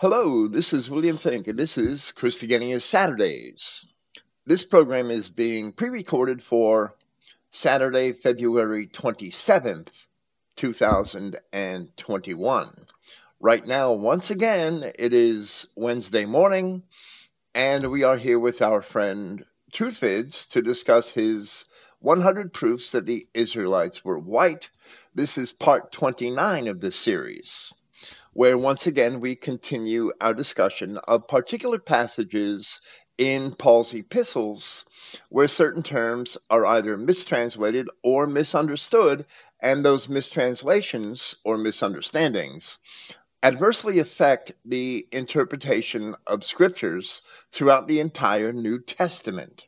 Hello, this is William Finck, and this is Christogenea Saturdays. This program is being pre recorded for Saturday, February 27th, 2021. Right now, once again, it is Wednesday morning, and we are here with our friend Truthvids to discuss his 100 proofs that the Israelites were white. This is part 29 of this series where once again we continue our discussion of particular passages in Paul's epistles where certain terms are either mistranslated or misunderstood, and those mistranslations or misunderstandings adversely affect the interpretation of scriptures throughout the entire New Testament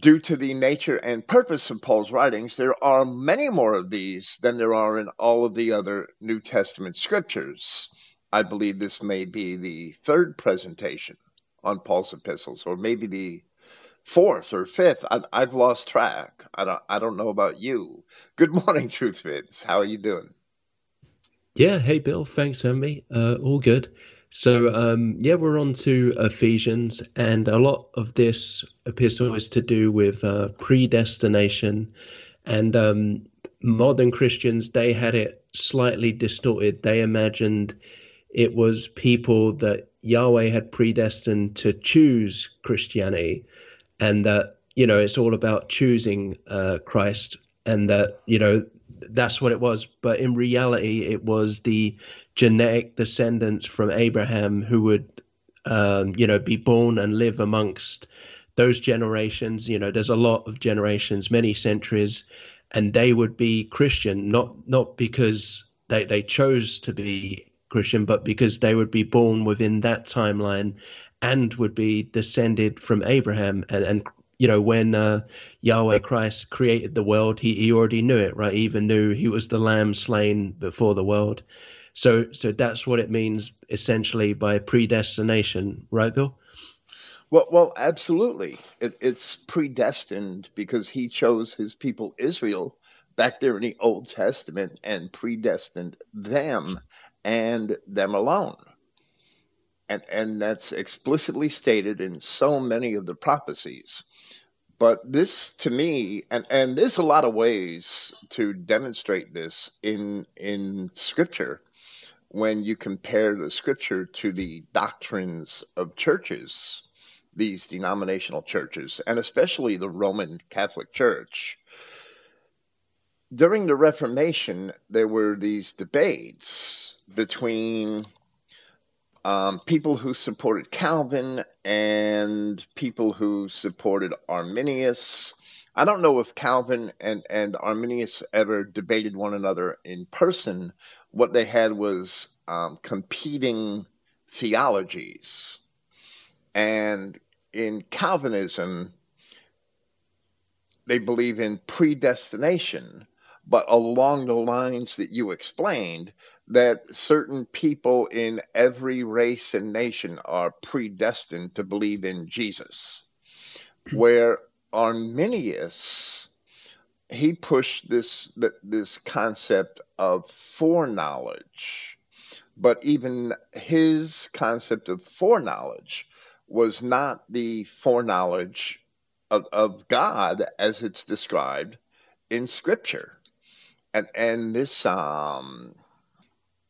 due to the nature and purpose of Paul's writings, there are many more of these than there are in all of the other New Testament scriptures. I believe this may be the third presentation on Paul's epistles, or maybe the fourth or fifth. I, have lost track. I don't. I don't know about you. Good morning, Truthvids. How are you doing? Yeah. Hey, Bill. Thanks me. Uh, all good. So um, yeah, we're on to Ephesians, and a lot of this epistle is to do with uh, predestination, and um, modern Christians they had it slightly distorted. They imagined it was people that Yahweh had predestined to choose Christianity, and that you know it's all about choosing uh, Christ, and that you know that's what it was. But in reality, it was the genetic descendants from Abraham who would, um, you know, be born and live amongst those generations. You know, there's a lot of generations, many centuries, and they would be Christian, not not because they they chose to be Christian, but because they would be born within that timeline and would be descended from Abraham and, and you know, when uh, Yahweh Christ created the world, he, he already knew it, right? He even knew he was the lamb slain before the world. So, so that's what it means essentially by predestination, right, Bill? Well, well, absolutely. It, it's predestined because he chose his people Israel back there in the Old Testament and predestined them and them alone. And, and that's explicitly stated in so many of the prophecies. But this to me, and, and there's a lot of ways to demonstrate this in in scripture when you compare the scripture to the doctrines of churches, these denominational churches, and especially the Roman Catholic Church. During the Reformation, there were these debates between um, people who supported Calvin and people who supported Arminius. I don't know if Calvin and, and Arminius ever debated one another in person. What they had was um, competing theologies. And in Calvinism, they believe in predestination, but along the lines that you explained, that certain people in every race and nation are predestined to believe in Jesus. Where Arminius, he pushed this this concept of foreknowledge, but even his concept of foreknowledge was not the foreknowledge of, of God as it's described in Scripture, and and this um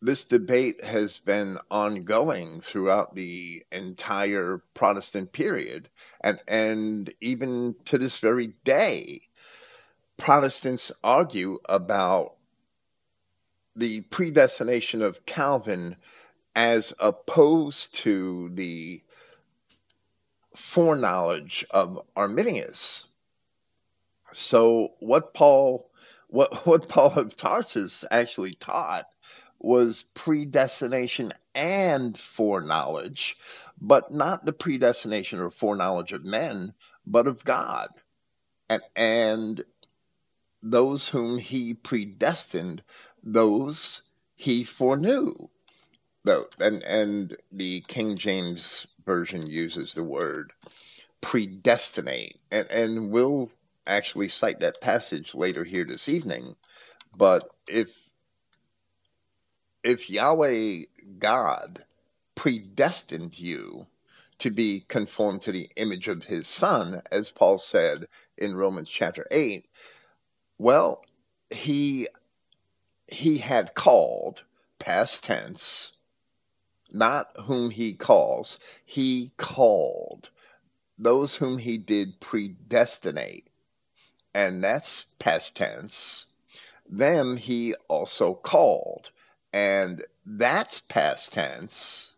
this debate has been ongoing throughout the entire Protestant period, and and even to this very day, Protestants argue about the predestination of Calvin as opposed to the foreknowledge of Arminius. So what Paul what what Paul of Tarsus actually taught was predestination and foreknowledge, but not the predestination or foreknowledge of men, but of God. And, and those whom he predestined, those he foreknew. Though, and, and the King James Version uses the word predestinate. And, and we'll actually cite that passage later here this evening. But if if Yahweh God predestined you to be conformed to the image of his son, as Paul said in Romans chapter 8, well, he he had called past tense not whom he calls he called those whom he did predestinate and that's past tense. Them he also called and that's past tense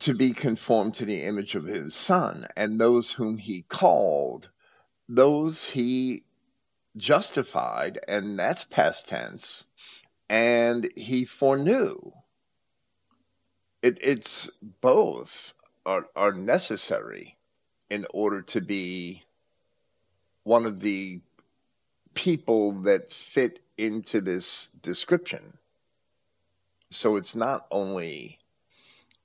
to be conformed to the image of his son and those whom he called those he justified and that's past tense. And he foreknew. It, it's both are, are necessary in order to be one of the people that fit into this description so it's not only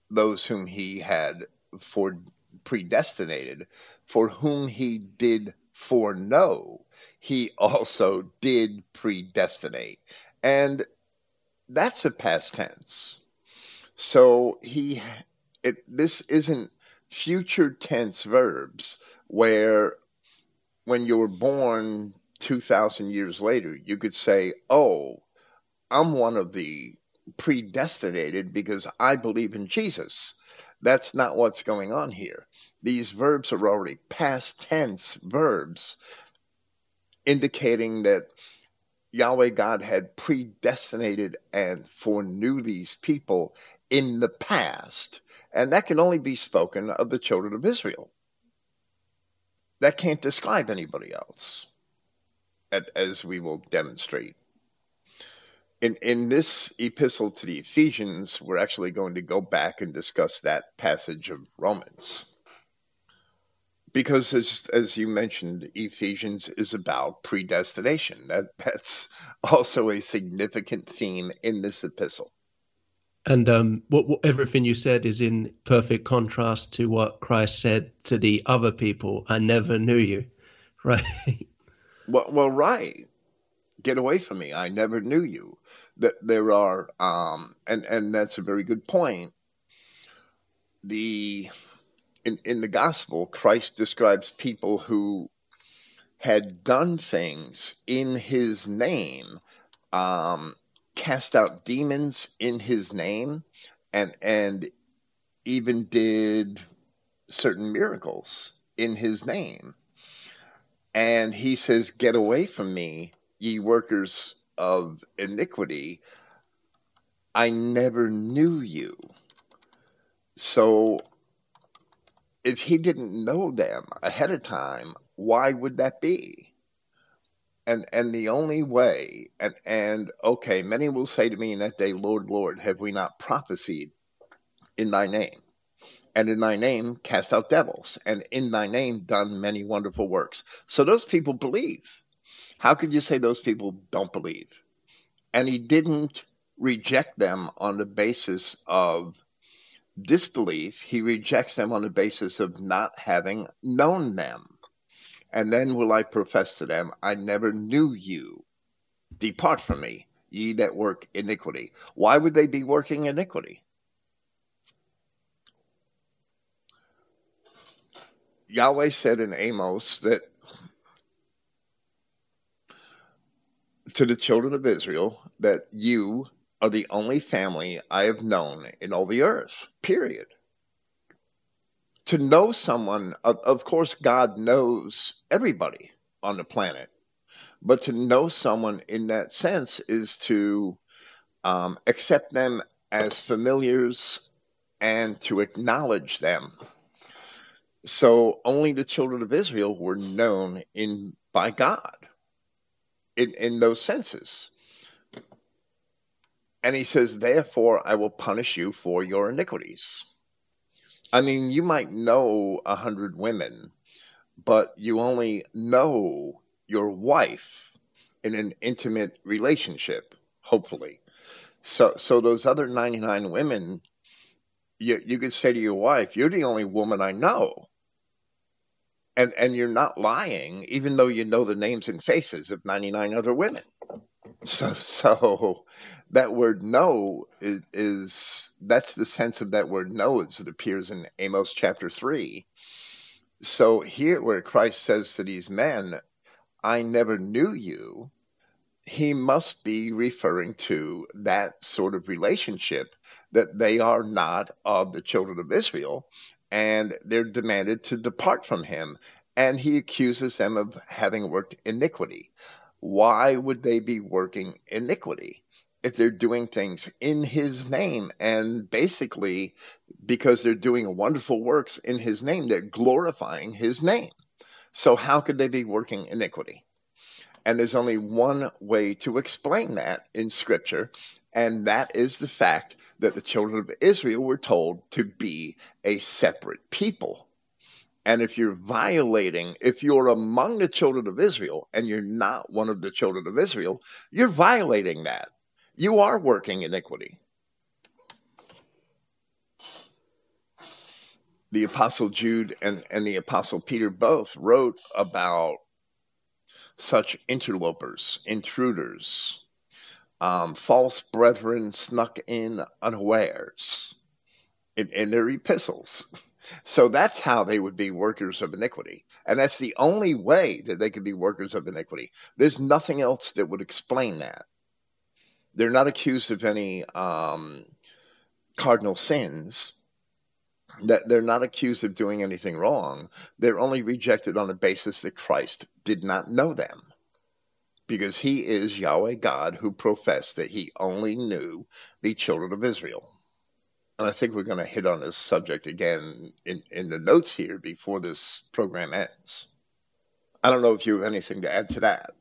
those whom he had for predestinated, for whom he did foreknow, he also did predestinate. And that's a past tense. So he it this isn't future tense verbs where when you were born 2000 years later you could say, "Oh, I'm one of the predestinated because I believe in Jesus." That's not what's going on here. These verbs are already past tense verbs indicating that Yahweh God had predestinated and foreknew these people in the past. And that can only be spoken of the children of Israel. That can't describe anybody else, as we will demonstrate. In, in this epistle to the Ephesians, we're actually going to go back and discuss that passage of Romans. Because as as you mentioned ephesians is about predestination. That that's also a significant theme in this epistle. And um, what, what, everything you said is in perfect contrast to what christ said to the other people i never knew you right? Well, well right get away from me. I never knew you. That there are um and and that's a very good point. The in, in the gospel, Christ describes people who had done things in his name, um, cast out demons in his name, and and even did certain miracles in his name. And he says, Get away from me, ye workers of iniquity. I never knew you. So if he didn't know them ahead of time, why would that be? And and the only way, and and okay, many will say to me in that day, Lord, Lord, have we not prophesied in thy name? And in thy name cast out devils, and in thy name done many wonderful works. So those people believe. How could you say those people don't believe? And he didn't reject them on the basis of disbelief, he rejects them on the basis of not having known them. And then will I profess to them, I never knew you. Depart from me, ye that work iniquity. Why would they be working iniquity? Yahweh said in Amos that to the children of Israel that you are the only family I have known in all the earth, period. To know someone, of, of course, God knows everybody on the planet, but to know someone in that sense is to um, accept them as familiars and to acknowledge them. So only the children of Israel were known in by God in, in those senses. And he says, Therefore, I will punish you for your iniquities. I mean, you might know a hundred women, but you only know your wife in an intimate relationship, hopefully. So, so those other 99 women, you, you could say to your wife, You're the only woman I know. And, and you're not lying, even though you know the names and faces of 99 other women. So, so that word know is, is, that's the sense of that word know as it appears in Amos chapter 3. So here where Christ says to these men, I never knew you, he must be referring to that sort of relationship that they are not of the children of Israel and they're demanded to depart from him. And he accuses them of having worked iniquity. Why would they be working iniquity? if they're doing things in his name and basically because they're doing wonderful works in his name they're glorifying his name so how could they be working iniquity and there's only one way to explain that in scripture and that is the fact that the children of Israel were told to be a separate people and if you're violating, if you're among the children of Israel and you're not one of the children of Israel, you're violating that you are working iniquity. The Apostle Jude and, and the Apostle Peter both wrote about such interlopers, intruders, um, false brethren snuck in unawares in, in their epistles. So that's how they would be workers of iniquity. And that's the only way that they could be workers of iniquity. There's nothing else that would explain that. They're not accused of any um, cardinal sins. That they're not accused of doing anything wrong. They're only rejected on the basis that Christ did not know them. Because he is Yahweh God who professed that he only knew the children of Israel. And I think we're going to hit on this subject again in, in the notes here before this program ends. I don't know if you have anything to add to that.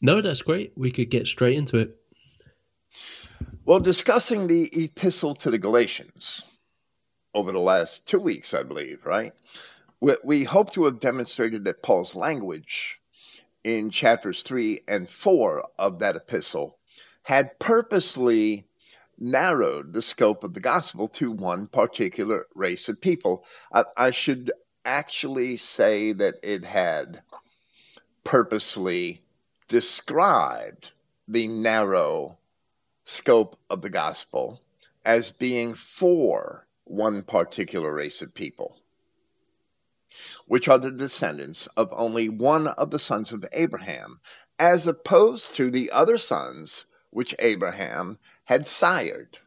No, that's great. We could get straight into it. Well, discussing the epistle to the Galatians over the last two weeks, I believe, right? We, we hope to have demonstrated that Paul's language in chapters 3 and 4 of that epistle had purposely narrowed the scope of the gospel to one particular race of people. I, I should actually say that it had purposely described the narrow scope of the gospel as being for one particular race of people, which are the descendants of only one of the sons of Abraham, as opposed to the other sons which Abraham had sired.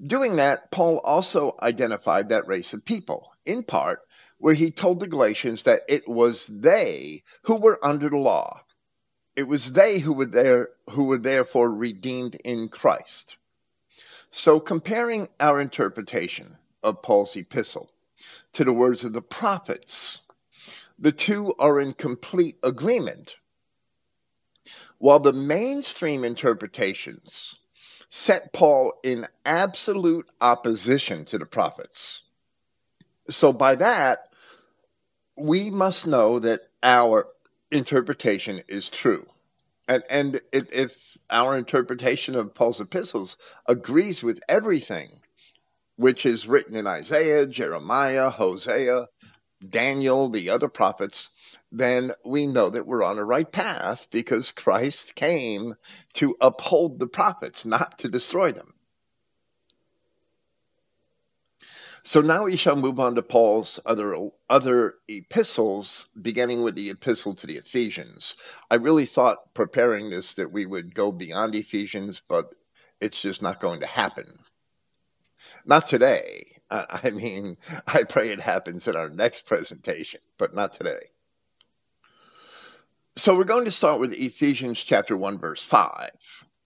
Doing that, Paul also identified that race of people, in part, where he told the Galatians that it was they who were under the law, it was they who were there who were therefore redeemed in Christ. So comparing our interpretation of Paul's epistle to the words of the prophets, the two are in complete agreement. While the mainstream interpretations set Paul in absolute opposition to the prophets. So by that, we must know that our interpretation is true. And, and if, if our interpretation of Paul's epistles agrees with everything which is written in Isaiah, Jeremiah, Hosea, Daniel, the other prophets, then we know that we're on the right path because Christ came to uphold the prophets, not to destroy them. So now we shall move on to Paul's other other epistles, beginning with the epistle to the Ephesians. I really thought preparing this that we would go beyond Ephesians, but it's just not going to happen. Not today. I mean, I pray it happens in our next presentation, but not today. So we're going to start with Ephesians chapter 1 verse 5.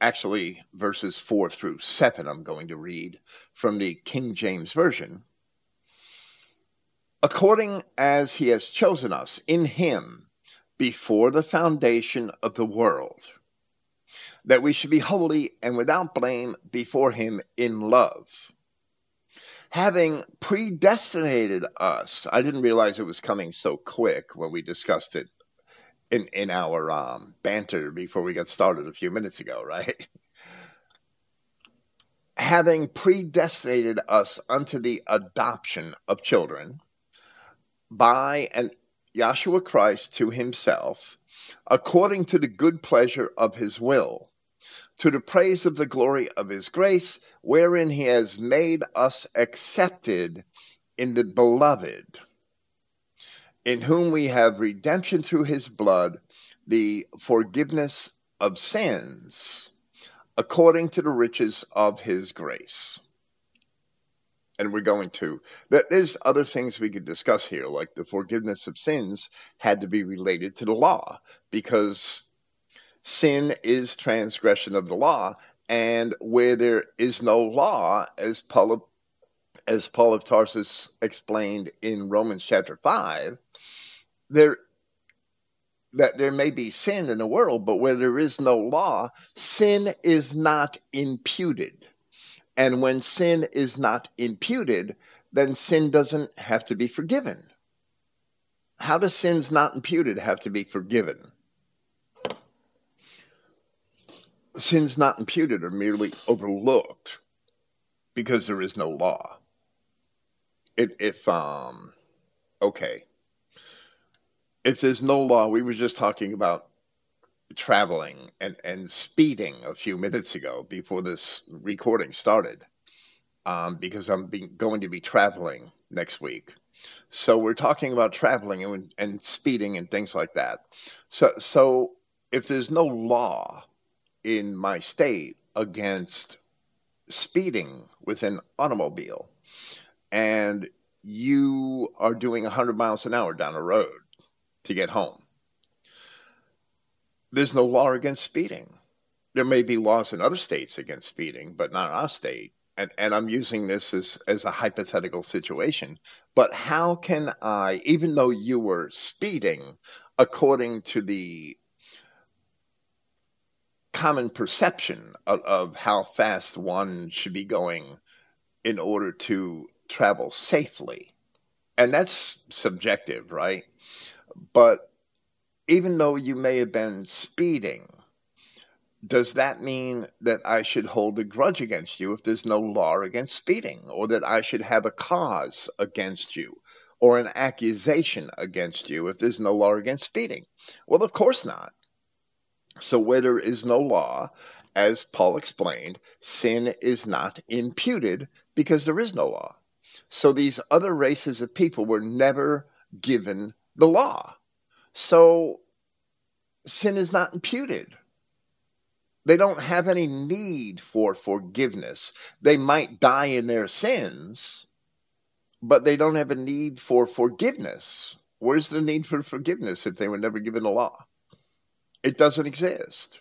Actually, verses 4 through 7 I'm going to read from the King James Version, according as he has chosen us in him before the foundation of the world, that we should be holy and without blame before him in love. Having predestinated us, I didn't realize it was coming so quick when we discussed it in, in our um, banter before we got started a few minutes ago, right? having predestinated us unto the adoption of children by and Yahshua Christ to himself, according to the good pleasure of his will, to the praise of the glory of his grace, wherein he has made us accepted in the beloved, in whom we have redemption through his blood, the forgiveness of sins, according to the riches of his grace. And we're going to. There's other things we could discuss here, like the forgiveness of sins had to be related to the law, because sin is transgression of the law, and where there is no law, as Paul of, as Paul of Tarsus explained in Romans chapter five, there that there may be sin in the world, but where there is no law, sin is not imputed. And when sin is not imputed, then sin doesn't have to be forgiven. How does sins not imputed have to be forgiven? sins not imputed are merely overlooked because there is no law. It, if um, okay, if there's no law, we were just talking about traveling and and speeding a few minutes ago before this recording started, um, because I'm be, going to be traveling next week. So we're talking about traveling and, and speeding and things like that. So so if there's no law in my state against speeding with an automobile and you are doing 100 miles an hour down a road to get home. There's no law against speeding. There may be laws in other states against speeding, but not our state. And, and I'm using this as, as a hypothetical situation. But how can I, even though you were speeding according to the common perception of, of how fast one should be going in order to travel safely. And that's subjective, right? But even though you may have been speeding, does that mean that I should hold a grudge against you if there's no law against speeding, or that I should have a cause against you, or an accusation against you if there's no law against speeding? Well, of course not. So, where there is no law, as Paul explained, sin is not imputed because there is no law. So, these other races of people were never given the law. So, sin is not imputed. They don't have any need for forgiveness. They might die in their sins, but they don't have a need for forgiveness. Where's the need for forgiveness if they were never given the law? It doesn't exist.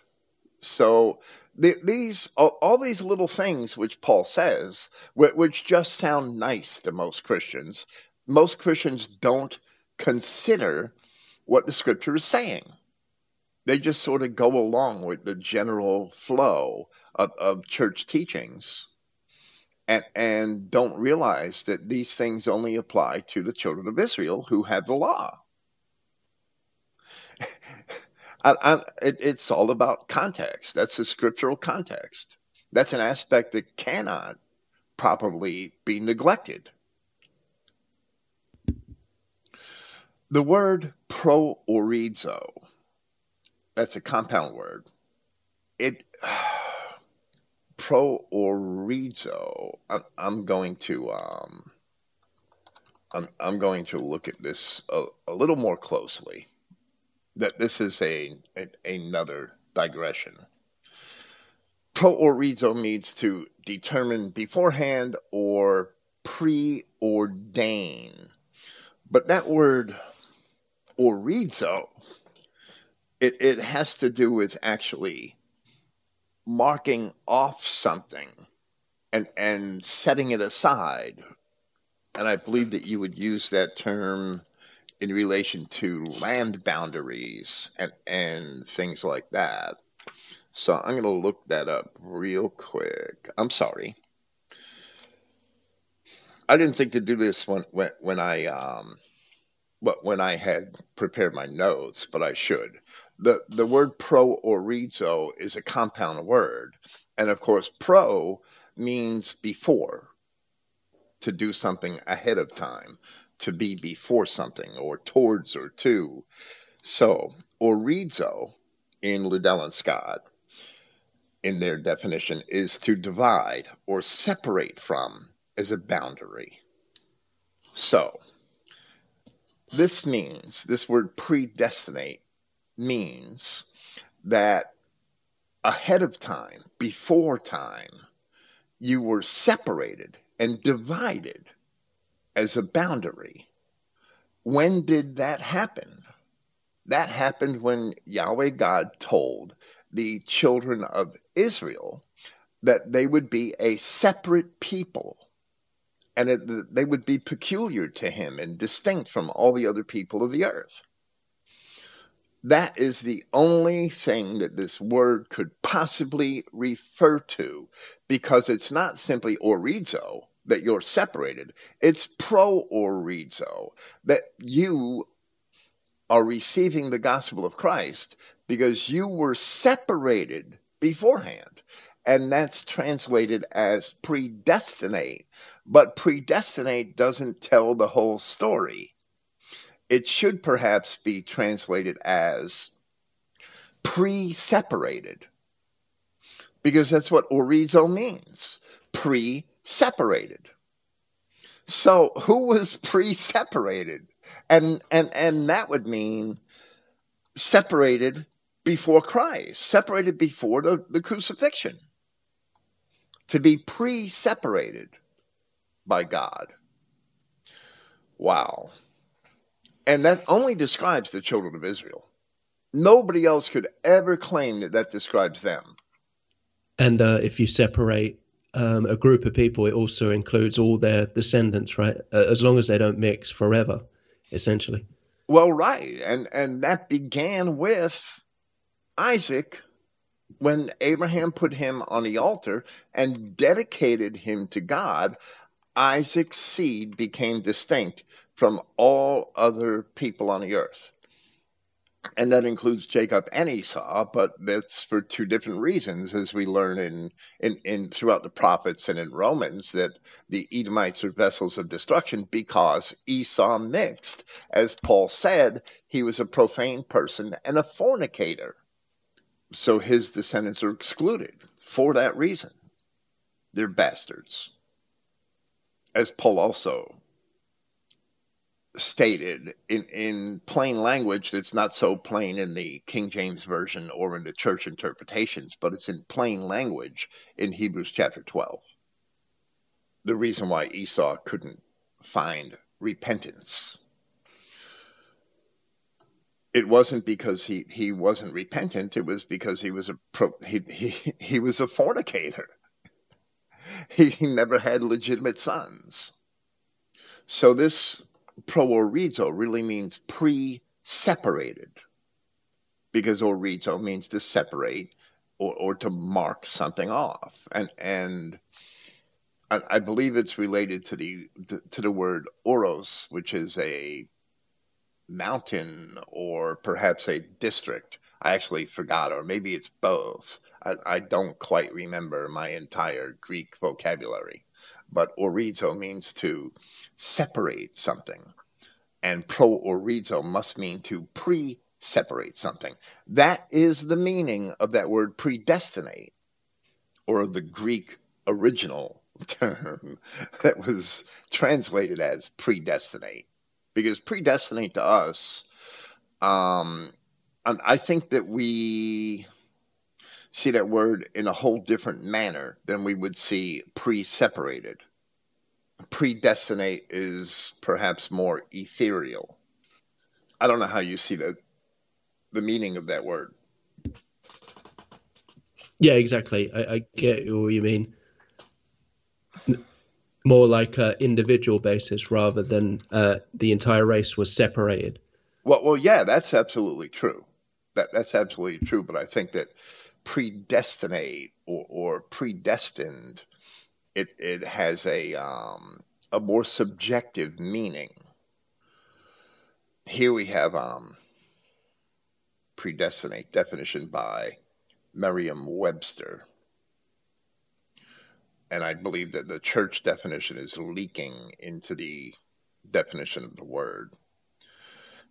So the, these all, these little things which Paul says, which just sound nice to most Christians, most Christians don't consider what the Scripture is saying. They just sort of go along with the general flow of, of church teachings and, and don't realize that these things only apply to the children of Israel who have the law. I, I, it, it's all about context. That's the scriptural context. That's an aspect that cannot properly be neglected. The word proorizo, that's a compound word. It proorizo. I'm, I'm going to um, I'm, I'm going to look at this a, a little more closely that this is a, a another digression. Proorizo means to determine beforehand or preordain. But that word orizo, it, it has to do with actually marking off something and and setting it aside. And I believe that you would use that term in relation to land boundaries and, and things like that. So I'm going to look that up real quick. I'm sorry. I didn't think to do this when when, when I um but when I had prepared my notes, but I should. The the word proorizo is a compound word, and of course pro means before to do something ahead of time to be before something or towards or to. So, orizo in Liddell and Scott in their definition is to divide or separate from as a boundary. So, this means, this word predestinate means that ahead of time, before time, you were separated and divided as a boundary. When did that happen? That happened when Yahweh God told the children of Israel that they would be a separate people and it, they would be peculiar to him and distinct from all the other people of the earth. That is the only thing that this word could possibly refer to because it's not simply orizo that you're separated, it's pro orizo that you are receiving the gospel of Christ because you were separated beforehand. And that's translated as predestinate. But predestinate doesn't tell the whole story it should perhaps be translated as pre separated, because that's what orizo means pre separated. So, who was pre separated? And, and, and that would mean separated before Christ, separated before the, the crucifixion. To be pre separated by God. Wow. And that only describes the children of Israel. Nobody else could ever claim that that describes them. And uh, if you separate um, a group of people, it also includes all their descendants, right? Uh, as long as they don't mix forever, essentially. Well, right, and and that began with Isaac when Abraham put him on the altar and dedicated him to God. Isaac's seed became distinct from all other people on the earth. And that includes Jacob and Esau, but that's for two different reasons, as we learn in, in, in throughout the prophets and in Romans, that the Edomites are vessels of destruction because Esau mixed. As Paul said, he was a profane person and a fornicator. So his descendants are excluded for that reason. They're bastards. As Paul also stated in, in plain language that's not so plain in the King James Version or in the church interpretations, but it's in plain language in Hebrews chapter 12. The reason why Esau couldn't find repentance. It wasn't because he, he wasn't repentant, it was because he was a pro, he, he, he was a fornicator. He, he never had legitimate sons. So this pro-orizo really means pre-separated because orizo means to separate or, or to mark something off and and I, I believe it's related to the to the word oros which is a mountain or perhaps a district I actually forgot or maybe it's both I, I don't quite remember my entire Greek vocabulary but orizo means to separate something. And pro orizo must mean to pre separate something. That is the meaning of that word predestinate, or the Greek original term that was translated as predestinate. Because predestinate to us, um, I think that we see that word in a whole different manner than we would see pre separated predestinate is perhaps more ethereal. I don't know how you see the the meaning of that word. Yeah, exactly. I, I get what you mean. More like an individual basis rather than uh, the entire race was separated. Well, well, yeah, that's absolutely true. That that's absolutely true. But I think that predestinate or, or predestined it it has a um, a more subjective meaning. Here we have um, predestinate definition by Merriam-Webster. And I believe that the church definition is leaking into the definition of the word.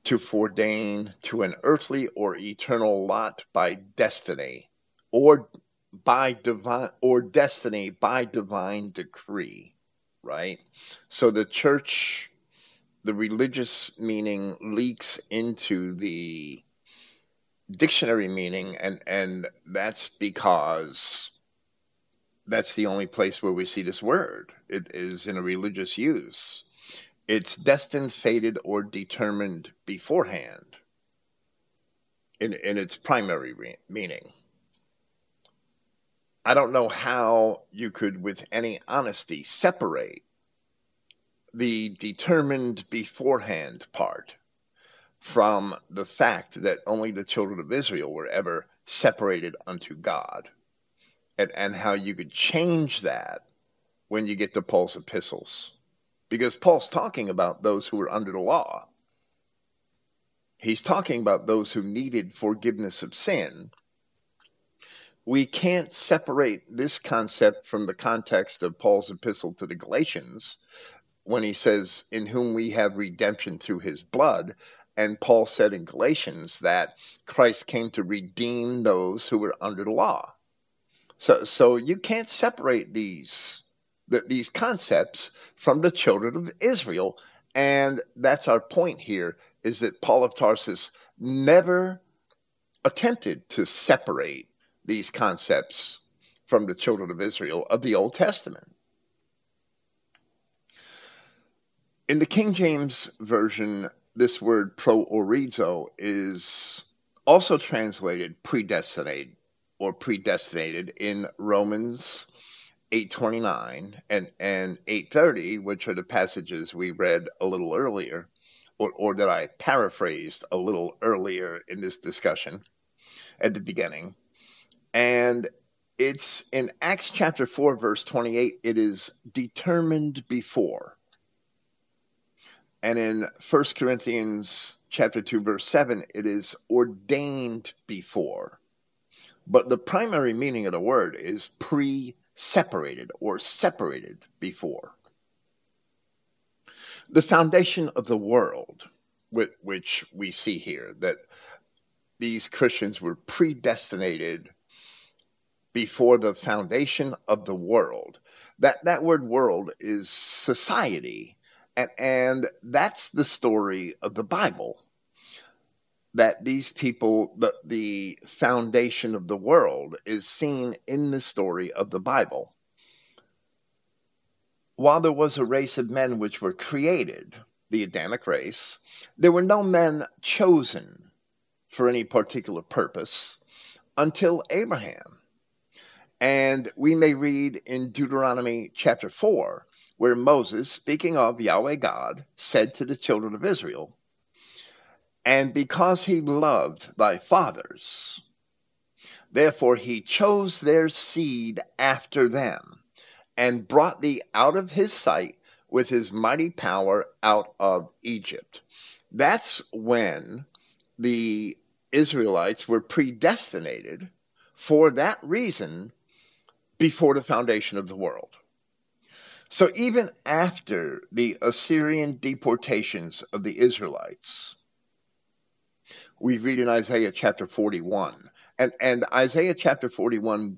To foreordain to an earthly or eternal lot by destiny, or by divine or destiny by divine decree, right? So the church, the religious meaning leaks into the dictionary meaning, and and that's because that's the only place where we see this word. It is in a religious use. It's destined, fated, or determined beforehand in, in its primary re- meaning. I don't know how you could, with any honesty, separate the determined beforehand part from the fact that only the children of Israel were ever separated unto God, and, and how you could change that when you get to Paul's epistles. Because Paul's talking about those who were under the law. He's talking about those who needed forgiveness of sin. We can't separate this concept from the context of Paul's epistle to the Galatians when he says, In whom we have redemption through his blood, and Paul said in Galatians that Christ came to redeem those who were under the law. So, so you can't separate these these concepts from the children of Israel, and that's our point here: is that Paul of Tarsus never attempted to separate these concepts from the children of Israel of the Old Testament. In the King James Version, this word proorizo is also translated predestinated or predestinated in Romans 829 and, and 830, which are the passages we read a little earlier, or, or that I paraphrased a little earlier in this discussion at the beginning. And it's in Acts chapter 4, verse 28, it is determined before. And in 1 Corinthians chapter 2 verse 7 it is ordained before. But the primary meaning of the word is pre-separated or separated before. The foundation of the world with which we see here that these Christians were predestinated before the foundation of the world. That that word world is society and, and that's the story of the Bible. That these people, the, the foundation of the world, is seen in the story of the Bible. While there was a race of men which were created, the Adamic race, there were no men chosen for any particular purpose until Abraham. And we may read in Deuteronomy chapter 4 where Moses, speaking of Yahweh God, said to the children of Israel, And because he loved thy fathers, therefore he chose their seed after them, and brought thee out of his sight with his mighty power out of Egypt. That's when the Israelites were predestinated for that reason before the foundation of the world. So even after the Assyrian deportations of the Israelites, we read in Isaiah chapter 41, and, and Isaiah chapter 41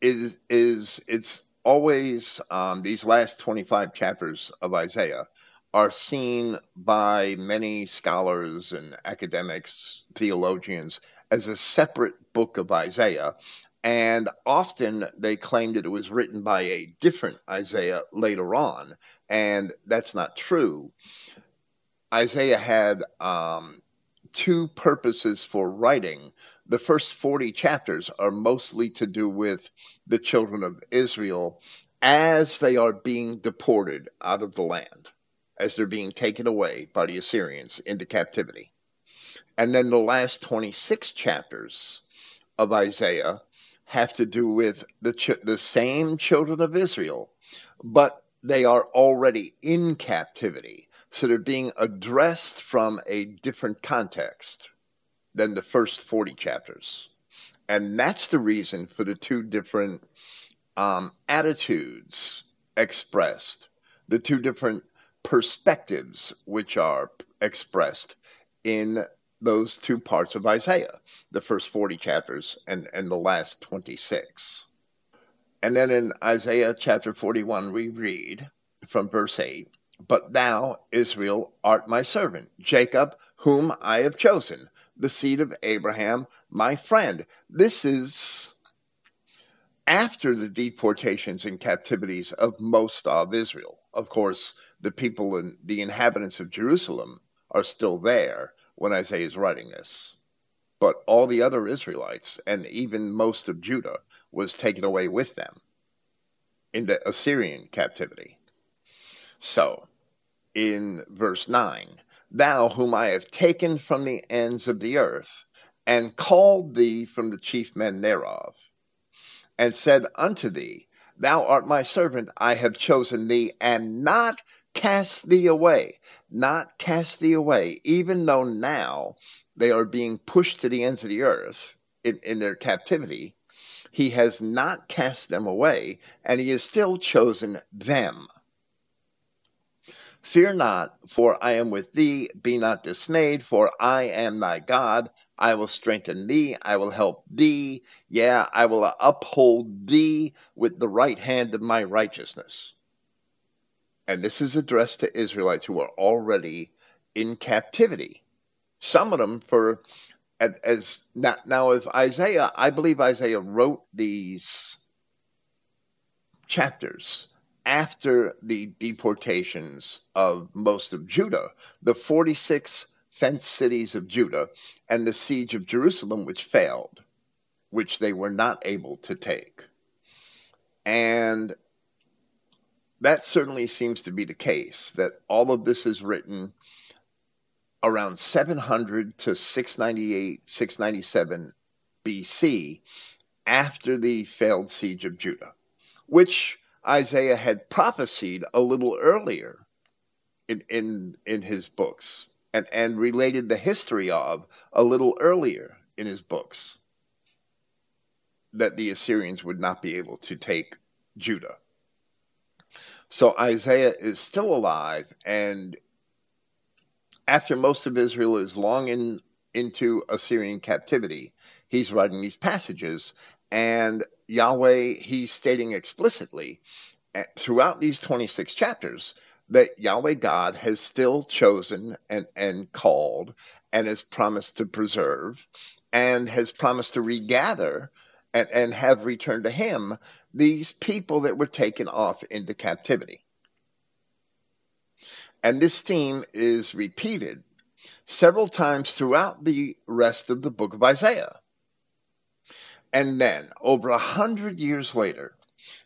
is is it's always um, these last 25 chapters of Isaiah are seen by many scholars and academics, theologians, as a separate book of Isaiah. And often they claim that it was written by a different Isaiah later on, and that's not true. Isaiah had um, two purposes for writing. The first 40 chapters are mostly to do with the children of Israel as they are being deported out of the land, as they're being taken away by the Assyrians into captivity. And then the last 26 chapters of Isaiah have to do with the ch- the same children of Israel, but they are already in captivity. So they're being addressed from a different context than the first 40 chapters. And that's the reason for the two different um, attitudes expressed, the two different perspectives which are expressed in those two parts of Isaiah, the first 40 chapters and, and the last 26. And then in Isaiah chapter 41, we read from verse 8 But thou, Israel, art my servant, Jacob, whom I have chosen, the seed of Abraham, my friend. This is after the deportations and captivities of most of Israel. Of course, the people and the inhabitants of Jerusalem are still there when Isaiah is writing this. But all the other Israelites and even most of Judah was taken away with them into Assyrian captivity. So, in verse 9, Thou whom I have taken from the ends of the earth, and called thee from the chief men thereof, and said unto thee, Thou art my servant, I have chosen thee, and not cast thee away, not cast thee away, even though now they are being pushed to the ends of the earth in, in their captivity. He has not cast them away, and he has still chosen them. Fear not, for I am with thee. Be not dismayed, for I am thy God. I will strengthen thee. I will help thee. Yeah, I will uphold thee with the right hand of my righteousness. And this is addressed to Israelites who are already in captivity. Some of them for as now, now if Isaiah, I believe Isaiah wrote these chapters after the deportations of most of Judah, the 46 fenced cities of Judah, and the siege of Jerusalem, which failed, which they were not able to take. And that certainly seems to be the case, that all of this is written around 700 to 698, 697 BC after the failed siege of Judah, which Isaiah had prophesied a little earlier in, in, in his books and, and related the history of a little earlier in his books that the Assyrians would not be able to take Judah. So Isaiah is still alive and after most of Israel is long in, into Assyrian captivity, he's writing these passages, and Yahweh, he's stating explicitly eh, throughout these 26 chapters that Yahweh God has still chosen and, and called and has promised to preserve and has promised to regather and, and have returned to him these people that were taken off into captivity. And this theme is repeated several times throughout the rest of the book of Isaiah. And then, over a hundred years later,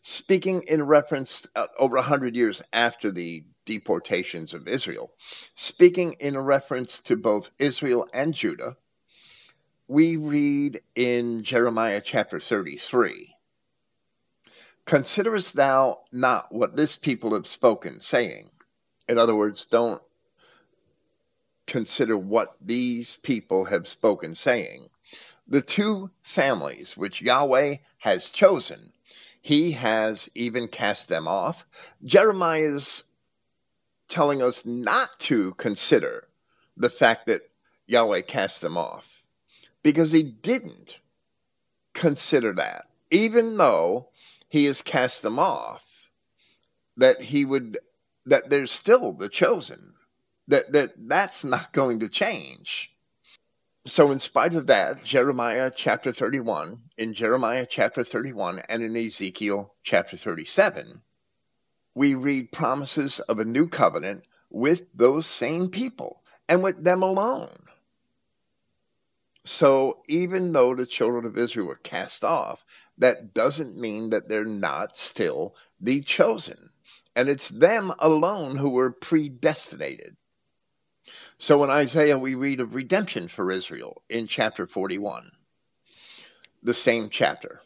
speaking in reference, uh, over a hundred years after the deportations of Israel, speaking in reference to both Israel and Judah, we read in Jeremiah chapter 33 Considerest thou not what this people have spoken, saying, in other words, don't consider what these people have spoken, saying, The two families which Yahweh has chosen, he has even cast them off. Jeremiah is telling us not to consider the fact that Yahweh cast them off because he didn't consider that, even though he has cast them off, that he would that there's still the chosen that that that's not going to change so in spite of that jeremiah chapter 31 in jeremiah chapter 31 and in ezekiel chapter 37 we read promises of a new covenant with those same people and with them alone so even though the children of israel were cast off that doesn't mean that they're not still the chosen and it's them alone who were predestinated. So in Isaiah, we read of redemption for Israel in chapter 41, the same chapter.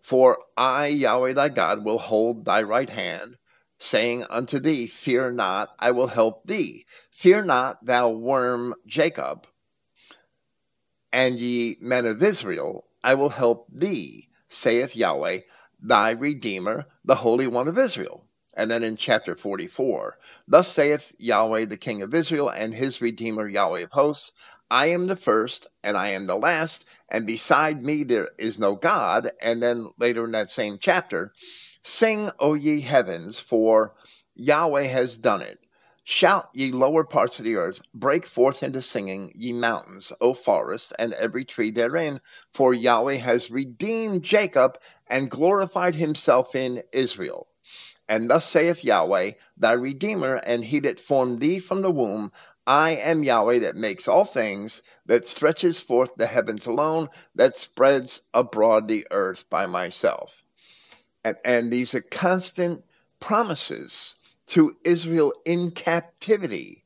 For I, Yahweh thy God, will hold thy right hand, saying unto thee, Fear not, I will help thee. Fear not, thou worm Jacob, and ye men of Israel, I will help thee, saith Yahweh, thy Redeemer, the Holy One of Israel. And then in chapter 44, Thus saith Yahweh, the King of Israel, and his Redeemer, Yahweh of hosts, I am the first and I am the last, and beside me there is no God. And then later in that same chapter, sing, O ye heavens, for Yahweh has done it. Shout, ye lower parts of the earth, break forth into singing, ye mountains, O forest, and every tree therein, for Yahweh has redeemed Jacob and glorified himself in Israel. And thus saith Yahweh, thy Redeemer, and he that formed thee from the womb. I am Yahweh that makes all things, that stretches forth the heavens alone, that spreads abroad the earth by myself. And, and these are constant promises to Israel in captivity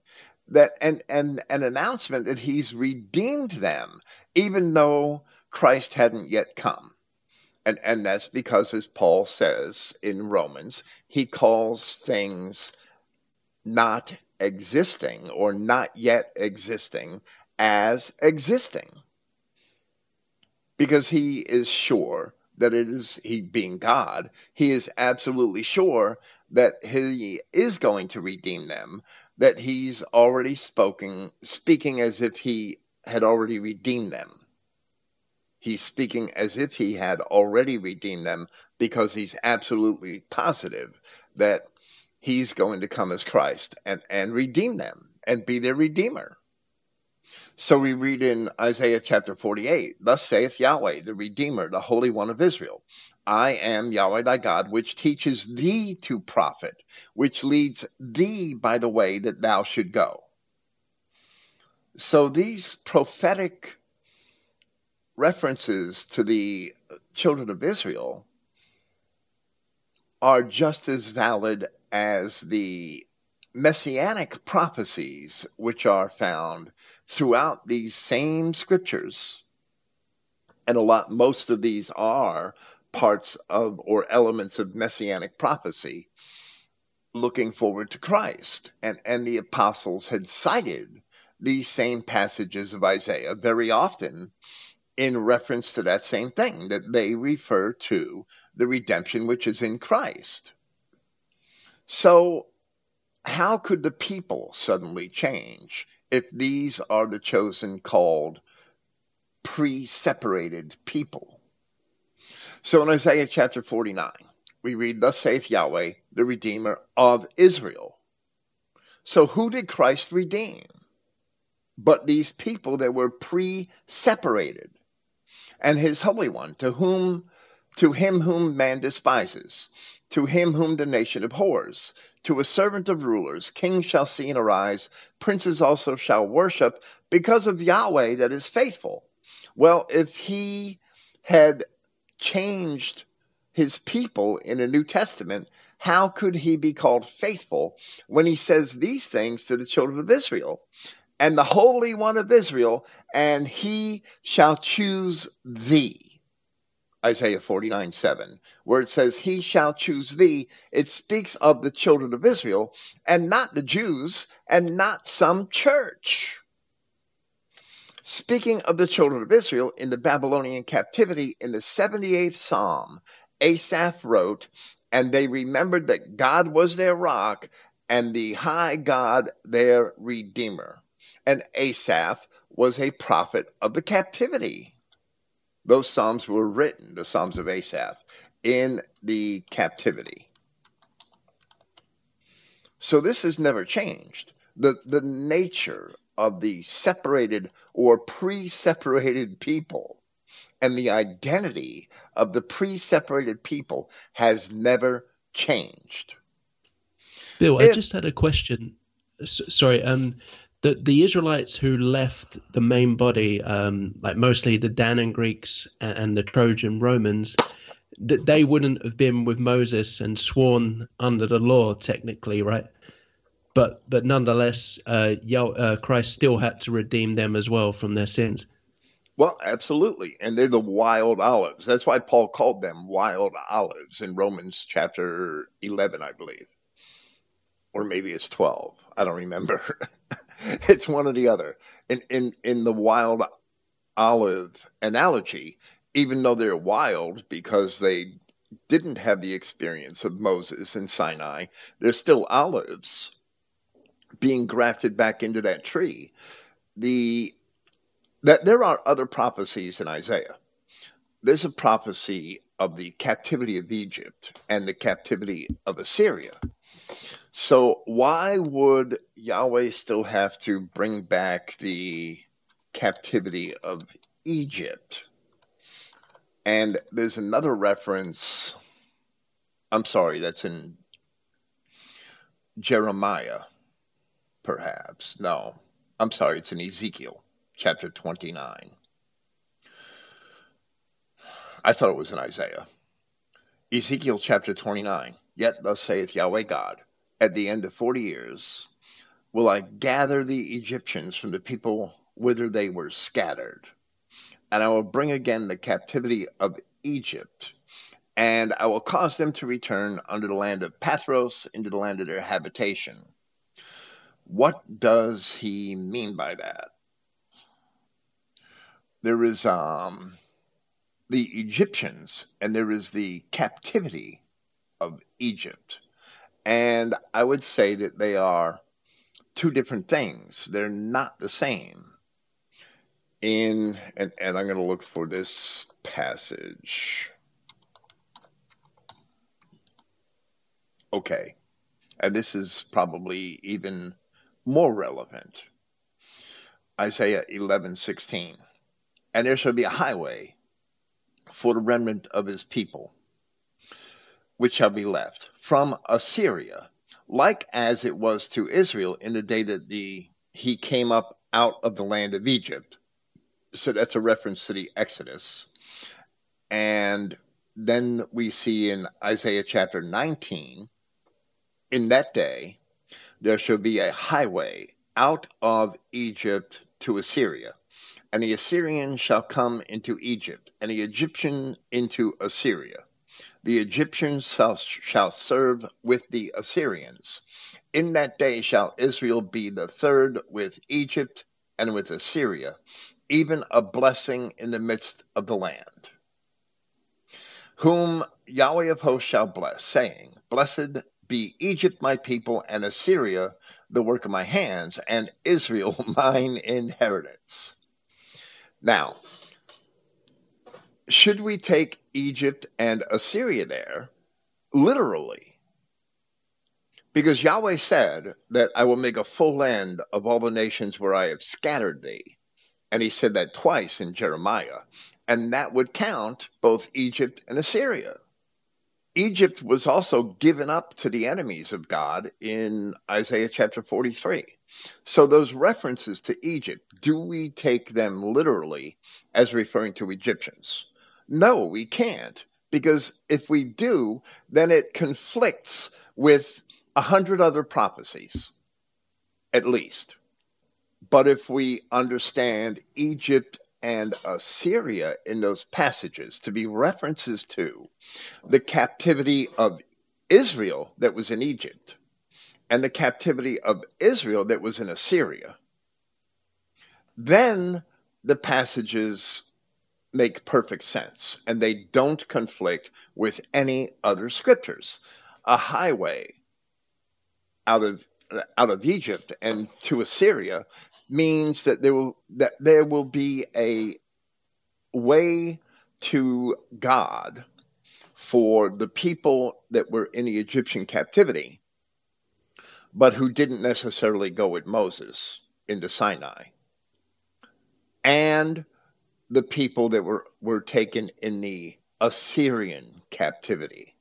that and, and an announcement that he's redeemed them even though Christ hadn't yet come. And and that's because as Paul says in Romans, he calls things not existing or not yet existing as existing. Because he is sure that it is he being God, he is absolutely sure that he is going to redeem them, that he's already spoken, speaking as if he had already redeemed them. He's speaking as if he had already redeemed them because he's absolutely positive that he's going to come as Christ and, and redeem them and be their redeemer. So we read in Isaiah chapter 48, Thus saith Yahweh, the Redeemer, the Holy One of Israel I am Yahweh thy God, which teaches thee to profit, which leads thee by the way that thou should go. So these prophetic references to the children of Israel are just as valid as the messianic prophecies which are found throughout these same scriptures. And a lot, most of these are parts of or elements of messianic prophecy looking forward to Christ. And, and the apostles had cited these same passages of Isaiah very often in reference to that same thing, that they refer to the redemption which is in Christ. So, how could the people suddenly change if these are the chosen, called, pre separated people? So in Isaiah chapter 49, we read, Thus saith Yahweh, the Redeemer of Israel. So who did Christ redeem? But these people that were pre separated, and his Holy One, to whom to him whom man despises, to him whom the nation abhors, to a servant of rulers, kings shall see and arise, princes also shall worship, because of Yahweh that is faithful. Well, if he had changed his people in the New Testament, how could he be called faithful when he says these things to the children of Israel? And the Holy One of Israel, and he shall choose thee. Isaiah 49 7, where it says, He shall choose thee. It speaks of the children of Israel and not the Jews and not some church. Speaking of the children of Israel in the Babylonian captivity in the 78th Psalm, Asaph wrote, And they remembered that God was their rock and the high God their redeemer. And Asaph was a prophet of the captivity. Those Psalms were written, the Psalms of Asaph, in the captivity. So this has never changed. The, the nature of the separated or pre separated people. And the identity of the pre separated people has never changed. Bill, if, I just had a question. S- sorry, um, the the Israelites who left the main body, um, like mostly the Danaan Greeks and, and the Trojan Romans, that they wouldn't have been with Moses and sworn under the law, technically, right? but but nonetheless, uh, uh, Christ still had to redeem them as well from their sins. Well, absolutely, and they're the wild olives. That's why Paul called them wild olives in Romans chapter eleven, I believe, or maybe it's twelve. I don't remember. it's one or the other. In in in the wild olive analogy, even though they're wild because they didn't have the experience of Moses and Sinai, they're still olives being grafted back into that tree. The that there are other prophecies in Isaiah. There's a prophecy of the captivity of Egypt and the captivity of Assyria. So, why would Yahweh still have to bring back the captivity of Egypt? And there's another reference. I'm sorry, that's in Jeremiah, perhaps. No, I'm sorry, it's in Ezekiel chapter 29. I thought it was in Isaiah. Ezekiel chapter 29. Yet thus saith Yahweh God, at the end of forty years will I gather the Egyptians from the people whither they were scattered, and I will bring again the captivity of Egypt, and I will cause them to return unto the land of Pathros into the land of their habitation. What does he mean by that? There is um the Egyptians and there is the captivity of Egypt. And I would say that they are two different things. They're not the same. In and, and I'm going to look for this passage. Okay. And this is probably even more relevant. Isaiah 11:16. And there shall be a highway for the remnant of his people, which shall be left from Assyria, like as it was to Israel in the day that the he came up out of the land of Egypt. So that's a reference to the Exodus. And then we see in Isaiah chapter 19, in that day there shall be a highway out of Egypt to Assyria and the Assyrian shall come into Egypt, and the Egyptian into Assyria. The Egyptians shall, serve with the Assyrians. In that day shall Israel be the third with Egypt and with Assyria, even a blessing in the midst of the land. Whom Yahweh of hosts shall bless, saying, Blessed be Egypt my people, and Assyria the work of my hands, and Israel mine inheritance. Now, should we take Egypt and Assyria there literally? Because Yahweh said that I will make a full end of all the nations where I have scattered thee. And he said that twice in Jeremiah. And that would count both Egypt and Assyria. Egypt was also given up to the enemies of God in Isaiah chapter 43. So those references to Egypt, do we take them literally as referring to Egyptians? No, we can't. Because if we do, then it conflicts with a hundred other prophecies, at least. But if we understand Egypt and Assyria in those passages to be references to the captivity of Israel that was in Egypt, and the captivity of Israel that was in Assyria, then the passages make perfect sense and they don't conflict with any other scriptures. A highway out of out of Egypt and to Assyria means that there will that there will be a way to God for the people that were in the Egyptian captivity but who didn't necessarily go with Moses into Sinai. And the people that were, were taken in the Assyrian captivity.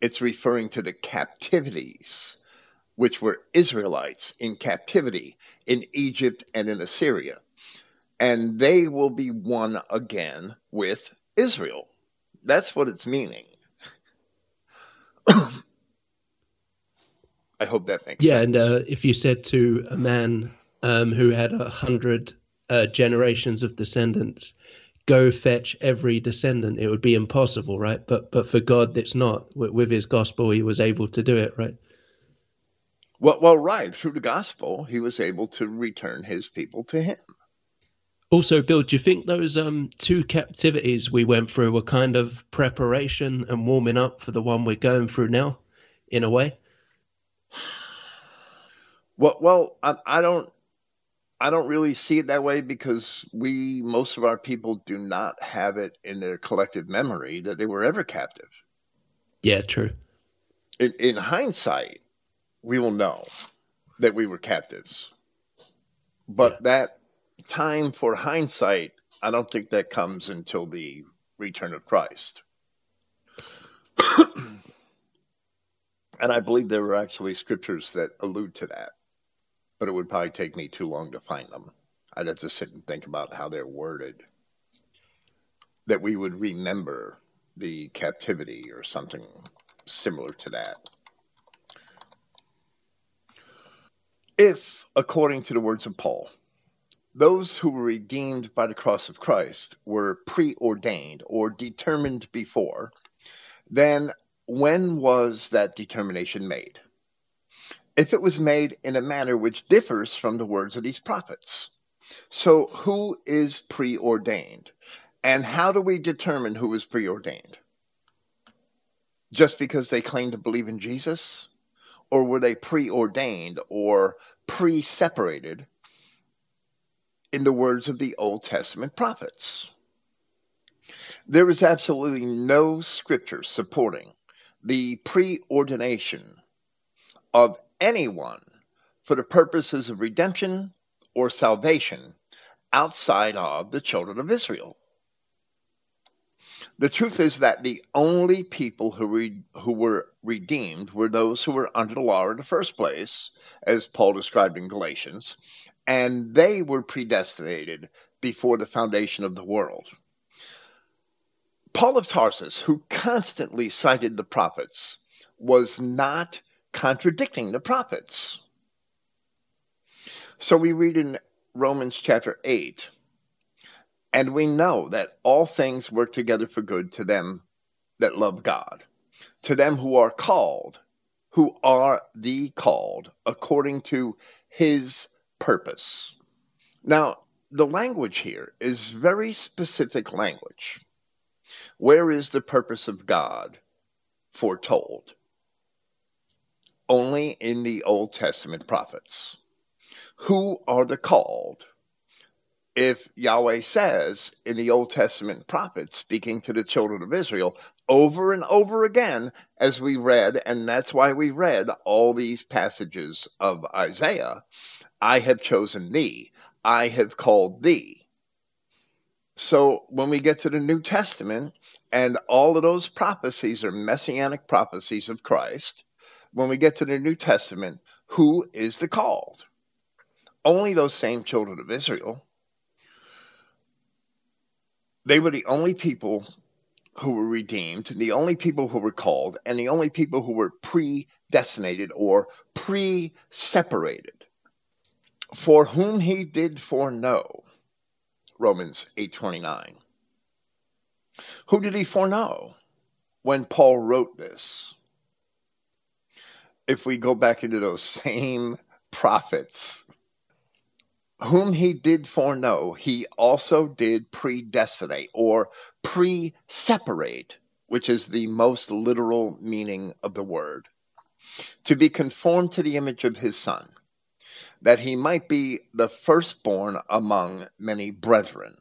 It's referring to the captivities, which were Israelites in captivity in Egypt and in Assyria. And they will be one again with Israel. That's what it's meaning. I hope that makes sense. yeah, sense. and uh, if you said to a man um, who had a hundred uh, generations of descendants, go fetch every descendant, it would be impossible, right? But but for God, it's not. With, with His gospel, He was able to do it, right? Well, well, right. Through the gospel, He was able to return His people to Him. Also, Bill, do you think those um, two captivities we went through were kind of preparation and warming up for the one we're going through now, in a way? Well, well, I, I don't. I don't really see it that way because we, most of our people, do not have it in their collective memory that they were ever captive. Yeah, true. In, in hindsight, we will know that we were captives. But yeah. that time for hindsight, I don't think that comes until the return of Christ. and I believe there were actually scriptures that allude to that but it would probably take me too long to find them. I'd have to sit and think about how they're worded. That we would remember the captivity or something similar to that. If, according to the words of Paul, those who were redeemed by the cross of Christ were preordained or determined before, then when was that determination made? If it was made in a manner which differs from the words of these prophets. So, who is preordained? And how do we determine who is preordained? Just because they claim to believe in Jesus? Or were they preordained or pre separated in the words of the Old Testament prophets? There is absolutely no scripture supporting the preordination of anyone for the purposes of redemption or salvation outside of the children of Israel. The truth is that the only people who, re- who were redeemed were those who were under the law in the first place, as Paul described in Galatians, and they were predestinated before the foundation of the world. Paul of Tarsus, who constantly cited the prophets, was not contradicting the prophets. So we read in Romans chapter 8, and we know that all things work together for good to them that love God, to them who are called, who are the called, according to his purpose. Now, the language here is very specific language. Where is the purpose of God foretold? Only in the Old Testament prophets. Who are the called? If Yahweh says in the Old Testament prophets, speaking to the children of Israel, over and over again, as we read, and that's why we read all these passages of Isaiah I have chosen thee, I have called thee. So when we get to the New Testament, and all of those prophecies are messianic prophecies of Christ, when we get to the New Testament, who is the called? Only those same children of Israel. They were the only people who were redeemed, the only people who were called, and the only people who were predestinated or pre separated. For whom he did foreknow. Romans 8:29. Who did he foreknow when Paul wrote this? If we go back into those same prophets, whom he did foreknow, he also did predestinate or pre separate, which is the most literal meaning of the word, to be conformed to the image of his son, that he might be the firstborn among many brethren.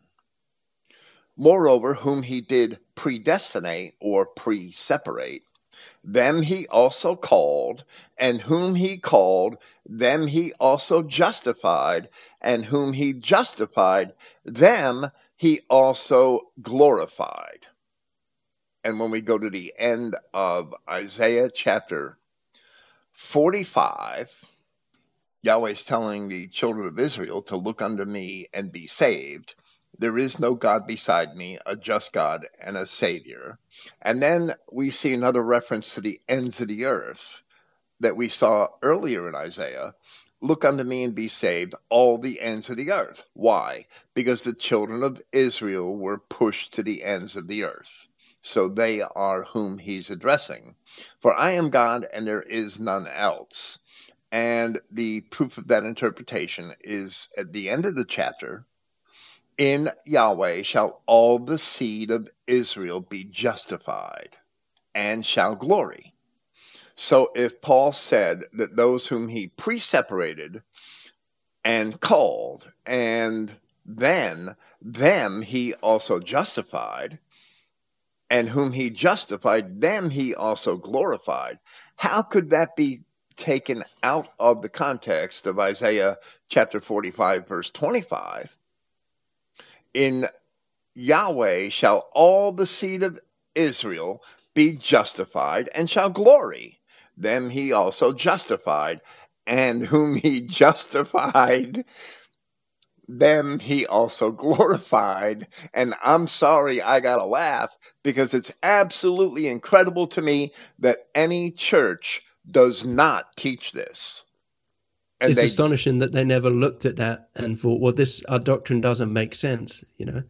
Moreover, whom he did predestinate or pre separate, them he also called, and whom he called, them he also justified, and whom he justified, them he also glorified. And when we go to the end of Isaiah chapter 45, Yahweh's telling the children of Israel to look unto me and be saved. There is no God beside me, a just God and a Savior. And then we see another reference to the ends of the earth that we saw earlier in Isaiah. Look unto me and be saved, all the ends of the earth. Why? Because the children of Israel were pushed to the ends of the earth. So they are whom he's addressing. For I am God and there is none else. And the proof of that interpretation is at the end of the chapter in Yahweh shall all the seed of Israel be justified and shall glory. So if Paul said that those whom he pre separated and called, and then them he also justified, and whom he justified, them he also glorified. How could that be taken out of the context of Isaiah chapter 45, verse 25? In Yahweh shall all the seed of Israel be justified and shall glory. Them he also justified, and whom he justified, them he also glorified. And I'm sorry I got to laugh because it's absolutely incredible to me that any church does not teach this. And it's they, astonishing that they never looked at that and thought, well, this our doctrine doesn't make sense, you know.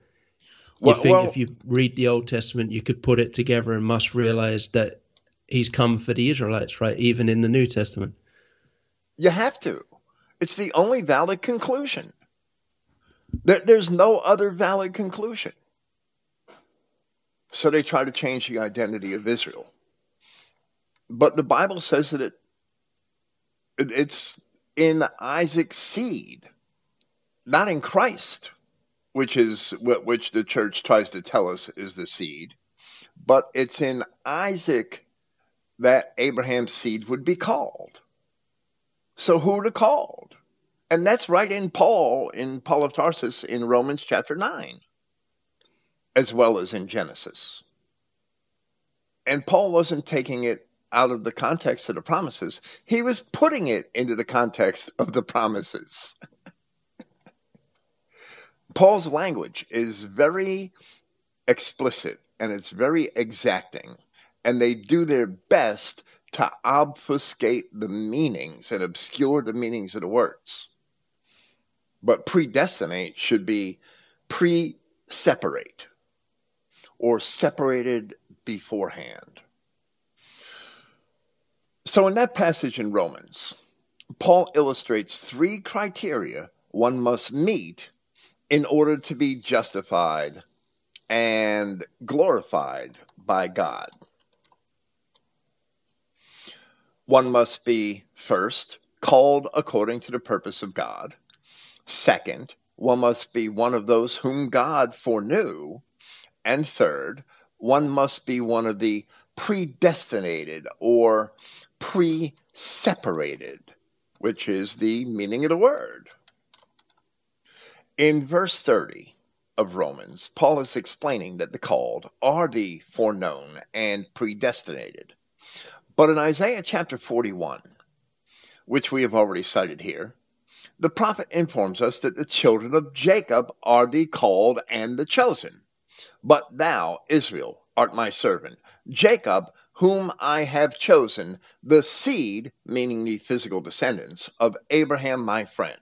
You well, think well, if you read the Old Testament, you could put it together and must realize that he's come for the Israelites, right? Even in the New Testament. You have to. It's the only valid conclusion. There, there's no other valid conclusion. So they try to change the identity of Israel. But the Bible says that it, it it's in Isaac's seed, not in Christ, which is what which the church tries to tell us is the seed, but it's in Isaac that Abraham's seed would be called. So who are called? And that's right in Paul, in Paul of Tarsus, in Romans chapter 9, as well as in Genesis. And Paul wasn't taking it out of the context of the promises, he was putting it into the context of the promises. Paul's language is very explicit and it's very exacting, and they do their best to obfuscate the meanings and obscure the meanings of the words. But predestinate should be pre separate or separated beforehand. So, in that passage in Romans, Paul illustrates three criteria one must meet in order to be justified and glorified by God. One must be, first, called according to the purpose of God. Second, one must be one of those whom God foreknew. And third, one must be one of the predestinated or pre separated, which is the meaning of the word. In verse 30 of Romans, Paul is explaining that the called are the foreknown and predestinated. But in Isaiah chapter 41, which we have already cited here, the prophet informs us that the children of Jacob are the called and the chosen. But thou, Israel, art my servant, Jacob, whom I have chosen, the seed, meaning the physical descendants, of Abraham my friend.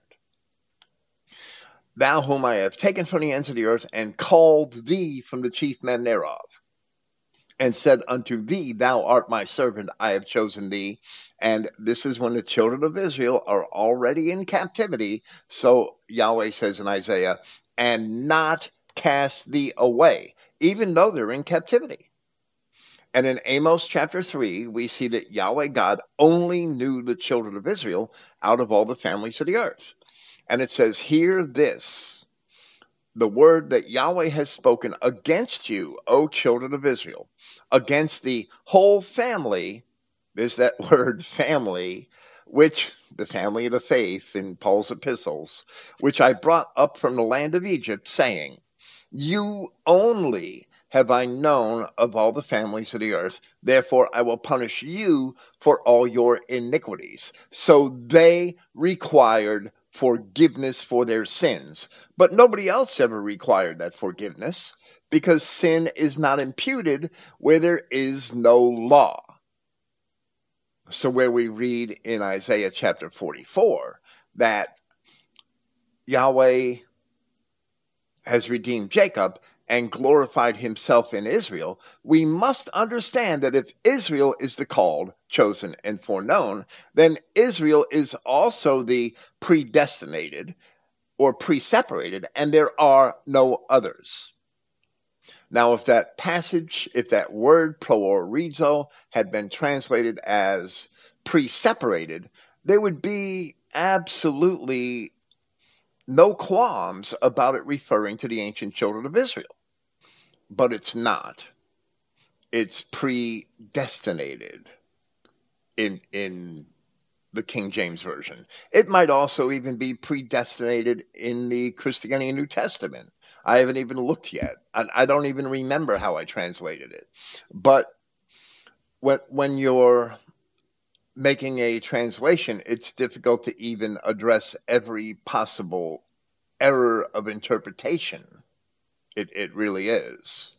Thou whom I have taken from the ends of the earth, and called thee from the chief men thereof, and said unto thee, Thou art my servant, I have chosen thee. And this is when the children of Israel are already in captivity. So Yahweh says in Isaiah, and not cast thee away, even though they're in captivity. And in Amos chapter 3, we see that Yahweh God only knew the children of Israel out of all the families of the earth. And it says, Hear this, the word that Yahweh has spoken against you, O children of Israel, against the whole family. There's that word family, which the family of the faith in Paul's epistles, which I brought up from the land of Egypt, saying, You only have I known of all the families of the earth. Therefore, I will punish you for all your iniquities. So they required forgiveness for their sins. But nobody else ever required that forgiveness because sin is not imputed where there is no law. So, where we read in Isaiah chapter 44 that Yahweh has redeemed Jacob and glorified himself in Israel, we must understand that if Israel is the called, chosen, and foreknown, then Israel is also the predestinated or pre separated, and there are no others. Now, if that passage, if that word proorizo had been translated as pre separated, there would be absolutely no qualms about it referring to the ancient children of Israel. But it's not. It's predestinated in in the King James Version. It might also even be predestinated in the Christogenea New Testament. I haven't even looked yet. I, I don't even remember how I translated it. But when when you're making a translation, it's difficult to even address every possible error of interpretation. It, it really is.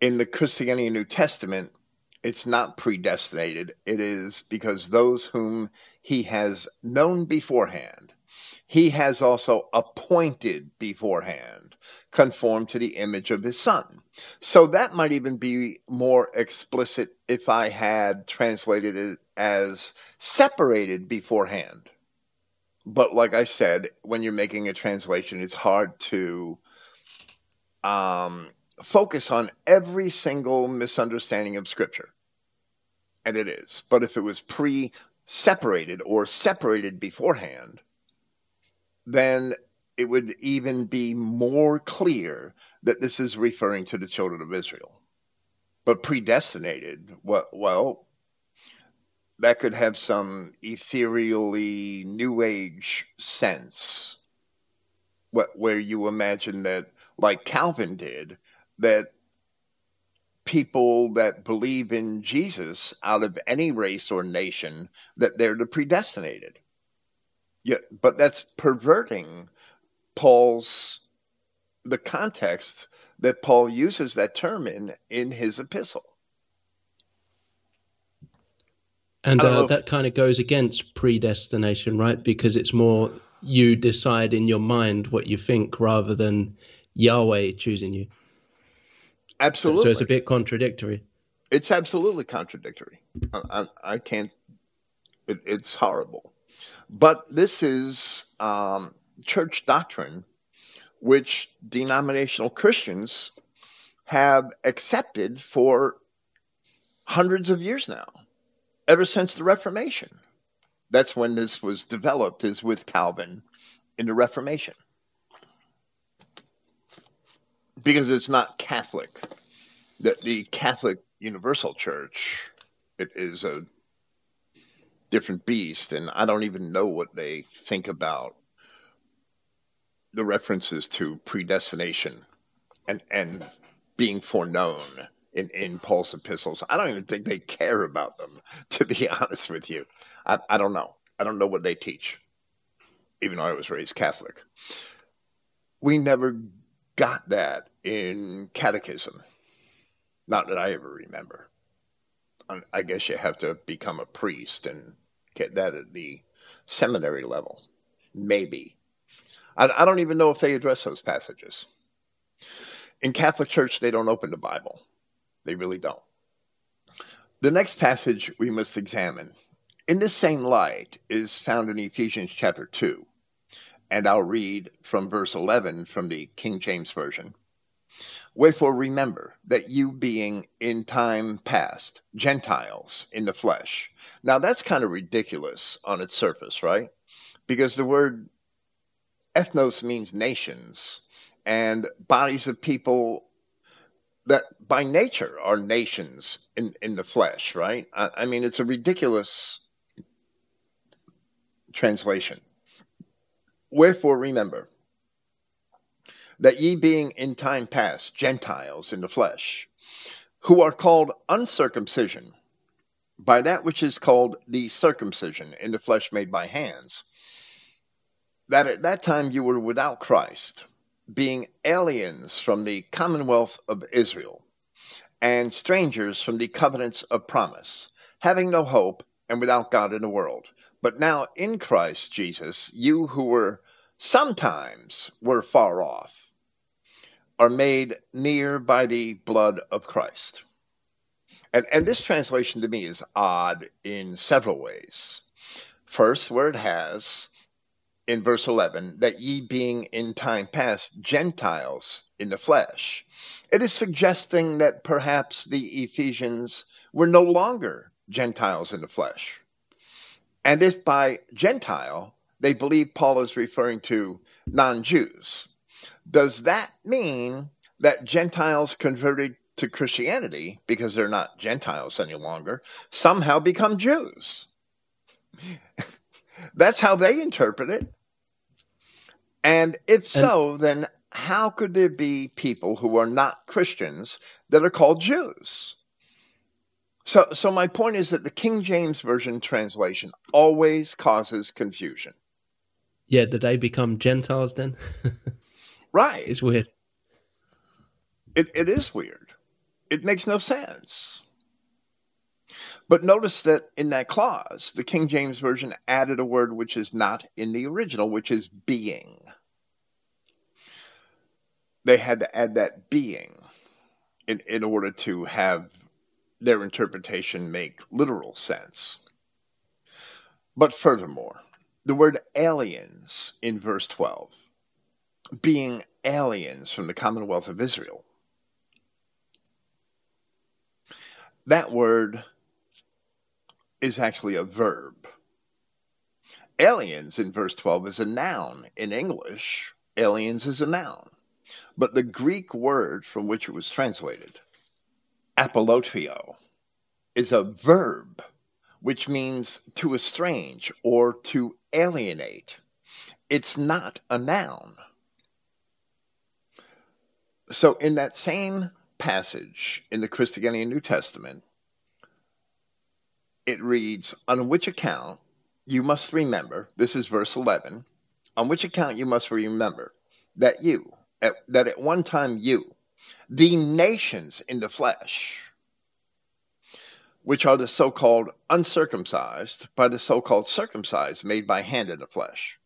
In the Christogenea New Testament, it's not predestinated. It is because those whom he has known beforehand, he has also appointed beforehand, conform to the image of his son. So that might even be more explicit if I had translated it as separated beforehand. But like I said, when you're making a translation, it's hard to um, focus on every single misunderstanding of Scripture. And it is. But if it was pre separated or separated beforehand, then it would even be more clear that this is referring to the children of Israel. But predestinated, well, that could have some ethereally new age sense where you imagine that, like Calvin did, that people that believe in Jesus out of any race or nation, that they're the predestinated. Yeah, but that's perverting Paul's the context that Paul uses that term in in his epistle. And uh, that kind of goes against predestination, right? Because it's more you decide in your mind what you think rather than Yahweh choosing you. Absolutely. So, so it's a bit contradictory. It's absolutely contradictory. I, I, I can't. It, it's horrible. But this is um, church doctrine which denominational Christians have accepted for hundreds of years now, ever since the Reformation. That's when this was developed, is with Calvin in the Reformation. Because it's not Catholic. That the Catholic Universal Church it is a different beast, and I don't even know what they think about the references to predestination and and being foreknown in, in Paul's epistles. I don't even think they care about them, to be honest with you. I, I don't know. I don't know what they teach, even though I was raised Catholic. We never got that in catechism. Not that I ever remember. I guess you have to become a priest and get that at the seminary level. Maybe. I, I don't even know if they address those passages. In Catholic Church, they don't open the Bible. They really don't. The next passage we must examine in this same light is found in Ephesians chapter 2. And I'll read from verse 11 from the King James Version. Wherefore remember that you being in time past Gentiles in the flesh. Now that's kind of ridiculous on its surface, right? Because the word ethnos means nations and bodies of people that by nature are nations in, in the flesh, right? I, I mean, it's a ridiculous translation. Wherefore, remember that ye being in time past Gentiles in the flesh, who are called uncircumcision by that which is called the circumcision in the flesh made by hands, that at that time you were without Christ, being aliens from the commonwealth of Israel, and strangers from the covenants of promise, having no hope and without God in the world. But now in Christ Jesus, you who were sometimes were far off, are made near by the blood of Christ. And, and this translation to me is odd in several ways. First, where it has in verse 11 that ye being in time past Gentiles in the flesh. It is suggesting that perhaps the Ephesians were no longer Gentiles in the flesh. And if by Gentile they believe Paul is referring to non Jews. Does that mean that Gentiles converted to Christianity, because they're not Gentiles any longer, somehow become Jews? That's how they interpret it. And if so, then how could there be people who are not Christians that are called Jews? So, so my point is that the King James Version translation always causes confusion. Yeah, did they become Gentiles then? right. It's weird. It, it is weird. It makes no sense. But notice that in that clause, the King James Version added a word which is not in the original, which is being. They had to add that being in, in order to have their interpretation make literal sense. But furthermore, the word aliens in verse 12, being aliens from the Commonwealth of Israel, that word is actually a verb. Aliens in verse 12 is a noun in English. Aliens is a noun. But the Greek word from which it was translated, apolotrio, is a verb which means to estrange or to alienate. It's not a noun. So, in that same passage in the Christogenea New Testament, it reads, On which account you must remember, this is verse 11, on which account you must remember that you, at, that at one time you, the nations in the flesh, which are the so called uncircumcised by the so called circumcised made by hand in the flesh.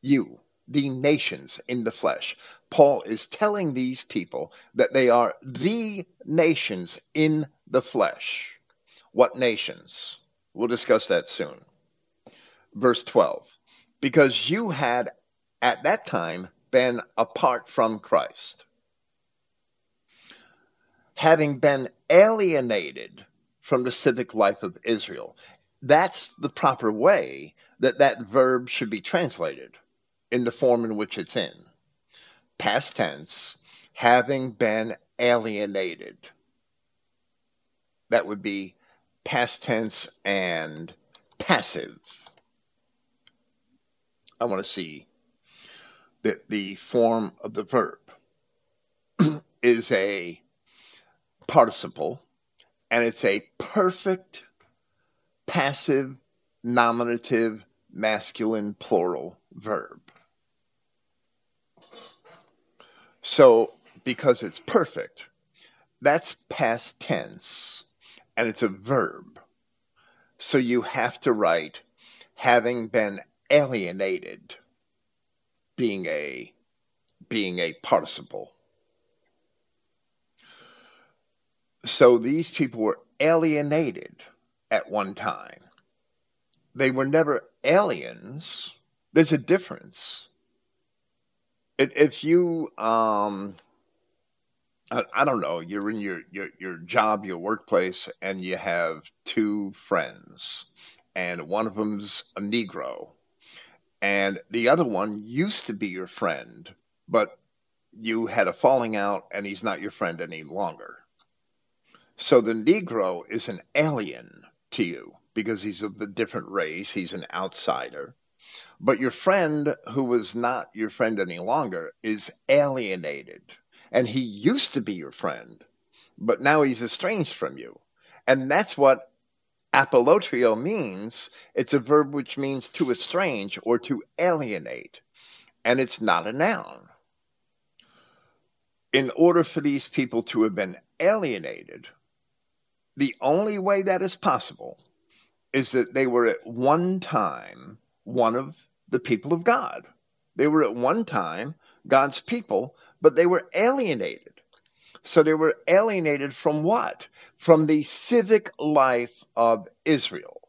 You, the nations in the flesh. Paul is telling these people that they are the nations in the flesh. What nations? We'll discuss that soon. Verse 12. Because you had at that time been apart from Christ, having been alienated from the civic life of Israel. That's the proper way that that verb should be translated in the form in which it's in. Past tense, having been alienated. That would be past tense and passive. I want to see that the form of the verb is a participle and it's a perfect passive nominative masculine plural verb. So, because it's perfect, that's past tense and it's a verb. So you have to write having been alienated being a being a participle. So these people were alienated at one time. They were never aliens. There's a difference. If you um, I, I don't know, you're in your, your, your job, your workplace, and you have two friends, and one of them's a Negro, and the other one used to be your friend, but you had a falling out, and he's not your friend any longer. So the Negro is an alien to you because he's of a different race, he's an outsider. But your friend, who was not your friend any longer, is alienated and he used to be your friend, but now he's estranged from you. And that's what apolotrio means. It's a verb which means to estrange or to alienate, and it's not a noun. In order for these people to have been alienated, the only way that is possible is that they were at one time one of the people of God. They were at one time God's people, but they were alienated. So they were alienated from what? From the civic life of Israel.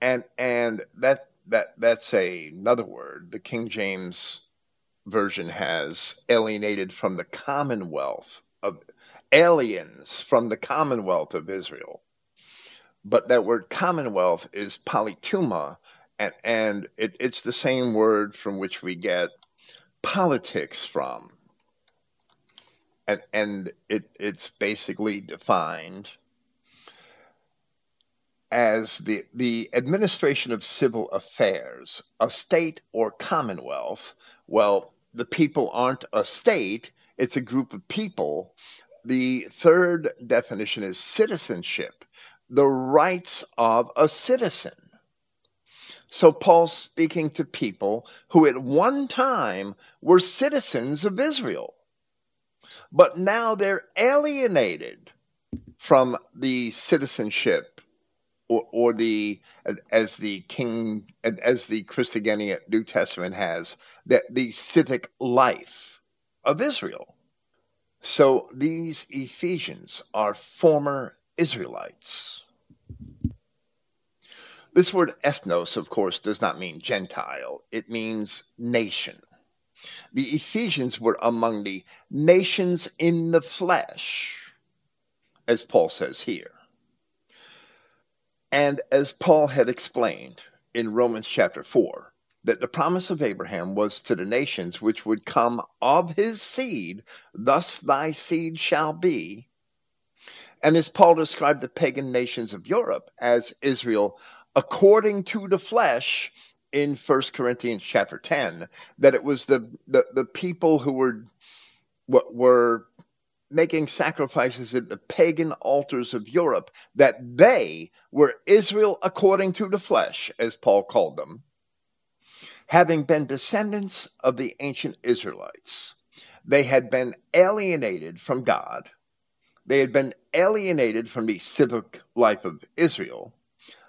And and that that that's a, another word. The King James version has alienated from the commonwealth of aliens from the commonwealth of Israel. But that word commonwealth is polytuma, and, and it, it's the same word from which we get politics from. And, and it, it's basically defined as the, the administration of civil affairs, a state or commonwealth. Well, the people aren't a state, it's a group of people. The third definition is citizenship, the rights of a citizen. So Paul's speaking to people who at one time were citizens of Israel, but now they're alienated from the citizenship or, or the as the king as the Christogenea New Testament has that the civic life of Israel. So these Ephesians are former Israelites. This word ethnos, of course, does not mean Gentile, it means nation. The Ephesians were among the nations in the flesh, as Paul says here. And as Paul had explained in Romans chapter 4, that the promise of Abraham was to the nations which would come of his seed, thus thy seed shall be. And as Paul described the pagan nations of Europe as Israel according to the flesh in First Corinthians chapter 10, that it was the, the, the people who were, were making sacrifices at the pagan altars of Europe, that they were Israel according to the flesh, as Paul called them, having been descendants of the ancient Israelites. They had been alienated from God. They had been alienated from the civic life of Israel,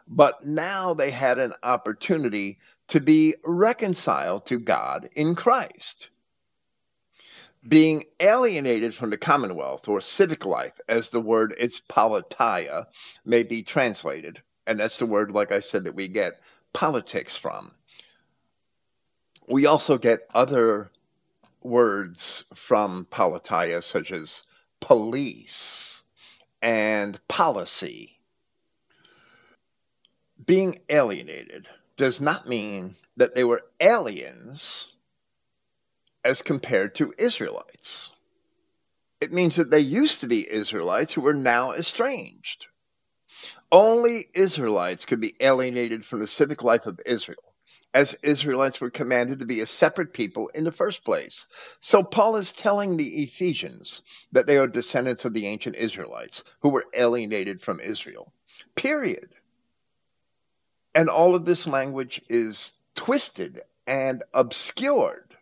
but now they had an opportunity to be reconciled to God in Christ being alienated from the commonwealth or civic life, as the word it's politeia may be translated. And that's the word, like I said, that we get politics from. We also get other words from politeia, such as police and policy. Being alienated does not mean that they were aliens as compared to Israelites. It means that they used to be Israelites who are now estranged. Only Israelites could be alienated from the civic life of Israel, as Israelites were commanded to be a separate people in the first place. So Paul is telling the Ephesians that they are descendants of the ancient Israelites who were alienated from Israel. Period. And all of this language is twisted and obscured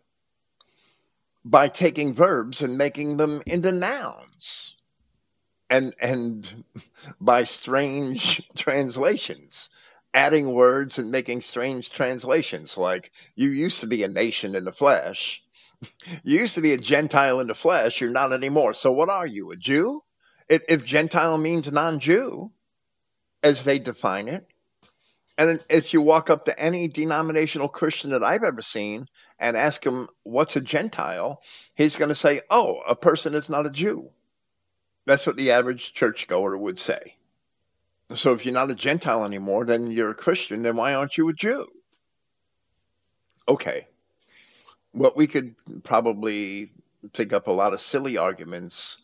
by taking verbs and making them into nouns and and by strange translations adding words and making strange translations like you used to be a nation in the flesh. You used to be a gentile in the flesh. You're not anymore. So what are you a jew? If, if gentile means non-jew as they define it and if you walk up to any denominational Christian that I've ever seen and ask him, what's a Gentile? He's going to say, oh, a person is not a Jew. That's what the average churchgoer would say. So if you're not a Gentile anymore, then you're a Christian, then why aren't you a Jew? Okay. Well, we could probably pick up a lot of silly arguments,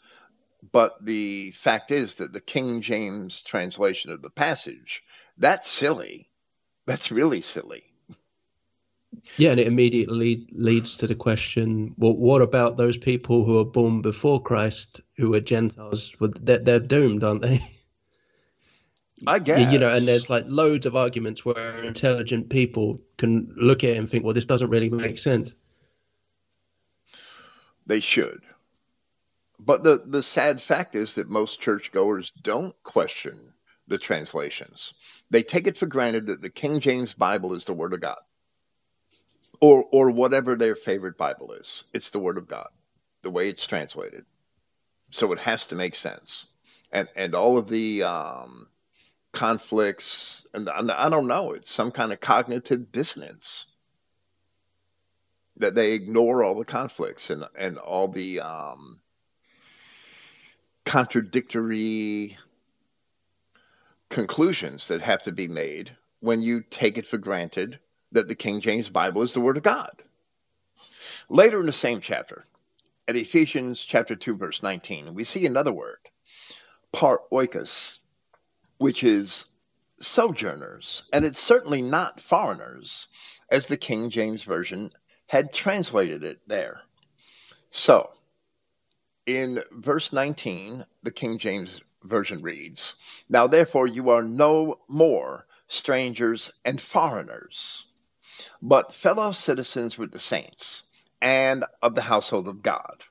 but the fact is that the King James translation of the passage that's silly. That's really silly. Yeah, and it immediately leads to the question: Well, what about those people who are born before Christ, who are Gentiles? They're, they're doomed, aren't they? I guess. You know, and there's like loads of arguments where intelligent people can look at it and think, "Well, this doesn't really make sense." They should. But the, the sad fact is that most churchgoers don't question the translations. They take it for granted that the King James Bible is the Word of God, or or whatever their favorite Bible is. It's the Word of God, the way it's translated. So it has to make sense, and and all of the um, conflicts, and, and I don't know, it's some kind of cognitive dissonance that they ignore all the conflicts and and all the um, contradictory conclusions that have to be made when you take it for granted that the King James Bible is the Word of God. Later in the same chapter, at Ephesians chapter 2, verse 19, we see another word, paroikos, which is sojourners, and it's certainly not foreigners, as the King James Version had translated it there. So, in verse 19, the King James Version reads, Now therefore you are no more strangers and foreigners, but fellow citizens with the saints and of the household of God.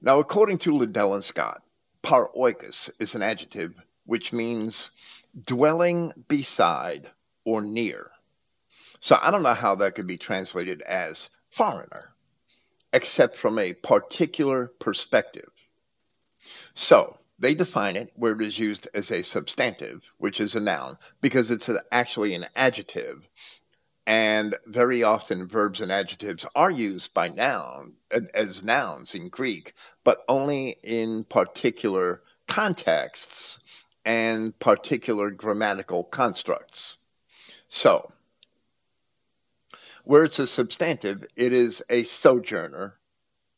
Now, according to Liddell and Scott, paroikos is an adjective which means dwelling beside or near. So I don't know how that could be translated as foreigner, except from a particular perspective. So they define it where it is used as a substantive, which is a noun, because it's actually an adjective. And very often verbs and adjectives are used by noun as nouns in Greek, but only in particular contexts and particular grammatical constructs. So, where it's a substantive, it is a sojourner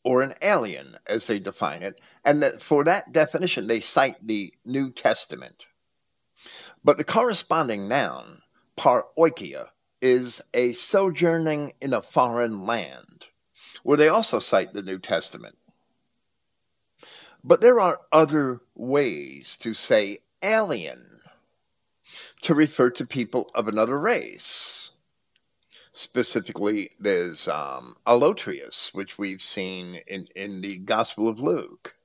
or an alien, as they define it, and that for that definition they cite the New Testament. But the corresponding noun, paroikia, is a sojourning in a foreign land, where they also cite the New Testament. But there are other ways to say alien to refer to people of another race. Specifically, there's um, allotrios, which we've seen in, in the Gospel of Luke.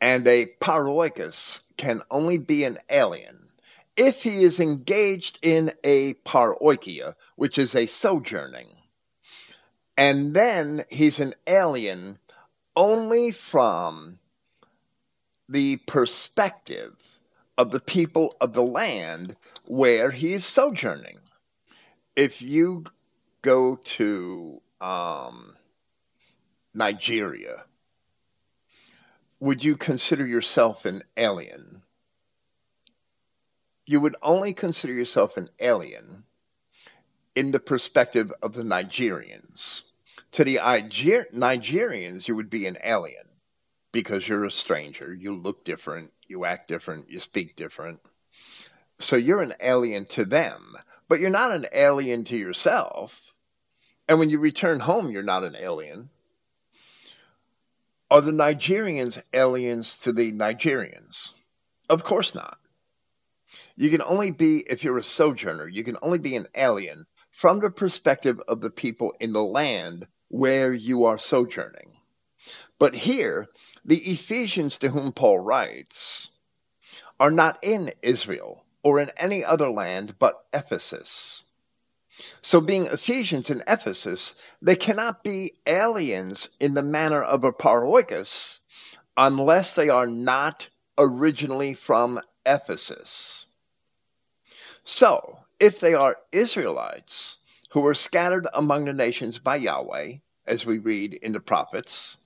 And a paroikos can only be an alien if he is engaged in a paroikia, which is a sojourning. And then he's an alien only from the perspective of the people of the land where he is sojourning. If you go to um, Nigeria, would you consider yourself an alien? You would only consider yourself an alien in the perspective of the Nigerians. To the Nigerians, you would be an alien because you're a stranger. You look different, you act different, you speak different. So you're an alien to them, but you're not an alien to yourself. And when you return home, you're not an alien. Are the Nigerians aliens to the Nigerians? Of course not. You can only be, if you're a sojourner, you can only be an alien from the perspective of the people in the land where you are sojourning. But here, the Ephesians to whom Paul writes are not in Israel or in any other land but Ephesus. So, being Ephesians in Ephesus, they cannot be aliens in the manner of a paroikos unless they are not originally from Ephesus. So, if they are Israelites who were scattered among the nations by Yahweh, as we read in the prophets,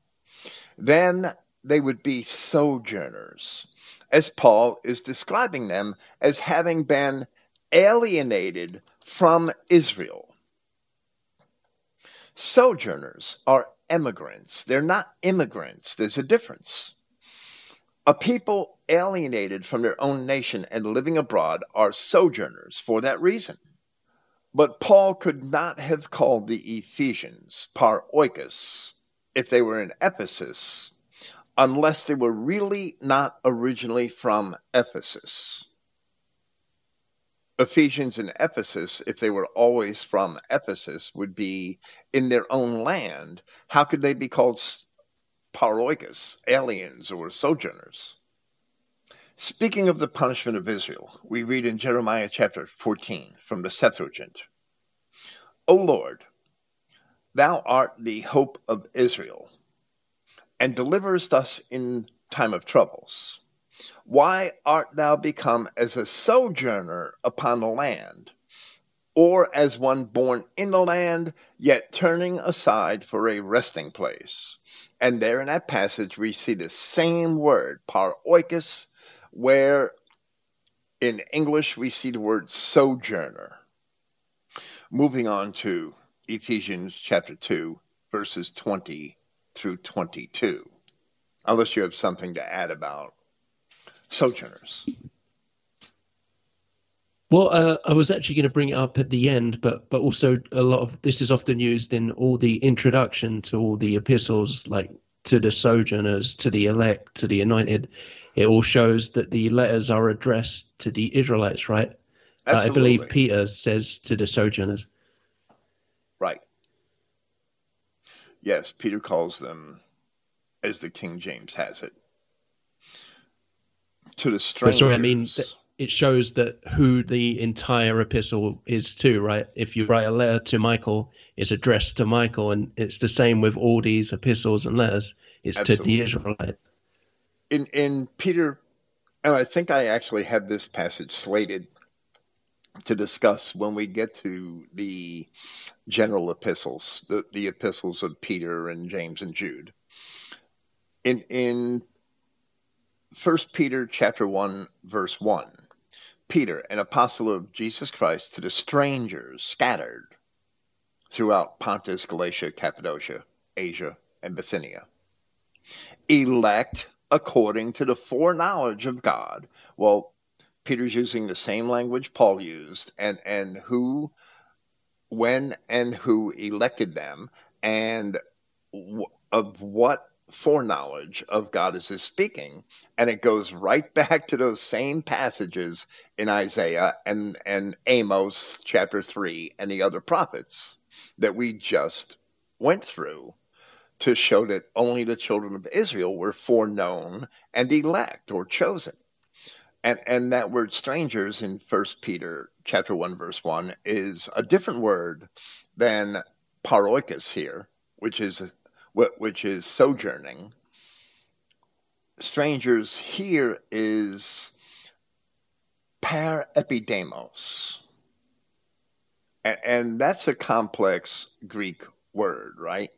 then they would be sojourners, as Paul is describing them as having been alienated from Israel. Sojourners are emigrants, they're not immigrants. There's a difference. A people alienated from their own nation and living abroad are sojourners for that reason. But Paul could not have called the Ephesians paroikos if they were in Ephesus unless they were really not originally from Ephesus. Ephesians in Ephesus, if they were always from Ephesus, would be in their own land. How could they be called paroikos, aliens or sojourners? Speaking of the punishment of Israel, we read in Jeremiah chapter 14 from the Septuagint O Lord, thou art the hope of Israel and deliverest us in time of troubles. Why art thou become as a sojourner upon the land, or as one born in the land, yet turning aside for a resting place? And there in that passage, we see the same word, paroikos, where In English, we see the word sojourner. Moving on to Ephesians chapter 2, verses 20 through 22, unless you have something to add about sojourners. Well, uh, I was actually going to bring it up at the end, but but also a lot of this is often used in all the introduction to all the epistles, like to the sojourners, to the elect, to the anointed. It all shows that the letters are addressed to the Israelites, right? Uh, I believe Peter says to the sojourners. Right. Yes, Peter calls them, as the King James has it, to the strangers. Sorry, I mean. It shows that who the entire epistle is to, right? If you write a letter to Michael, it's addressed to Michael, and it's the same with all these epistles and letters. It's Absolutely. to the Israelite. In in Peter, and I think I actually had this passage slated to discuss when we get to the general epistles, the, the epistles of Peter and James and Jude. In in First Peter chapter one verse one Peter, an apostle of Jesus Christ, to the strangers scattered throughout Pontus, Galatia, Cappadocia, Asia, and Bithynia. Elect according to the foreknowledge of God. Well, Peter's using the same language Paul used, and, and who, when, and who elected them, and of what foreknowledge of God is this speaking. And it goes right back to those same passages in Isaiah and, and Amos chapter 3 and the other prophets that we just went through to show that only the children of Israel were foreknown and elect or chosen. And, and that word strangers in First Peter chapter 1 verse 1 is a different word than paroikos here, which is which is sojourning. Strangers here is par epidemos. And, and that's a complex Greek word, right?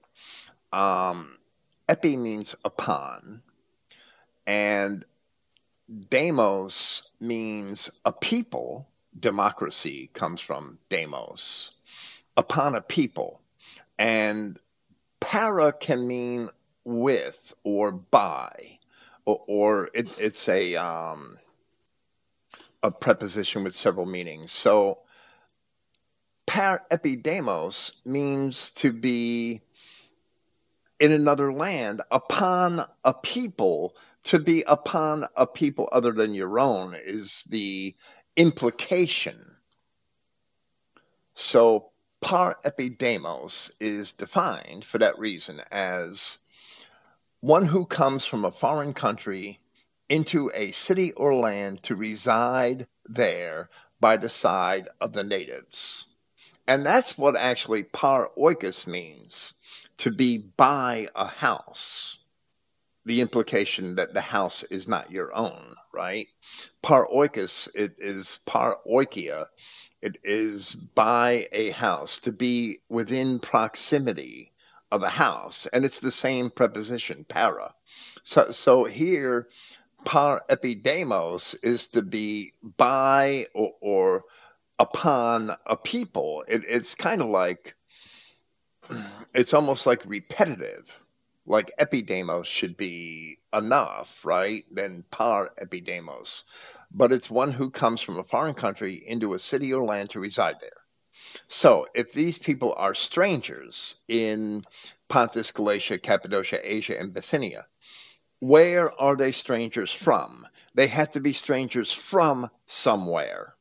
Um, epi means upon, and demos means a people. Democracy comes from demos, upon a people. And para can mean with or by, or, or it, it's a um, a preposition with several meanings. So par epidemos means to be in another land upon a people to be upon a people other than your own is the implication so par epidemos is defined for that reason as one who comes from a foreign country into a city or land to reside there by the side of the natives. And that's what actually par oikos means to be by a house. The implication that the house is not your own, right? Par oikos it is par oikia it is by a house, to be within proximity of a house. And it's the same preposition, para. So, so here, par epidemos is to be by or, or upon a people. It, it's kind of like, it's almost like repetitive. Like epidemos should be enough, right? Then par epidemos but it's one who comes from a foreign country into a city or land to reside there. So, if these people are strangers in Pontus, Galatia, Cappadocia, Asia, and Bithynia, where are they strangers from? They have to be strangers from somewhere.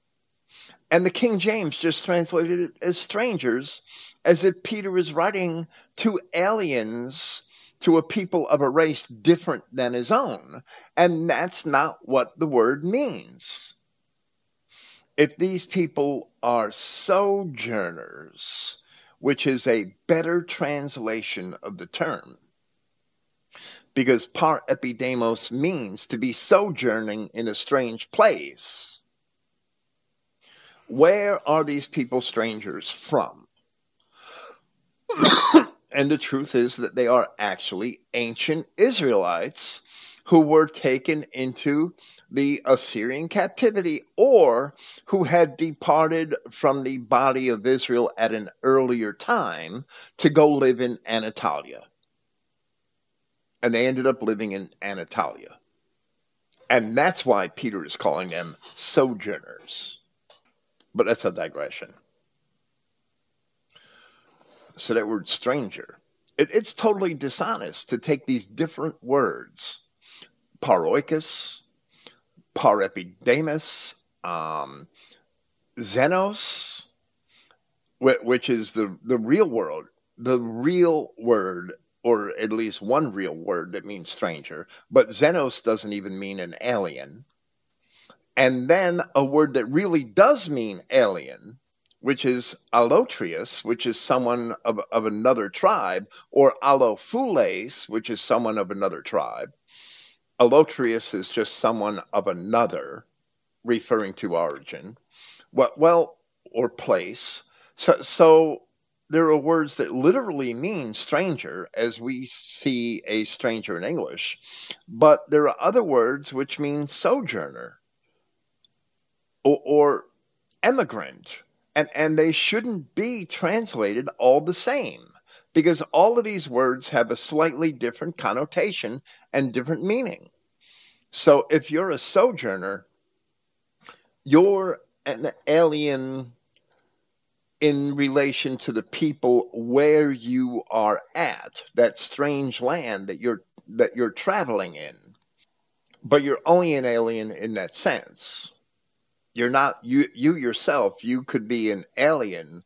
And the King James just translated it as strangers, as if Peter is writing to aliens to a people of a race different than his own. And that's not what the word means. If these people are sojourners, which is a better translation of the term, because par epidemos means to be sojourning in a strange place. Where are these people strangers from? And the truth is that they are actually ancient Israelites who were taken into the Assyrian captivity or who had departed from the body of Israel at an earlier time to go live in Anatolia. And they ended up living in Anatolia. And that's why Peter is calling them sojourners. But that's a digression. So that word stranger, it, it's totally dishonest to take these different words, paroikos, parepidemos, um, xenos, which is the, the real world, the real word, or at least one real word that means stranger, but xenos doesn't even mean an alien. And then a word that really does mean alien, which is allotrios, which is someone of, of another tribe, or allophules, which is someone of another tribe. Allotrios is just someone of another, referring to origin. Well, well or place. So, so there are words that literally mean stranger, as we see a stranger in English, but there are other words which mean sojourner or, or emigrant, and, and they shouldn't be translated all the same because all of these words have a slightly different connotation and different meaning. So if you're a sojourner, you're an alien in relation to the people where you are at, that strange land that you're that you're traveling in. But you're only an alien in that sense. You're not you you yourself, you could be an alien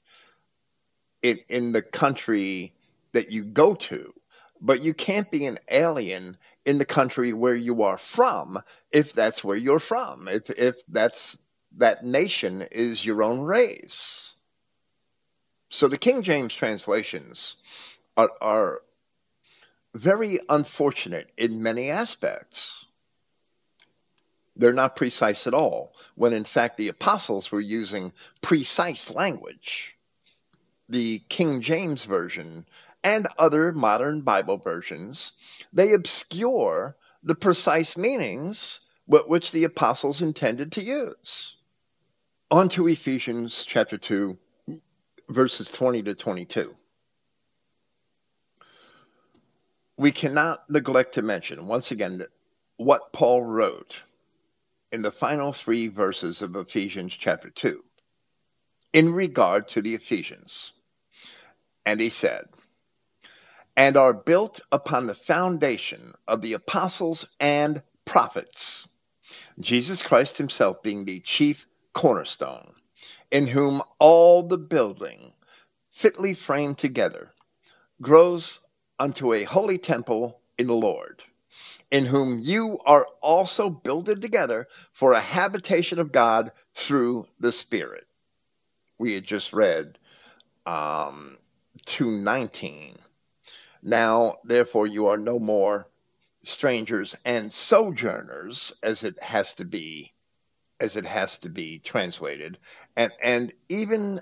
in in the country that you go to, but you can't be an alien in the country where you are from if that's where you're from. If if that's that nation is your own race. So the King James translations are, are very unfortunate in many aspects. They're not precise at all, when in fact the apostles were using precise language. The King James Version and other modern Bible versions, they obscure the precise meanings which the apostles intended to use. On to Ephesians chapter 2, verses 20 to 22. We cannot neglect to mention, once again, what Paul wrote in the final three verses of Ephesians chapter 2 in regard to the Ephesians. And he said, and are built upon the foundation of the apostles and prophets, Jesus Christ himself being the chief cornerstone in whom all the building, fitly framed together, grows unto a holy temple in the Lord, in whom you are also builded together for a habitation of God through the Spirit. We had just read um, 219. Now, therefore, you are no more strangers and sojourners, as it has to be as it has to be translated. And, and even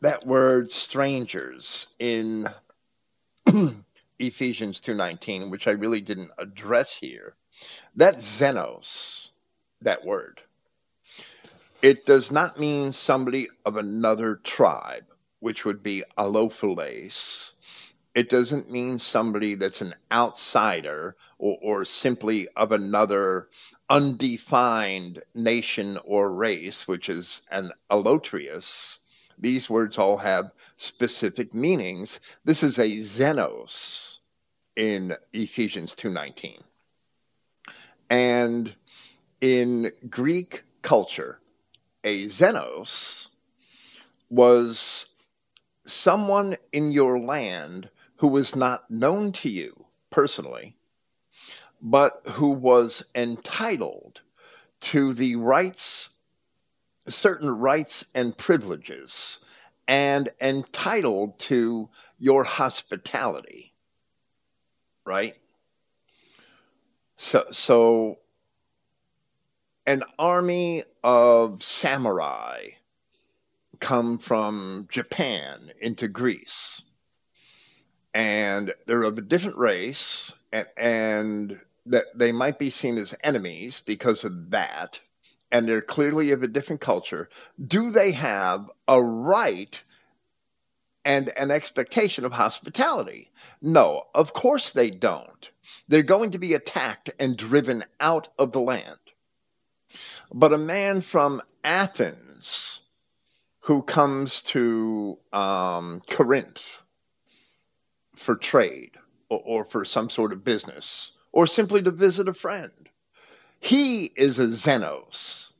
that word strangers in Ephesians 2:19, which I really didn't address here, that xenos, that word, it does not mean somebody of another tribe, which would be allophules. It doesn't mean somebody that's an outsider or, or simply of another undefined nation or race, which is an allotrios. These words all have specific meanings. This is a xenos in Ephesians 2:19. And in Greek culture, a xenos was someone in your land who was not known to you personally, but who was entitled to the rights, certain rights and privileges, and entitled to your hospitality. Right? So, so an army of samurai come from Japan into Greece. And they're of a different race, and, and that they might be seen as enemies because of that, and they're clearly of a different culture, do they have a right and an expectation of hospitality? No, of course they don't. They're going to be attacked and driven out of the land. But a man from Athens who comes to um, Corinth for trade or, or for some sort of business or simply to visit a friend, he is a Xenos.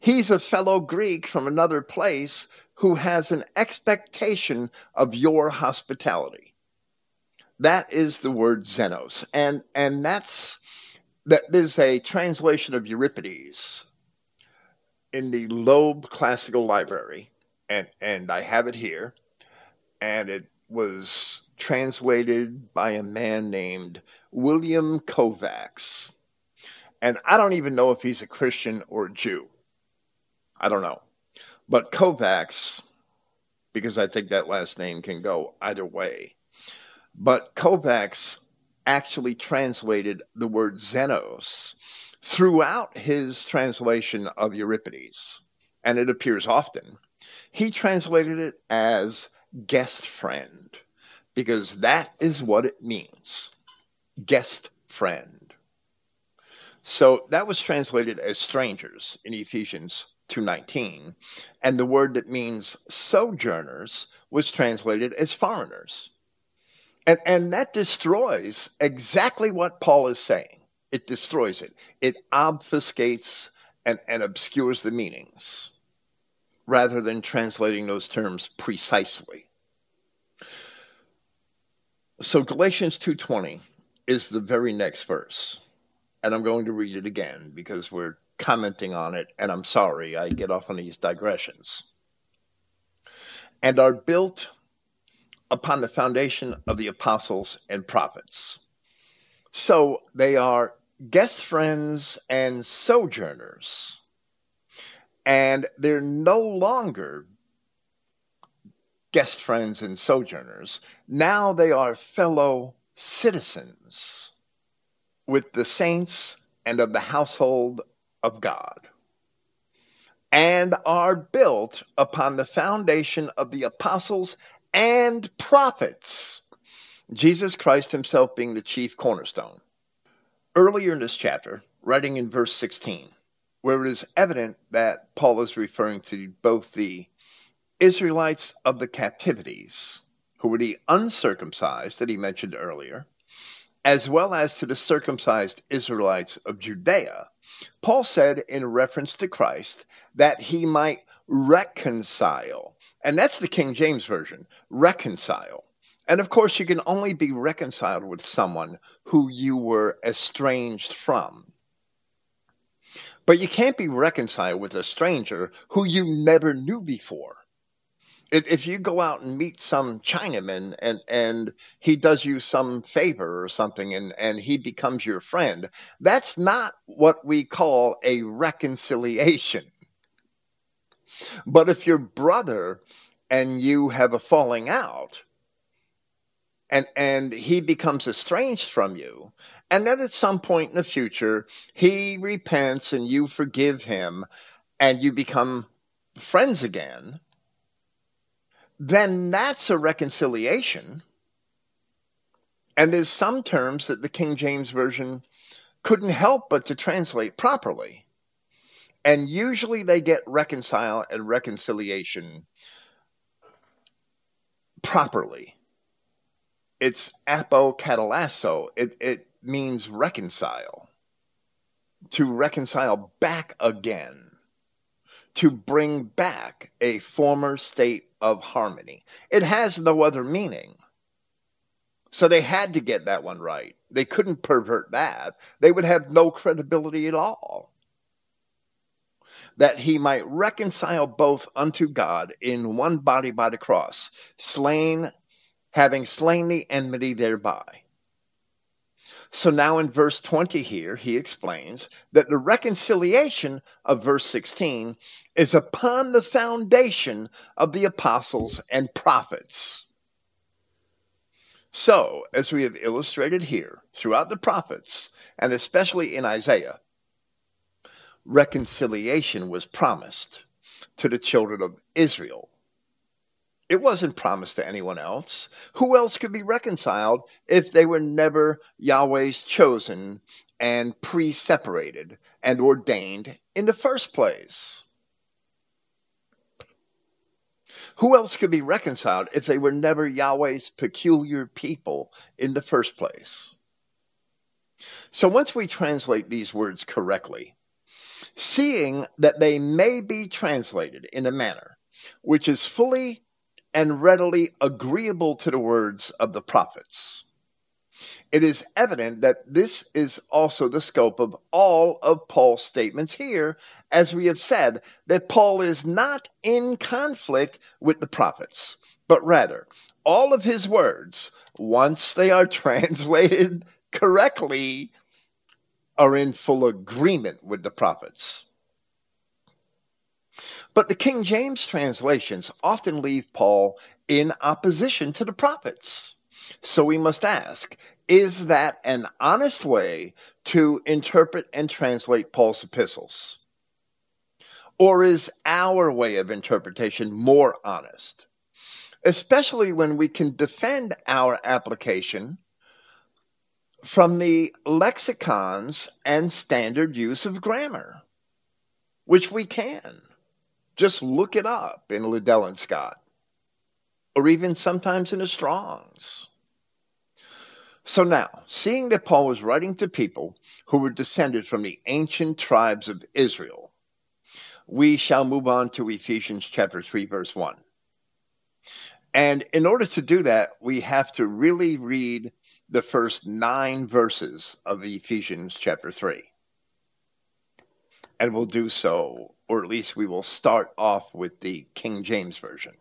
He's a fellow Greek from another place who has an expectation of your hospitality. That is the word Xenos. And, and that's, that is a translation of Euripides in the Loeb Classical Library. And, and I have it here. And it was translated by a man named William Kovacs. And I don't even know if he's a Christian or a Jew. I don't know. But Kovacs, because I think that last name can go either way, but Kovacs actually translated the word Xenos throughout his translation of Euripides, and it appears often. He translated it as guest friend because that is what it means guest friend. So that was translated as strangers in Ephesians 2:19, and the word that means sojourners was translated as foreigners. And and that destroys exactly what Paul is saying. It destroys it. It obfuscates and, and obscures the meanings rather than translating those terms precisely. So Galatians 2:20 is the very next verse. And I'm going to read it again because we're commenting on it, and I'm sorry I get off on these digressions. And are built upon the foundation of the apostles and prophets. So they are guest friends and sojourners. And they're no longer guest friends and sojourners. Now they are fellow citizens with the saints and of the household of God, and are built upon the foundation of the apostles and prophets, Jesus Christ himself being the chief cornerstone. Earlier in this chapter, writing in verse 16, where it is evident that Paul is referring to both the Israelites of the captivities, who were the uncircumcised that he mentioned earlier, as well as to the circumcised Israelites of Judea, Paul said in reference to Christ that he might reconcile. And that's the King James Version reconcile. And of course, you can only be reconciled with someone who you were estranged from. But you can't be reconciled with a stranger who you never knew before if you go out and meet some Chinaman and and he does you some favor or something and and he becomes your friend, that's not what we call a reconciliation. But if your brother and you have a falling out and and he becomes estranged from you and then at some point in the future he repents and you forgive him and you become friends again then that's a reconciliation. And there's some terms that the King James Version couldn't help but to translate properly. And usually they get reconcile and reconciliation properly. It's apokatallasso. It, it means reconcile. To reconcile back again. To bring back a former state of harmony. It has no other meaning. So they had to get that one right. They couldn't pervert that. They would have no credibility at all. That he might reconcile both unto God in one body by the cross, slain, having slain the enmity thereby. So now in verse 20 here, he explains that the reconciliation of verse 16 is upon the foundation of the apostles and prophets. So, as we have illustrated here throughout the prophets, and especially in Isaiah, reconciliation was promised to the children of Israel. It wasn't promised to anyone else. Who else could be reconciled if they were never Yahweh's chosen and pre separated and ordained in the first place? Who else could be reconciled if they were never Yahweh's peculiar people in the first place? So once we translate these words correctly, seeing that they may be translated in a manner which is fully and readily agreeable to the words of the prophets, it is evident that this is also the scope of all of Paul's statements here, as we have said, that Paul is not in conflict with the prophets, but rather all of his words, once they are translated correctly, are in full agreement with the prophets. But the King James translations often leave Paul in opposition to the prophets. So we must ask is that an honest way to interpret and translate Paul's epistles? Or is our way of interpretation more honest? Especially when we can defend our application from the lexicons and standard use of grammar, which we can. Just look it up in Liddell and Scott, or even sometimes in the Strongs. So now, seeing that Paul was writing to people who were descended from the ancient tribes of Israel, we shall move on to Ephesians chapter 3, verse 1. And in order to do that, we have to really read the first nine verses of Ephesians chapter 3. And we'll do so, or at least we will start off with the King James Version.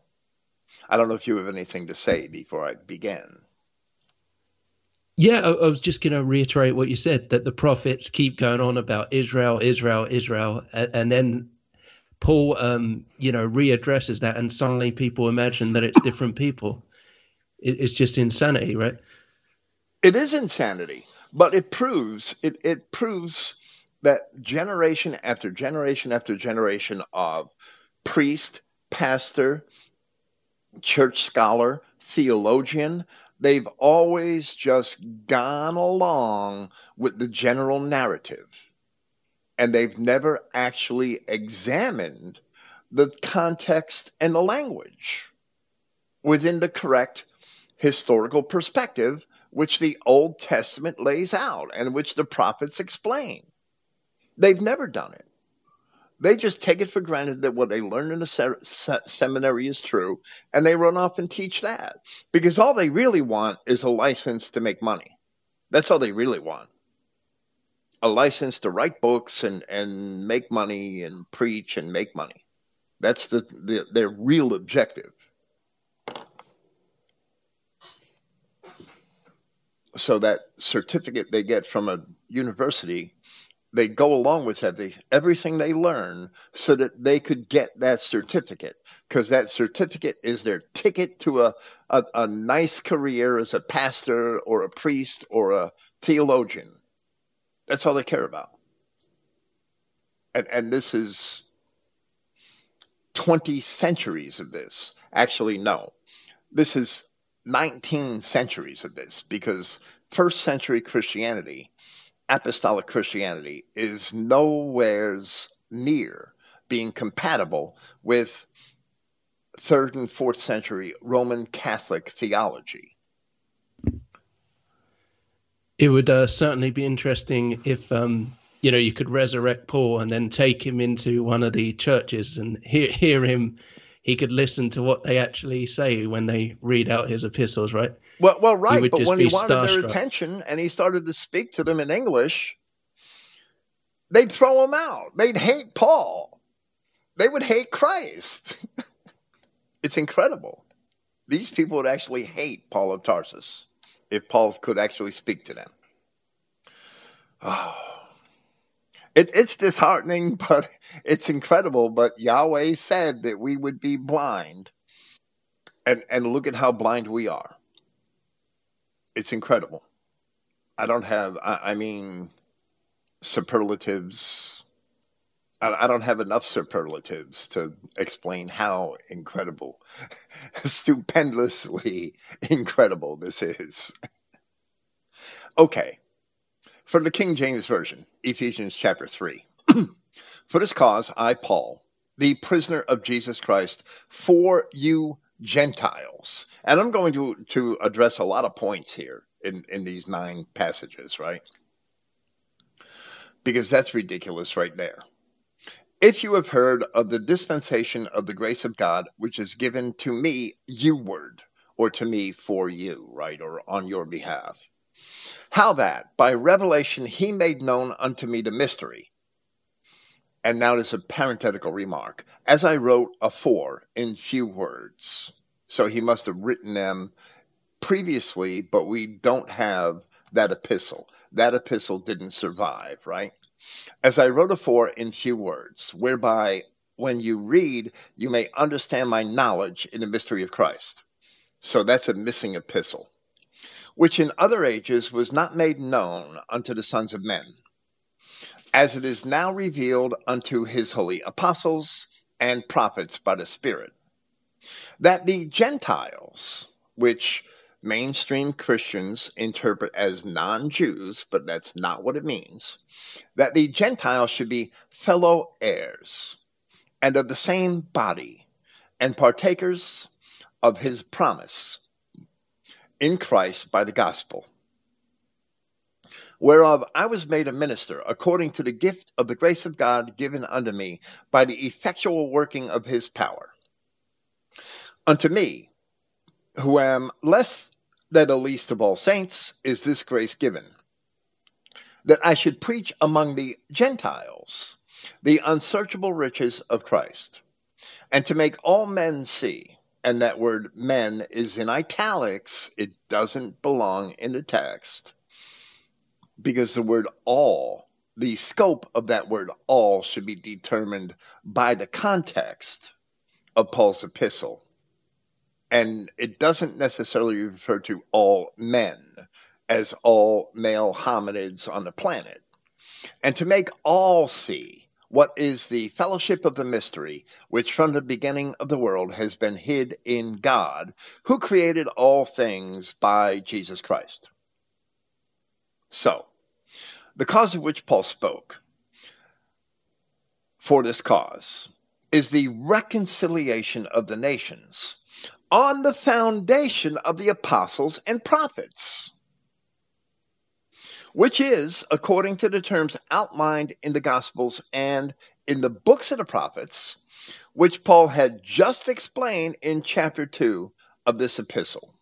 I don't know if you have anything to say before I begin. Yeah, I, I was just going to reiterate what you said that the prophets keep going on about Israel, Israel, Israel, and, and then Paul, um, you know, readdresses that, and suddenly people imagine that it's different people. It, it's just insanity, right? It is insanity, but it proves it. It proves that generation after generation after generation of priest, pastor, church scholar, theologian, they've always just gone along with the general narrative and they've never actually examined the context and the language within the correct historical perspective which the Old Testament lays out and which the prophets explain. They've never done it. They just take it for granted that what they learn in the se- se- seminary is true, and they run off and teach that because all they really want is a license to make money. That's all they really want. A license to write books and, and make money and preach and make money. That's the, the their real objective. So that certificate they get from a university they go along with every, everything they learn so that they could get that certificate because that certificate is their ticket to a, a, a, nice career as a pastor or a priest or a theologian. That's all they care about. And, and this is 20 centuries of this. Actually, no. This is 19 centuries of this because first century Christianity apostolic Christianity is nowheres near being compatible with third and fourth century Roman Catholic theology. It would uh, certainly be interesting if um, you know you could resurrect Paul and then take him into one of the churches and hear, hear him. He could listen to what they actually say when they read out his epistles, right? Well, well, right. But when he wanted starstruck. their attention and he started to speak to them in English, they'd throw him out. They'd hate Paul. They would hate Christ. it's incredible. These people would actually hate Paul of Tarsus if Paul could actually speak to them. Oh. It, it's disheartening, but it's incredible. But Yahweh said that we would be blind. And, and look at how blind we are. It's incredible. I don't have, I, I mean, superlatives. I, I don't have enough superlatives to explain how incredible, stupendously incredible this is. okay. From the King James Version, Ephesians chapter 3. for this cause, I, Paul, the prisoner of Jesus Christ, for you Gentiles. And I'm going to, to address a lot of points here in, in these nine passages, right? Because that's ridiculous right there. If you have heard of the dispensation of the grace of God, which is given to me, you word, or to me for you, right, or on your behalf. How that by revelation he made known unto me the mystery. And now there's a parenthetical remark. As I wrote afore in few words. So he must have written them previously, but we don't have that epistle. That epistle didn't survive, right? As I wrote afore in few words, whereby when you read, you may understand my knowledge in the mystery of Christ. So that's a missing epistle, which in other ages was not made known unto the sons of men, as it is now revealed unto his holy apostles and prophets by the Spirit, that the Gentiles, which mainstream Christians interpret as non Jews, but that's not what it means, that the Gentiles should be fellow heirs and of the same body and partakers of his promise in Christ by the gospel. Whereof I was made a minister according to the gift of the grace of God given unto me by the effectual working of his power. Unto me, who am less than the least of all saints, is this grace given that I should preach among the Gentiles the unsearchable riches of Christ, and to make all men see. And that word men is in italics, it doesn't belong in the text, because the word all, the scope of that word all, should be determined by the context of Paul's epistle and it doesn't necessarily refer to all men as all male hominids on the planet. And to make all see what is the fellowship of the mystery, which from the beginning of the world has been hid in God, who created all things by Jesus Christ. So, the cause of which Paul spoke for this cause is the reconciliation of the nations on the foundation of the apostles and prophets, which is according to the terms outlined in the Gospels and in the books of the prophets, which Paul had just explained in chapter 2 of this epistle.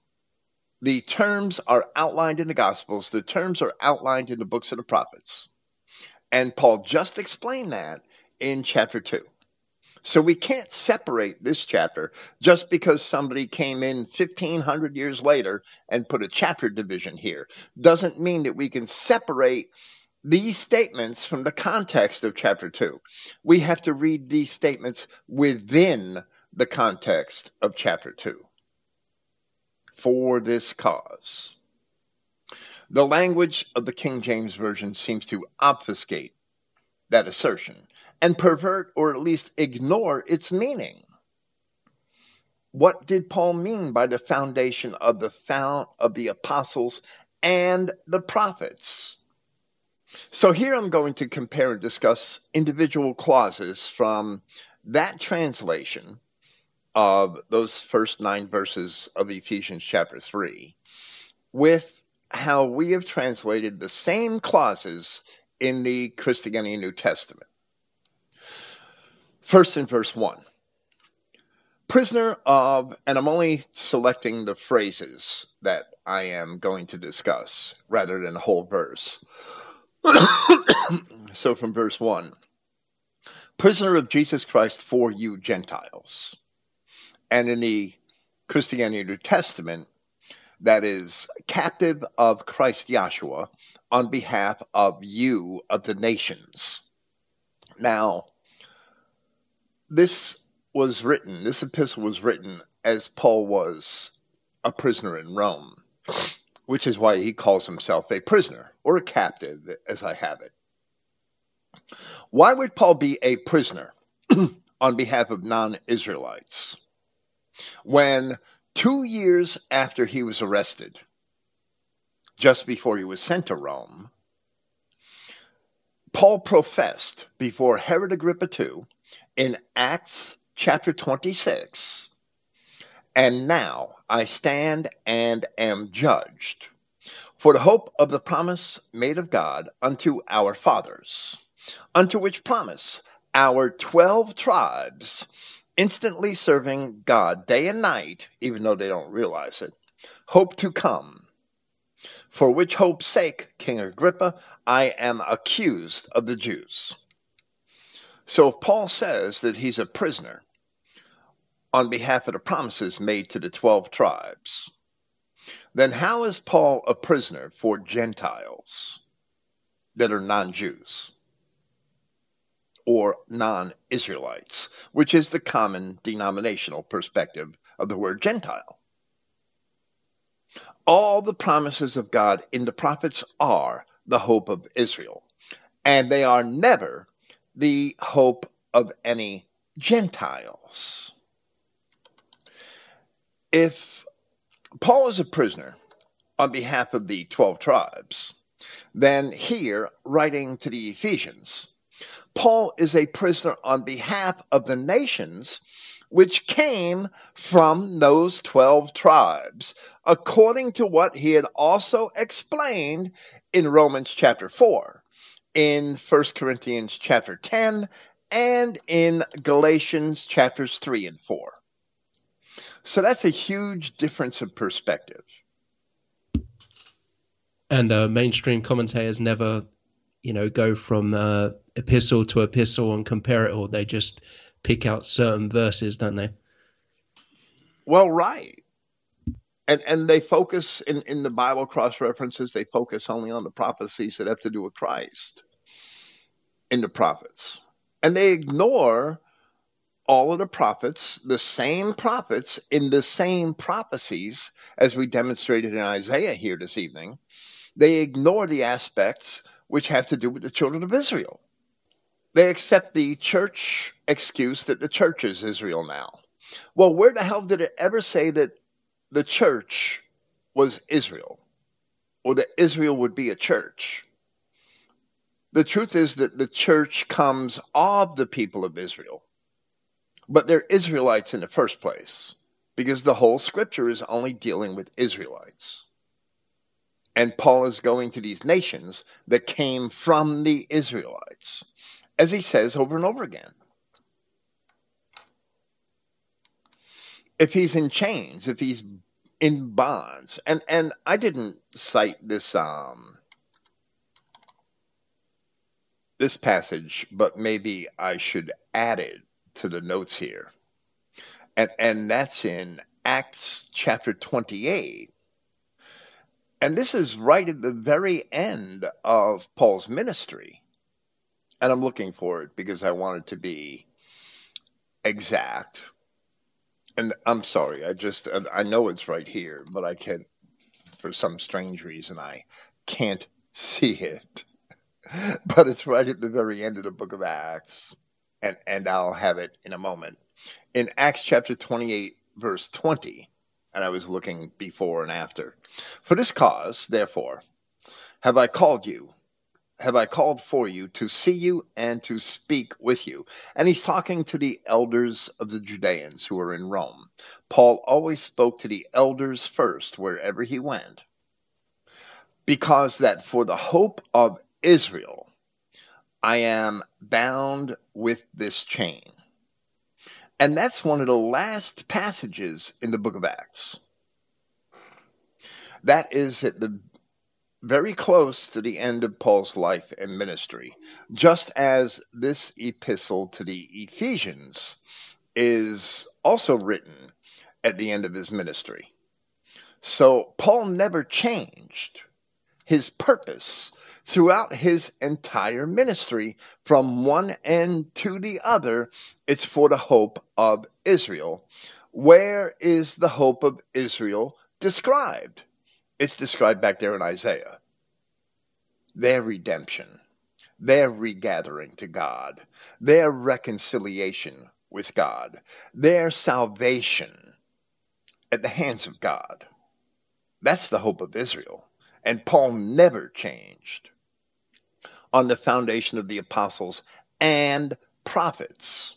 The terms are outlined in the Gospels, the terms are outlined in the books of the prophets. And Paul just explained that in chapter 2. So we can't separate this chapter just because somebody came in 1500 years later and put a chapter division here. Doesn't mean that we can separate these statements from the context of chapter 2. We have to read these statements within the context of chapter 2 for this cause. The language of the King James Version seems to obfuscate that assertion and pervert or at least ignore its meaning. What did Paul mean by the foundation of the fount of the apostles and the prophets? So here I'm going to compare and discuss individual clauses from that translation of those first nine verses of Ephesians chapter 3 with how we have translated the same clauses in the Christogenea New Testament. First in verse 1. Prisoner of, and I'm only selecting the phrases that I am going to discuss rather than the whole verse. so from verse 1 Prisoner of Jesus Christ for you Gentiles. And in the Christogenea New Testament, that is captive of Christ Yahshua on behalf of you of the nations. Now, this was written, this epistle was written as Paul was a prisoner in Rome. which is why he calls himself a prisoner or a captive, as I have it. Why would Paul be a prisoner on behalf of non Israelites when two years after he was arrested, just before he was sent to Rome, Paul professed before Herod Agrippa II in Acts chapter 26 And now I stand and am judged for the hope of the promise made of God unto our fathers, unto which promise our 12 tribes, instantly serving God day and night, even though they don't realize it, hope to come. For which hope's sake, King Agrippa, I am accused of the Jews. So if Paul says that he's a prisoner on behalf of the promises made to the 12 tribes, then how is Paul a prisoner for Gentiles that are non Jews or non Israelites, which is the common denominational perspective of the word Gentile? All the promises of God in the prophets are the hope of Israel, and they are never the hope of any Gentiles. If Paul is a prisoner on behalf of the 12 tribes, then here, writing to the Ephesians, Paul is a prisoner on behalf of the nations which came from those 12 tribes, according to what he had also explained in Romans chapter 4 in 1 Corinthians chapter 10 and in Galatians chapters 3 and 4. So that's a huge difference of perspective. And uh, mainstream commentators never, you know, go from uh, epistle to epistle and compare it all. They just pick out certain verses, don't they? Well, right and and they focus in in the bible cross references they focus only on the prophecies that have to do with christ in the prophets. And they ignore all of the prophets the same prophets in the same prophecies as we demonstrated in isaiah here this evening. They ignore the aspects which have to do with the children of israel. They accept the church excuse that the church is israel now. Well where the hell did it ever say that the church was Israel, or that Israel would be a church. The truth is that the church comes of the people of Israel, but they're Israelites in the first place, because the whole scripture is only dealing with Israelites. And Paul is going to these nations that came from the Israelites, as he says over and over again. If he's in chains, if he's in bonds, and and I didn't cite this um this passage, but maybe I should add it to the notes here, and and that's in Acts chapter twenty eight. And this is right at the very end of Paul's ministry. And I'm looking for it because I want it to be exact and I'm sorry, I just I know it's right here, but I can't for some strange reason I can't see it. but it's right at the very end of the book of Acts, and and I'll have it in a moment. In Acts chapter 28 verse 20, and I was looking before and after. For this cause, therefore, have I called you have I called for you to see you and to speak with you. And he's talking to the elders of the Judeans who are in Rome. Paul always spoke to the elders first wherever he went, because that for the hope of Israel, I am bound with this chain. And that's one of the last passages in the book of Acts. That is at the very close to the end of Paul's life and ministry, just as this epistle to the Ephesians is also written at the end of his ministry. So Paul never changed his purpose throughout his entire ministry from one end to the other. It's for the hope of Israel. Where is the hope of Israel described? It's described back there in Isaiah. Their redemption, their regathering to God, their reconciliation with God, their salvation at the hands of God. That's the hope of Israel. And Paul never changed on the foundation of the apostles and prophets.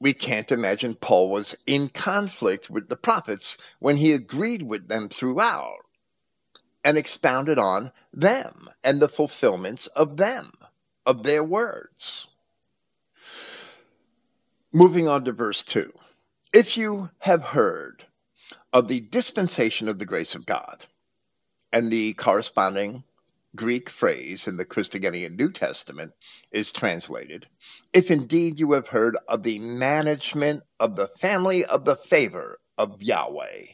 We can't imagine Paul was in conflict with the prophets when he agreed with them throughout and expounded on them and the fulfillments of them, of their words. Moving on to verse 2. If you have heard of the dispensation of the grace of God and the corresponding Greek phrase in the Christogenea New Testament is translated, if indeed you have heard of the management of the family of the favor of Yahweh.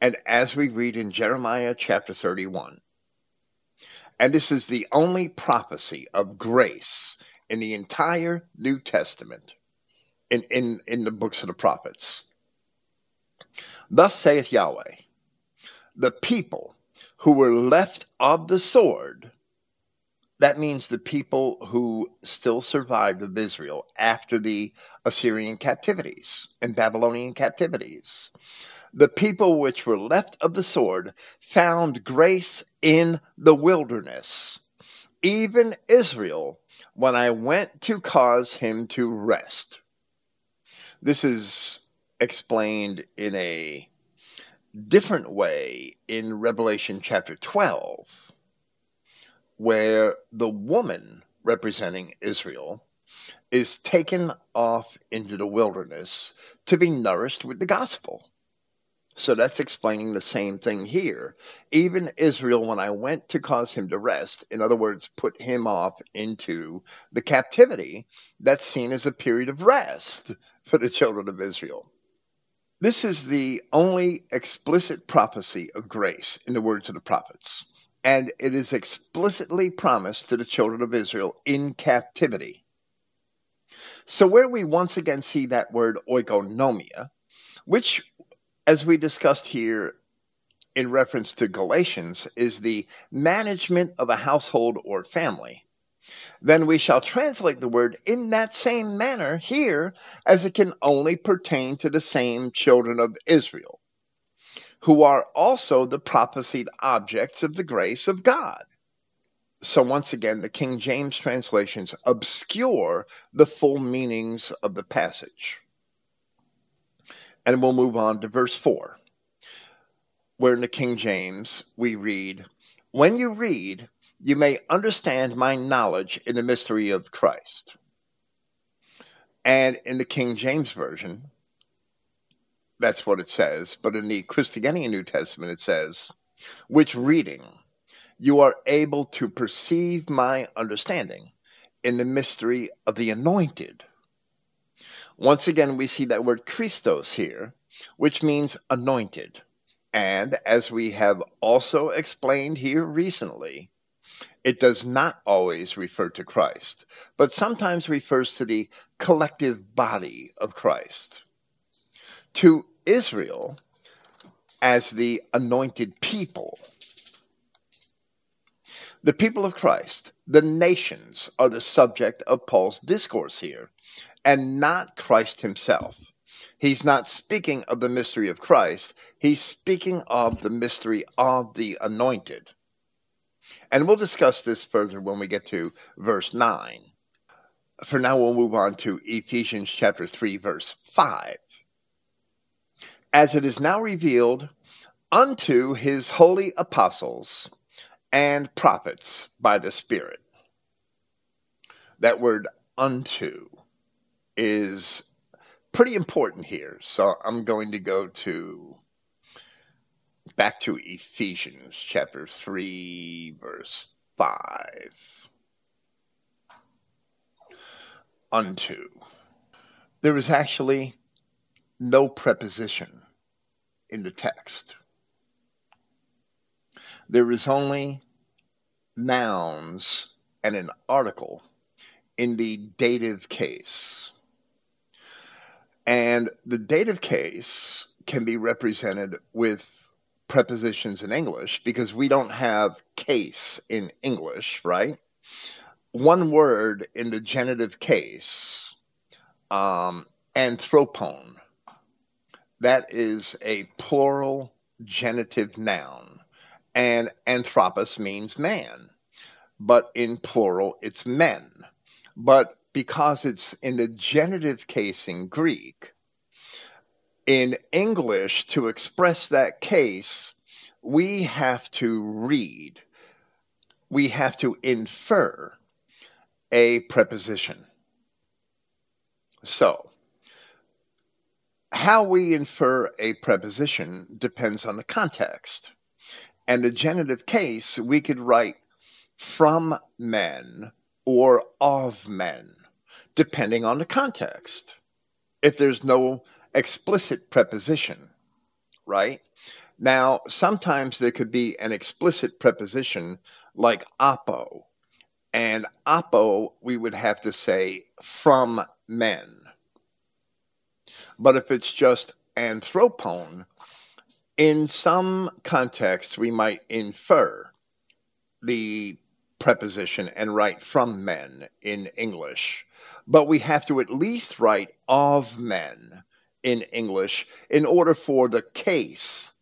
And as we read in Jeremiah chapter 31, and this is the only prophecy of grace in the entire New Testament, in, in, in the books of the prophets. Thus saith Yahweh, the people who were left of the sword, that means the people who still survived of Israel after the Assyrian captivities and Babylonian captivities. The people which were left of the sword found grace in the wilderness. Even Israel, when I went to cause him to rest. This is explained in a different way in Revelation chapter 12, where the woman representing Israel is taken off into the wilderness to be nourished with the gospel. So that's explaining the same thing here. Even Israel, when I went to cause him to rest, in other words, put him off into the captivity, that's seen as a period of rest for the children of Israel. This is the only explicit prophecy of grace in the words of the prophets, and it is explicitly promised to the children of Israel in captivity. So, where we once again see that word oikonomia, which, as we discussed here in reference to Galatians, is the management of a household or family, then we shall translate the word in that same manner here as it can only pertain to the same children of Israel, who are also the prophesied objects of the grace of God. So, once again, the King James translations obscure the full meanings of the passage. And we'll move on to verse 4, where in the King James we read, When you read, you may understand my knowledge in the mystery of Christ. And in the King James Version, that's what it says. But in the Christogenea New Testament, it says, which reading you are able to perceive my understanding in the mystery of the anointed. Once again, we see that word Christos here, which means anointed. And as we have also explained here recently, it does not always refer to Christ, but sometimes refers to the collective body of Christ. To Israel as the anointed people. The people of Christ, the nations, are the subject of Paul's discourse here, and not Christ himself. He's not speaking of the mystery of Christ, he's speaking of the mystery of the anointed. And we'll discuss this further when we get to verse 9. For now, we'll move on to Ephesians chapter 3, verse 5. As it is now revealed unto his holy apostles and prophets by the Spirit. That word unto is pretty important here. So I'm going to go to back to Ephesians chapter 3, verse 5. Unto. There is actually no preposition in the text. There is only nouns and an article in the dative case. And the dative case can be represented with prepositions in English because we don't have case in English, right? One word in the genitive case, um, anthropon, that is a plural genitive noun, and anthropos means man, but in plural it's men. But because it's in the genitive case in Greek, in English, to express that case, we have to read, we have to infer a preposition. So, how we infer a preposition depends on the context. And the genitive case, we could write from men or of men, depending on the context. If there's no explicit preposition, right? Now, sometimes there could be an explicit preposition like apo, and apo we would have to say from men. But if it's just anthropon, in some contexts we might infer the preposition and write from men in English. But we have to at least write of men in English in order for the case,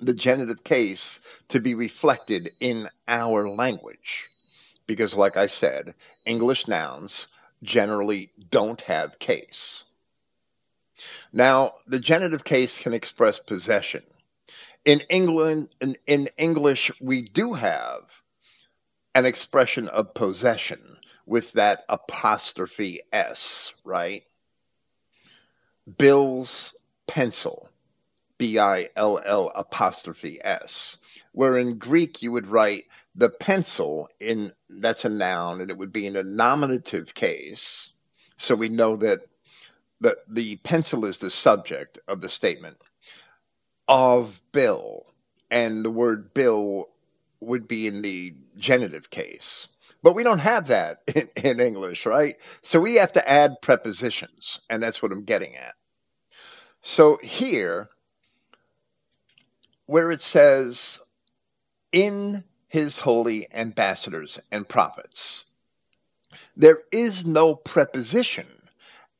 the genitive case, to be reflected in our language. Because, like I said, English nouns generally don't have case. Now, the genitive case can express possession. In England, in, in English, we do have an expression of possession with that apostrophe S, right? Bill's pencil, B I L L apostrophe S, where in Greek you would write the pencil in that's a noun and it would be in a nominative case. So we know that the, the pencil is the subject of the statement of Bill, and the word Bill would be in the genitive case. But we don't have that in, in English, right? So we have to add prepositions, and that's what I'm getting at. So here, where it says, in his holy ambassadors and prophets, there is no preposition.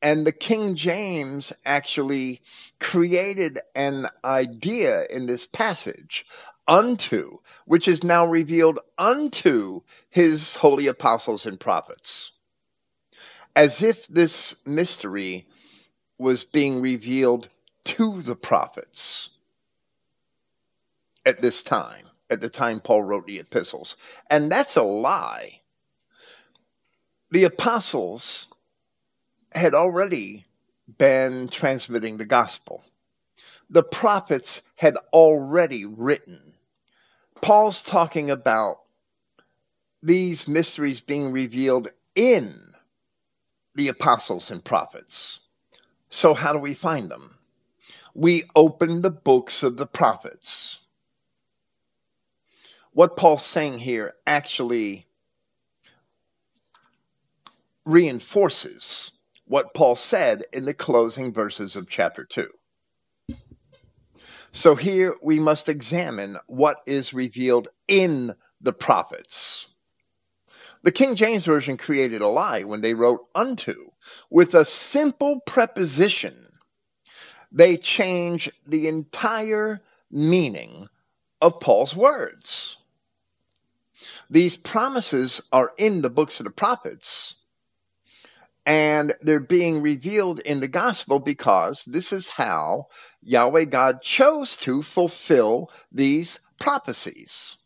And the King James actually created an idea in this passage unto, which is now revealed unto his holy apostles and prophets. As if this mystery was being revealed to the prophets at this time, at the time Paul wrote the epistles. And that's a lie. The apostles had already been transmitting the gospel. The prophets had already written Paul's talking about these mysteries being revealed in the apostles and prophets. So, how do we find them? We open the books of the prophets. What Paul's saying here actually reinforces what Paul said in the closing verses of chapter 2. So here we must examine what is revealed in the prophets. The King James Version created a lie when they wrote unto. With a simple preposition, they change the entire meaning of Paul's words. These promises are in the books of the prophets, and they're being revealed in the gospel because this is how Yahweh God chose to fulfill these prophecies.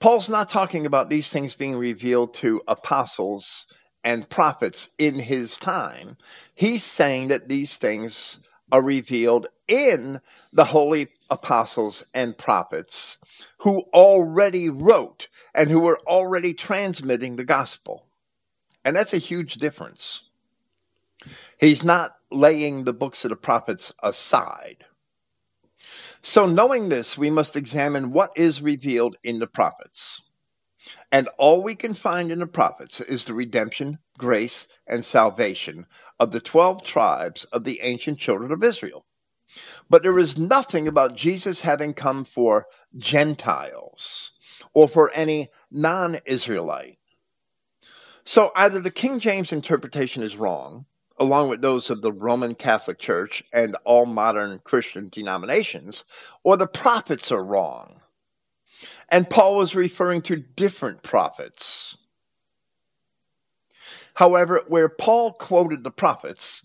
Paul's not talking about these things being revealed to apostles and prophets in his time. He's saying that these things are revealed in the holy apostles and prophets who already wrote and who were already transmitting the gospel. And that's a huge difference. He's not laying the books of the prophets aside. So, knowing this, we must examine what is revealed in the prophets. And all we can find in the prophets is the redemption, grace, and salvation of the 12 tribes of the ancient children of Israel. But there is nothing about Jesus having come for Gentiles or for any non Israelite. So either the King James interpretation is wrong, along with those of the Roman Catholic Church and all modern Christian denominations, or the prophets are wrong. And Paul was referring to different prophets. However, where Paul quoted the prophets,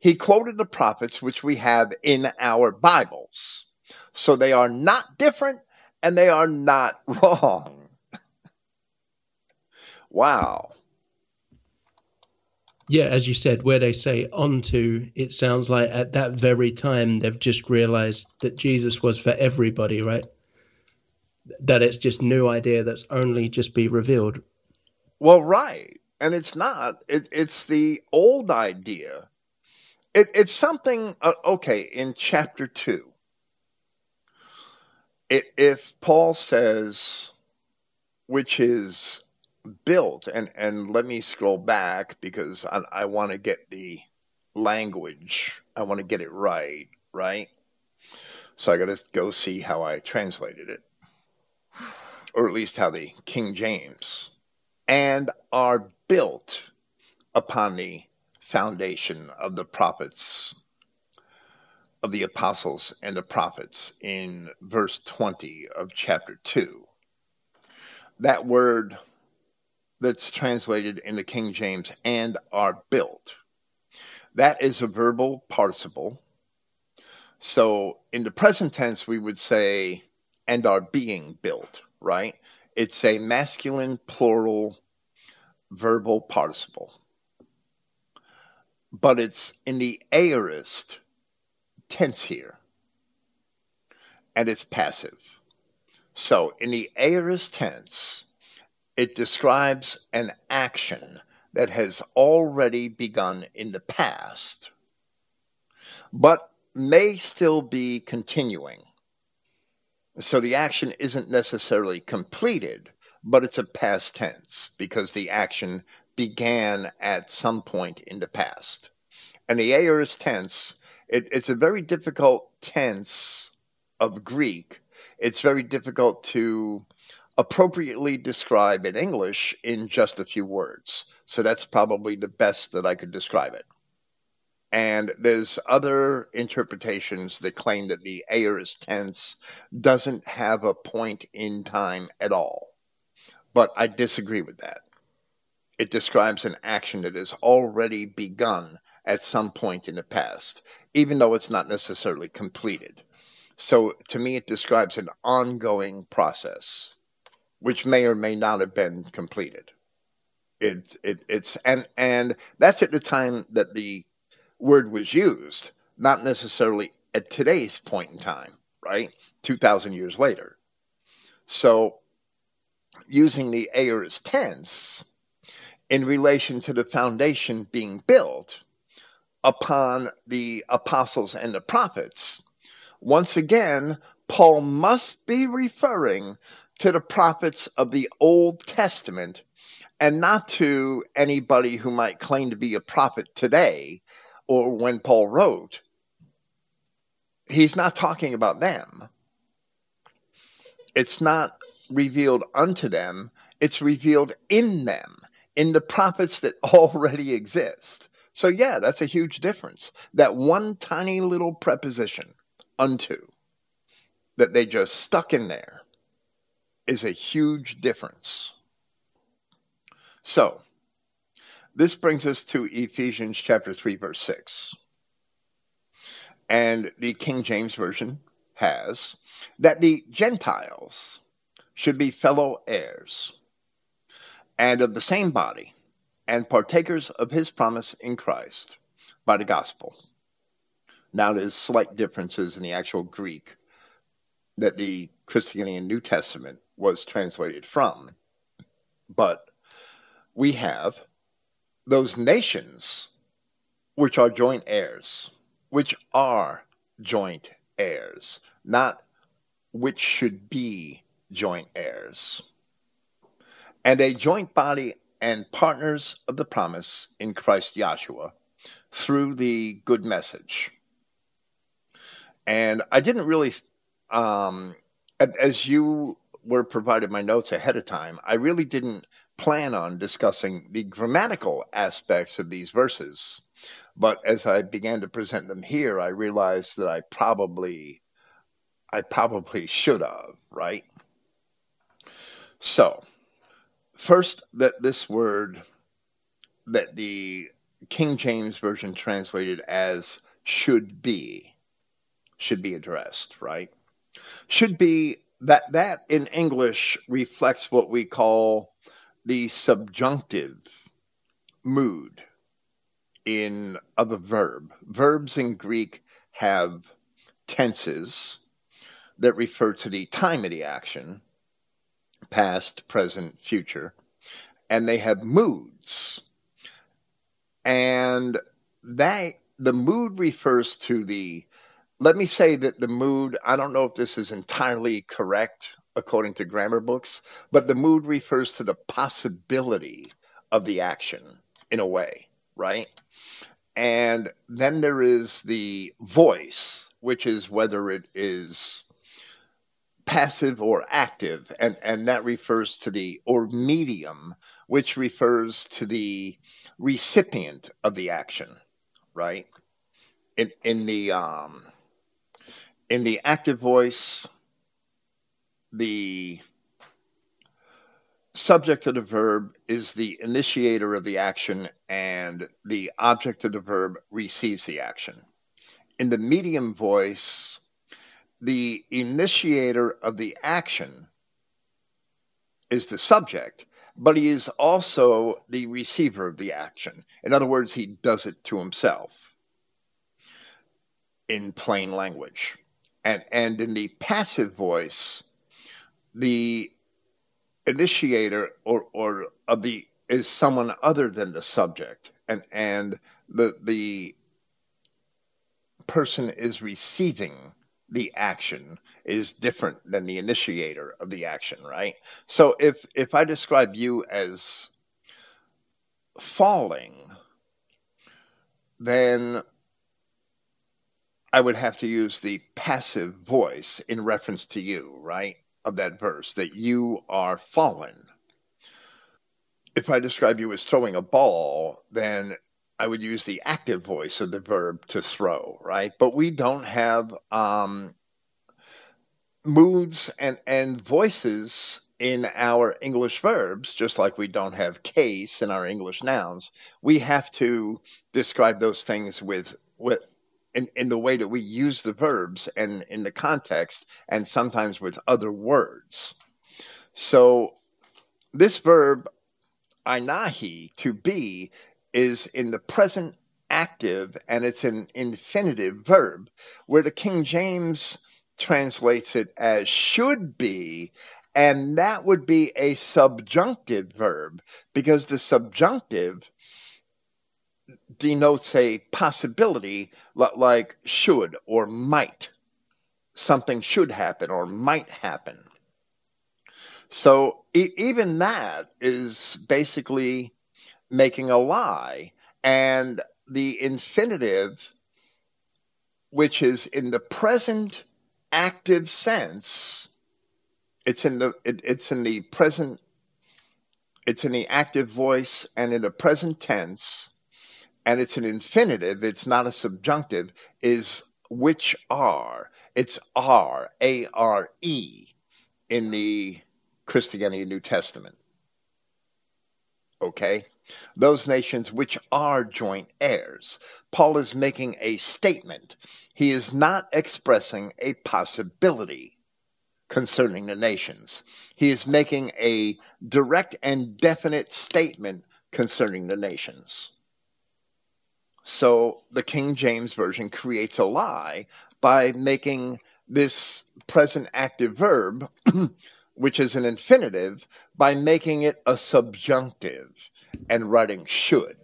he quoted the prophets which we have in our Bibles. So they are not different and they are not wrong. wow. Yeah, as you said, where they say onto, it sounds like at that very time they've just realized that Jesus was for everybody, right? That it's just new idea that's only just be revealed. Well, right. And it's not. It, it's the old idea. It, it's something, uh, okay, in chapter 2, it, if Paul says, which is built and and let me scroll back because I, I want to get the language. I want to get it right right? So I got to go see how I translated it or at least how the King James and are built upon the foundation of the prophets of the apostles and the prophets in verse 20 of chapter 2 that word that's translated in the King James and are built. That is a verbal participle. So in the present tense, we would say and are being built, right? It's a masculine plural verbal participle. But it's in the aorist tense here. And it's passive. So in the aorist tense, it describes an action that has already begun in the past, but may still be continuing. So the action isn't necessarily completed, but it's a past tense because the action began at some point in the past. And the aorist tense, it, it's a very difficult tense of Greek. It's very difficult to appropriately describe in English in just a few words. So that's probably the best that I could describe it. And there's other interpretations that claim that the aorist tense doesn't have a point in time at all. But I disagree with that. It describes an action that has already begun at some point in the past, even though it's not necessarily completed. So to me, it describes an ongoing process which may or may not have been completed. It, it, it's and and that's at the time that the word was used, not necessarily at today's point in time, right? Two thousand years later. So, using the aorist tense in relation to the foundation being built upon the apostles and the prophets, once again, Paul must be referring to the prophets of the Old Testament and not to anybody who might claim to be a prophet today or when Paul wrote. He's not talking about them. It's not revealed unto them, it's revealed in them, in the prophets that already exist. So, yeah, that's a huge difference. That one tiny little preposition, unto, that they just stuck in there is a huge difference. So, this brings us to Ephesians chapter 3 verse 6. And the King James version has that the Gentiles should be fellow heirs and of the same body and partakers of his promise in Christ by the gospel. Now, there's slight differences in the actual Greek that the Christogenea New Testament was translated from. But we have those nations which are joint heirs, which are joint heirs, not which should be joint heirs, and a joint body and partners of the promise in Christ Yahshua through the good message. And I didn't really, um, as you were provided my notes ahead of time, I really didn't plan on discussing the grammatical aspects of these verses. But as I began to present them here, I realized that I probably, I probably should have, right? So, first, that this word that the King James Version translated as should be, should be addressed, right? Should be that that in English reflects what we call the subjunctive mood in of a verb. Verbs in Greek have tenses that refer to the time of the action, past, present, future, and they have moods. And that the mood refers to the let me say that the mood, I don't know if this is entirely correct according to grammar books, but the mood refers to the possibility of the action in a way, right? And then there is the voice, which is whether it is passive or active, and, and that refers to the, or medium, which refers to the recipient of the action, right? In, in the, um, in the active voice, the subject of the verb is the initiator of the action and the object of the verb receives the action. In the medium voice, the initiator of the action is the subject, but he is also the receiver of the action. In other words, he does it to himself in plain language. And, and in the passive voice, the initiator or or of the is someone other than the subject and and the the person is receiving the action is different than the initiator of the action right? So if if i describe you as falling then i would have to use the passive voice in reference to you right of that verse that you are fallen. If I describe you as throwing a ball, then I would use the active voice of the verb to throw, right? But we don't have um, moods and, and voices in our English verbs, just like we don't have case in our English nouns. We have to describe those things with, with in, in the way that we use the verbs and in the context and sometimes with other words. So this verb einai to be is in the present active and it's an infinitive verb where the King James translates it as should be and that would be a subjunctive verb because the subjunctive denotes a possibility like should or might. Something should happen or might happen. So e- even that is basically making a lie. And the infinitive, which is in the present active sense, it's in the it, it's in the present it's in the active voice and in the present tense and it's an infinitive, it's not a subjunctive, is which are. It's are, A R E, in the Christogenea New Testament. Okay? Those nations which are joint heirs. Paul is making a statement. He is not expressing a possibility concerning the nations. He is making a direct and definite statement concerning the nations. So the King James Version creates a lie by making this present active verb, which is an infinitive, by making it a subjunctive and writing should.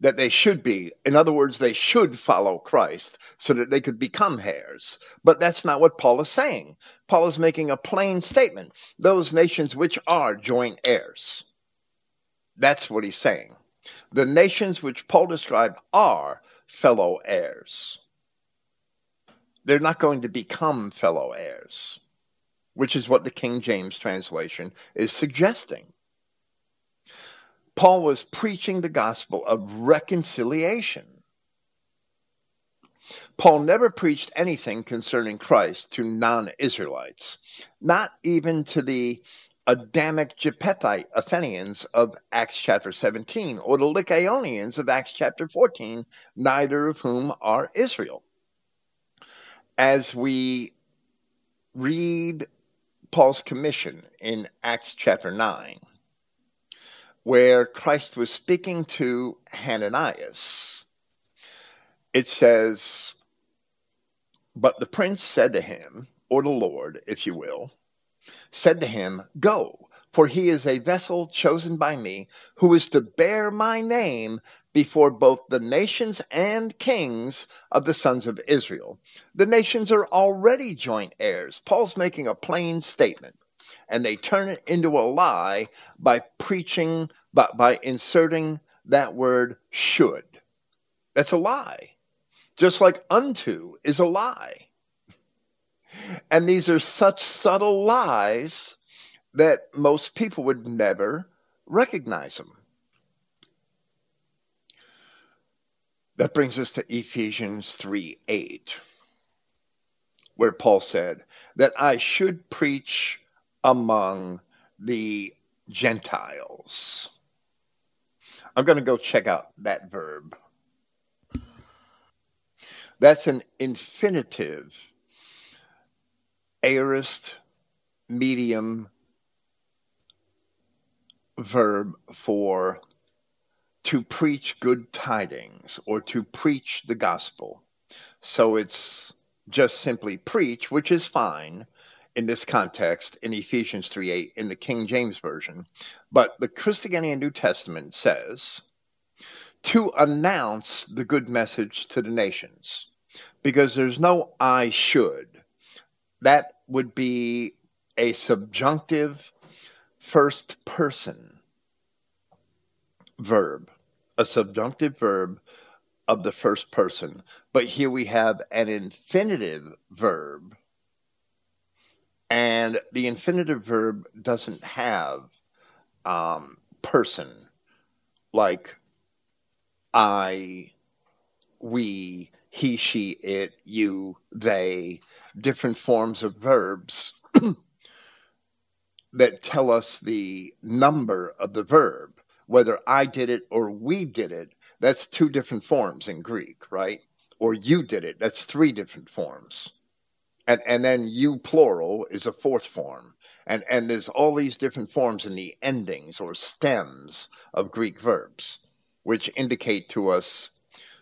That they should be, in other words, they should follow Christ so that they could become heirs. But that's not what Paul is saying. Paul is making a plain statement those nations which are joint heirs. That's what he's saying. The nations which Paul described are fellow heirs. They're not going to become fellow heirs, which is what the King James translation is suggesting. Paul was preaching the gospel of reconciliation. Paul never preached anything concerning Christ to non Israelites, not even to the Adamic Japhethite Athenians of Acts chapter 17 or the Lycaonians of Acts chapter 14, neither of whom are Israel. As we read Paul's commission in Acts chapter 9, where Christ was speaking to Hananias, it says, But the prince said to him, or the Lord, if you will, said to him, Go, for he is a vessel chosen by me, who is to bear my name before both the nations and kings of the sons of Israel. The nations are already joint heirs. Paul's making a plain statement, and they turn it into a lie by preaching, but by inserting that word should. That's a lie. Just like unto is a lie. And these are such subtle lies that most people would never recognize them. That brings us to Ephesians 3 8, where Paul said that I should preach among the Gentiles. I'm going to go check out that verb. That's an infinitive aorist medium verb for to preach good tidings or to preach the gospel. So it's just simply preach, which is fine in this context in Ephesians 3 8 in the King James Version. But the Christogenea New Testament says to announce the good message to the nations because there's no I should. That would be a subjunctive first person verb, a subjunctive verb of the first person. But here we have an infinitive verb, and the infinitive verb doesn't have um, person like I, we, he, she, it, you, they, different forms of verbs that tell us the number of the verb, whether I did it or we did it. That's two different forms in Greek, right? Or you did it. That's three different forms. And, and then you plural is a fourth form. And, and there's all these different forms in the endings or stems of Greek verbs, which indicate to us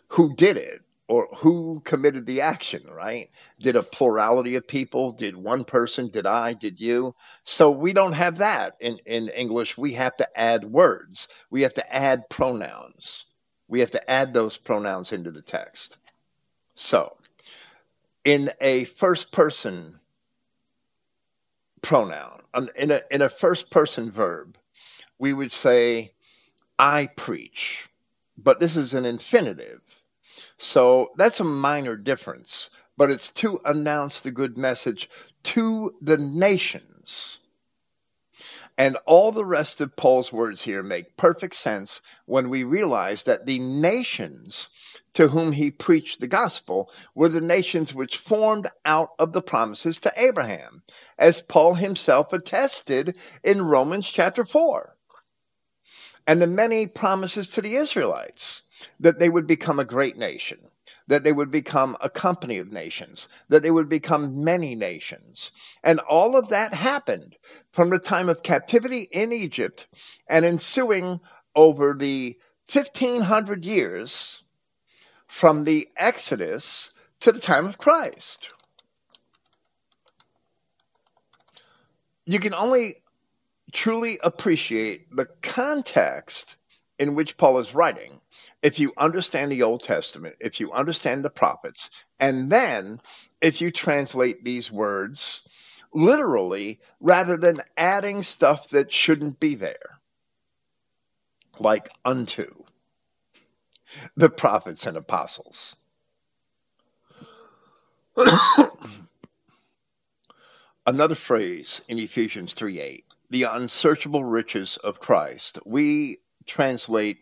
who did it or who committed the action, right? Did a plurality of people? Did one person? Did I? Did you? So we don't have that in, in English. We have to add words, we have to add pronouns. We have to add those pronouns into the text. So, in a first person pronoun, um, in a, in a first person verb, we would say, I preach. But this is an infinitive so that's a minor difference, but it's to announce the good message to the nations. And all the rest of Paul's words here make perfect sense when we realize that the nations to whom he preached the gospel were the nations which formed out of the promises to Abraham, as Paul himself attested in Romans chapter 4. And the many promises to the Israelites that they would become a great nation, that they would become a company of nations, that they would become many nations. And all of that happened from the time of captivity in Egypt and ensuing over the 1500 years from the Exodus to the time of Christ. You can only truly appreciate the context in which Paul is writing if you understand the Old Testament, if you understand the prophets, and then if you translate these words literally rather than adding stuff that shouldn't be there, like unto the prophets and apostles. Another phrase in Ephesians 3 8, the unsearchable riches of Christ. We translate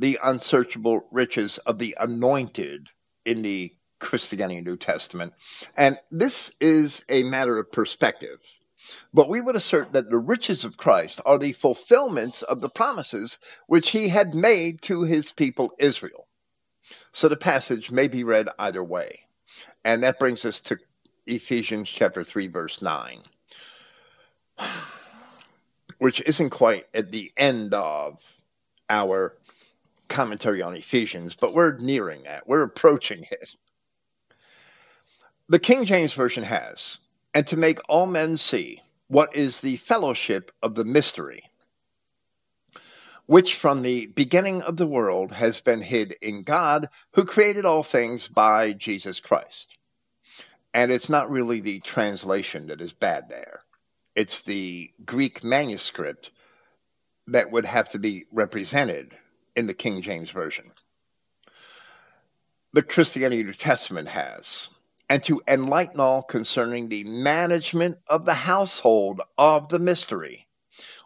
the unsearchable riches of the anointed in the Christogenea New Testament. And this is a matter of perspective. But we would assert that the riches of Christ are the fulfillments of the promises which he had made to his people Israel. So the passage may be read either way. And that brings us to Ephesians chapter 3, verse 9, which isn't quite at the end of our commentary on Ephesians, but we're nearing that. We're approaching it. The King James Version has, and to make all men see what is the fellowship of the mystery, which from the beginning of the world has been hid in God, who created all things by Jesus Christ. And it's not really the translation that is bad there, it's the Greek manuscript that would have to be represented in the King James Version. The Christogenea New Testament has, and to enlighten all concerning the management of the household of the mystery,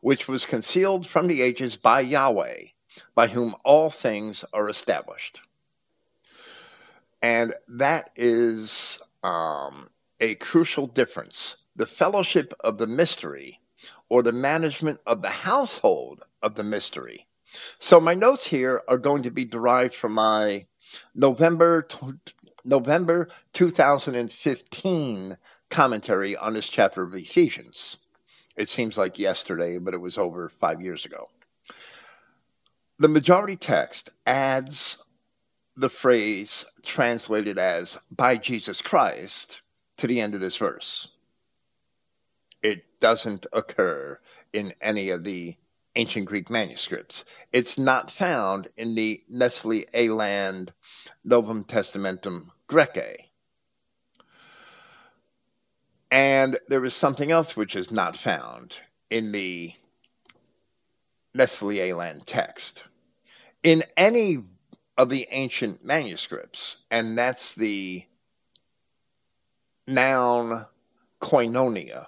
which was concealed from the ages by Yahweh, by whom all things are established. And that is um, a crucial difference. The fellowship of the mystery, or the management of the household of the mystery. So my notes here are going to be derived from my November November 2015 commentary on this chapter of Ephesians. It seems like yesterday, but it was over five years ago. The majority text adds the phrase translated as by Jesus Christ to the end of this verse. It doesn't occur in any of the ancient Greek manuscripts. It's not found in the Nestle Aland Novum Testamentum Graece. And there is something else which is not found in the Nestle Aland text. In any of the ancient manuscripts, and that's the noun koinonia.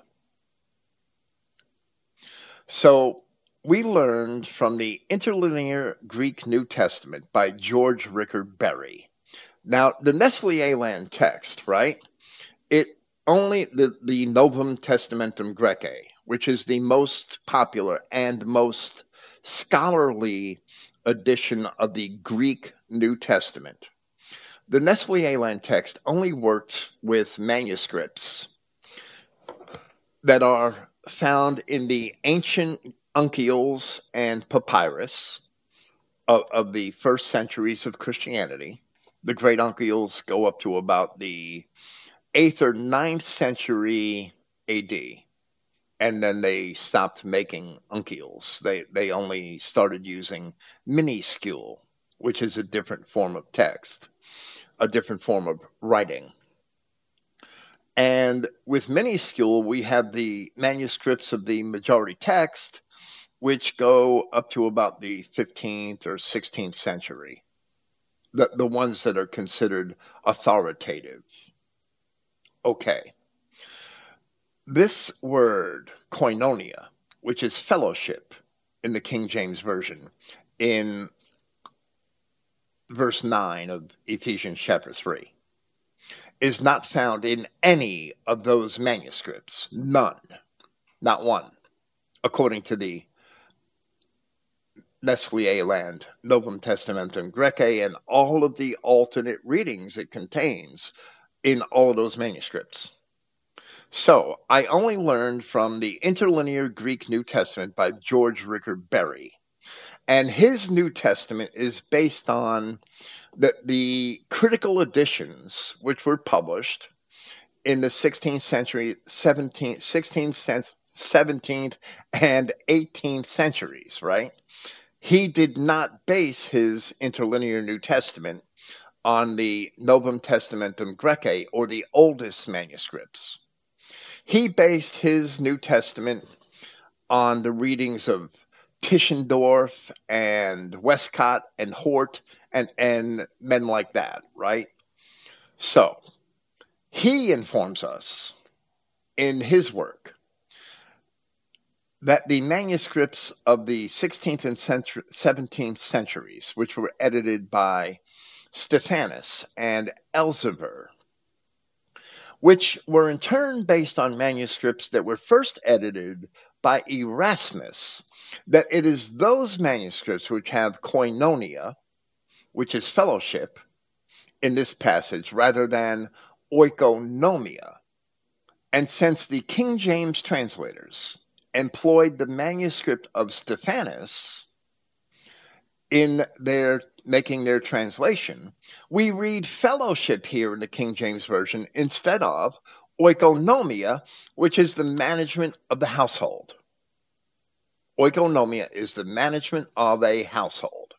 So we learned from the Interlinear Greek New Testament by George Ricker Berry. Now, the Nestle text, right? It only the, the Novum Testamentum Graece, which is the most popular and most scholarly edition of the Greek New Testament. The Nestle text only works with manuscripts that are found in the ancient uncials and papyrus of, of the first centuries of Christianity. The great uncials go up to about the 8th or ninth century AD. And then they stopped making uncials. They, they only started using minuscule, which is a different form of text, a different form of writing. And with minuscule, we have the manuscripts of the majority text, which go up to about the 15th or 16th century, the, the ones that are considered authoritative. Okay. This word, koinonia, which is fellowship in the King James Version, in verse 9 of Ephesians chapter 3, is not found in any of those manuscripts. None. Not one, according to the Nestle Aland, Novum Testamentum Graece, and all of the alternate readings it contains in all of those manuscripts. So, I only learned from the Interlinear Greek New Testament by George Ricker Berry. And his New Testament is based on the, the critical editions which were published in the 16th century, 17th, 16th, 17th, and 18th centuries, right? He did not base his interlinear New Testament on the Novum Testamentum Graece or the oldest manuscripts. He based his New Testament on the readings of Tischendorf and Westcott and Hort and, and men like that, right? So, he informs us in his work that the manuscripts of the 16th and 17th centuries, which were edited by Stephanus and Elzevir, which were in turn based on manuscripts that were first edited by Erasmus, that it is those manuscripts which have koinonia, which is fellowship, in this passage rather than oikonomia. And since the King James translators employed the manuscript of Stephanus in their making their translation, we read fellowship here in the King James Version instead of oikonomia, which is the management of the household. Oikonomia is the management of a household.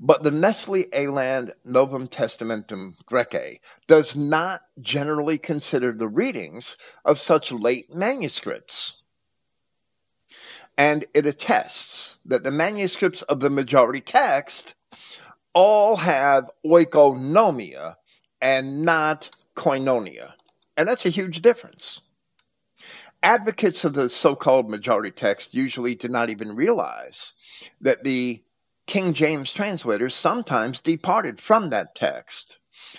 But the Nestle Aland Novum Testamentum Graece does not generally consider the readings of such late manuscripts and it attests that the manuscripts of the majority text all have oikonomia and not koinonia. And that's a huge difference. Advocates of the so called majority text usually do not even realize that the King James translators sometimes departed from that text,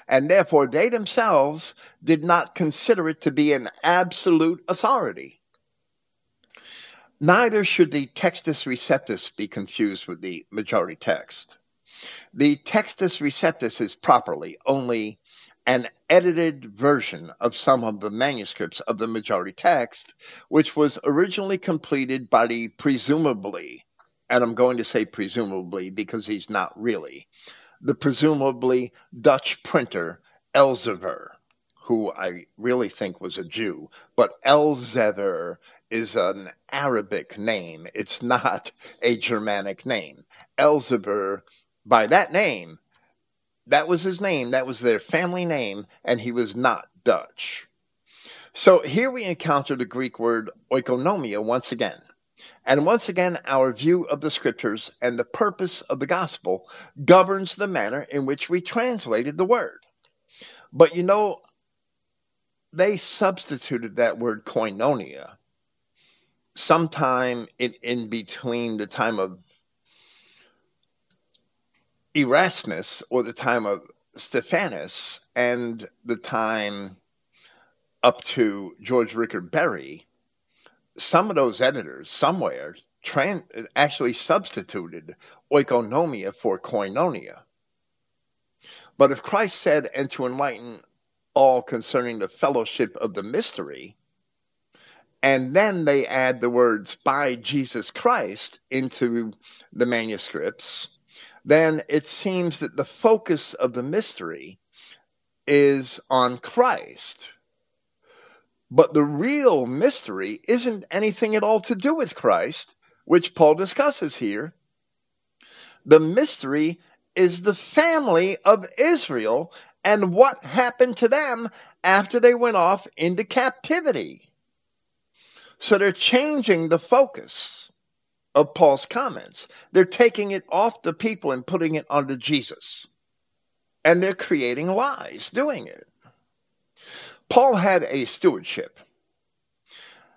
and therefore they themselves did not consider it to be an absolute authority. Neither should the Textus Receptus be confused with the majority text. The Textus Receptus is properly only an edited version of some of the manuscripts of the majority text, which was originally completed by the presumably, and I'm going to say presumably because he's not really, the presumably Dutch printer Elzevir, who I really think was a Jew, but Elzevir is an Arabic name. It's not a Germanic name. Elzevir, by that name, that was his name, that was their family name, and he was not Dutch. So here we encounter the Greek word oikonomia once again. And once again, our view of the scriptures and the purpose of the gospel governs the manner in which we translated the word. But you know, they substituted that word koinonia sometime in, in between the time of Erasmus or the time of Stephanus and the time up to George Ricker Berry, some of those editors somewhere actually substituted oikonomia for koinonia. But if Christ said, and to enlighten all concerning the fellowship of the mystery, and then they add the words by Jesus Christ into the manuscripts, then it seems that the focus of the mystery is on Christ. But the real mystery isn't anything at all to do with Christ, which Paul discusses here. The mystery is the family of Israel and what happened to them after they went off into captivity. So they're changing the focus of Paul's comments. They're taking it off the people and putting it onto Jesus. And they're creating lies doing it. Paul had a stewardship,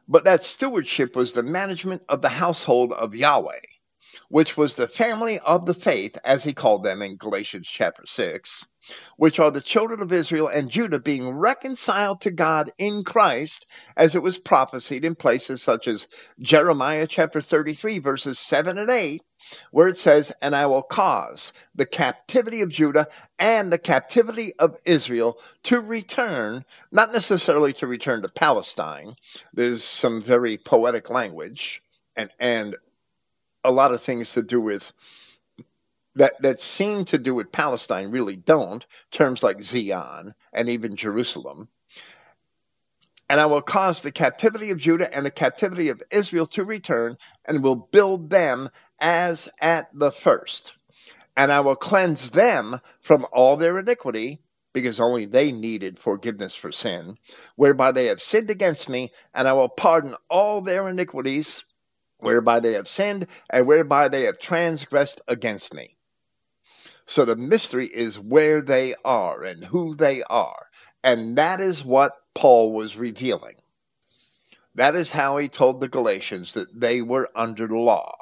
but that stewardship was the management of the household of Yahweh, which was the family of the faith, as he called them in Galatians chapter 6 which are the children of Israel and Judah being reconciled to God in Christ, as it was prophesied in places such as Jeremiah chapter 33, verses 7 and 8, where it says, And I will cause the captivity of Judah and the captivity of Israel to return, not necessarily to return to Palestine. There's some very poetic language and, and a lot of things to do with that that seem to do with Palestine really don't. Terms like Zion and even Jerusalem. And I will cause the captivity of Judah and the captivity of Israel to return, and will build them as at the first. And I will cleanse them from all their iniquity, because only they needed forgiveness for sin, whereby they have sinned against me, and I will pardon all their iniquities, whereby they have sinned, and whereby they have transgressed against me. So the mystery is where they are and who they are And that is what Paul was revealing. That is how he told the Galatians that they were under the law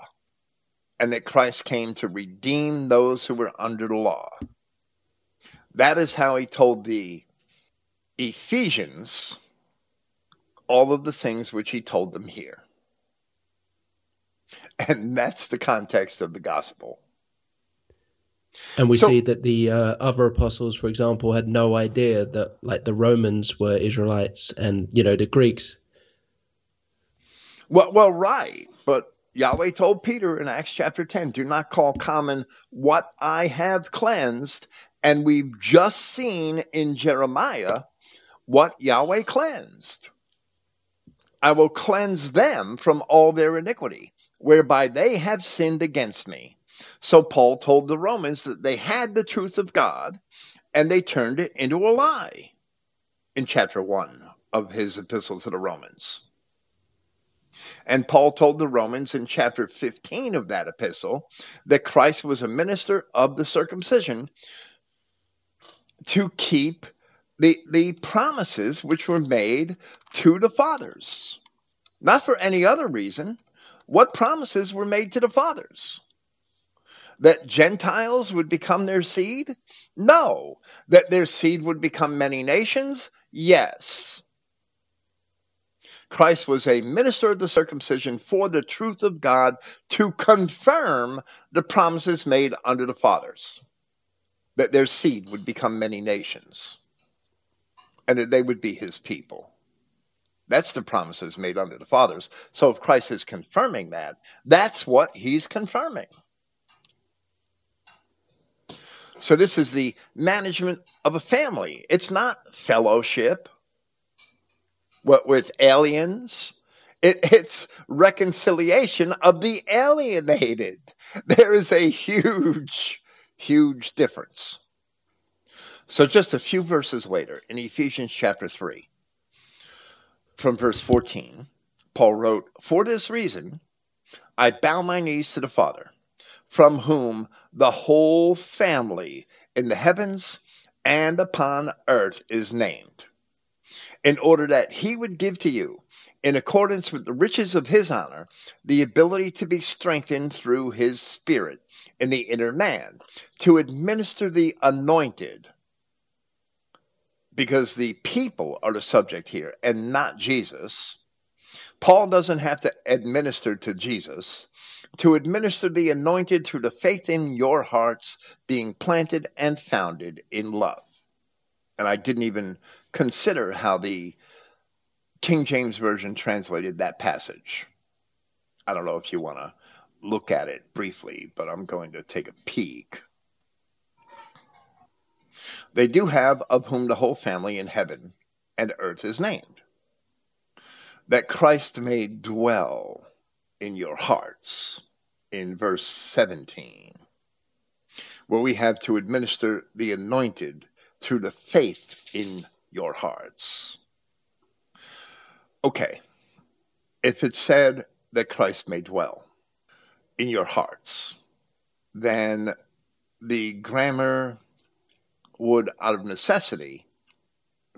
and that Christ came to redeem those who were under the law. That is how he told the Ephesians all of the things which he told them here. And that's the context of the gospel. And we so, see that the uh, other apostles, for example, had no idea that, like, the Romans were Israelites and, you know, the Greeks. Well, well, right. But Yahweh told Peter in Acts chapter 10, do not call common what I have cleansed. And we've just seen in Jeremiah what Yahweh cleansed. I will cleanse them from all their iniquity, whereby they have sinned against me. So Paul told the Romans that they had the truth of God and they turned it into a lie in chapter 1 of his epistle to the Romans. And Paul told the Romans in chapter 15 of that epistle that Christ was a minister of the circumcision to keep the, the promises which were made to the fathers. Not for any other reason. What promises were made to the fathers? That Gentiles would become their seed? No. That their seed would become many nations? Yes. Christ was a minister of the circumcision for the truth of God to confirm the promises made under the fathers that their seed would become many nations and that they would be his people. That's the promises made under the fathers. So if Christ is confirming that, that's what he's confirming. So this is the management of a family. It's not fellowship what with aliens. It, it's reconciliation of the alienated. There is a huge, huge difference. So, just a few verses later, in Ephesians chapter 3, from verse 14, Paul wrote, For this reason, I bow my knees to the Father, from whom the whole family in the heavens and upon earth is named in order that he would give to you, in accordance with the riches of his honor, the ability to be strengthened through his Spirit in the inner man, to administer the anointed. Because the people are the subject here and not Jesus. Paul doesn't have to administer to Jesus, to administer the anointed through the faith in your hearts being planted and founded in love. And I didn't even consider how the King James Version translated that passage. I don't know if you want to look at it briefly, but I'm going to take a peek. They do have of whom the whole family in heaven and earth is named, that Christ may dwell in your hearts, in verse 17, where we have to administer the anointed through the faith in your hearts. Okay, if it said that Christ may dwell in your hearts, then the grammar would, out of necessity,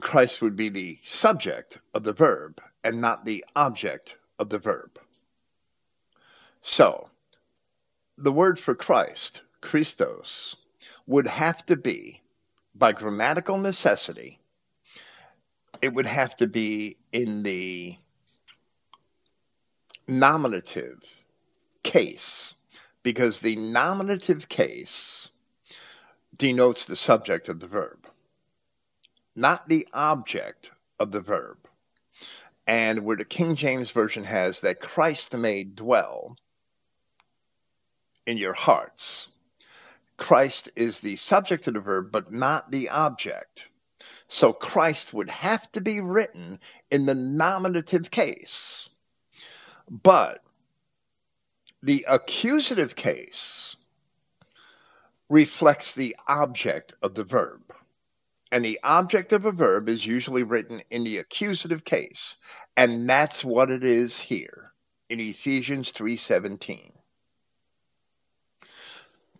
Christ would be the subject of the verb and not the object of the verb. So, the word for Christ, Christos, would have to be, by grammatical necessity, it would have to be in the nominative case because the nominative case denotes the subject of the verb, not the object of the verb. And where the King James Version has that Christ may dwell in your hearts, Christ is the subject of the verb, but not the object. So Christ would have to be written in the nominative case. But the accusative case reflects the object of the verb. And the object of a verb is usually written in the accusative case, and that's what it is here in Ephesians 3:17.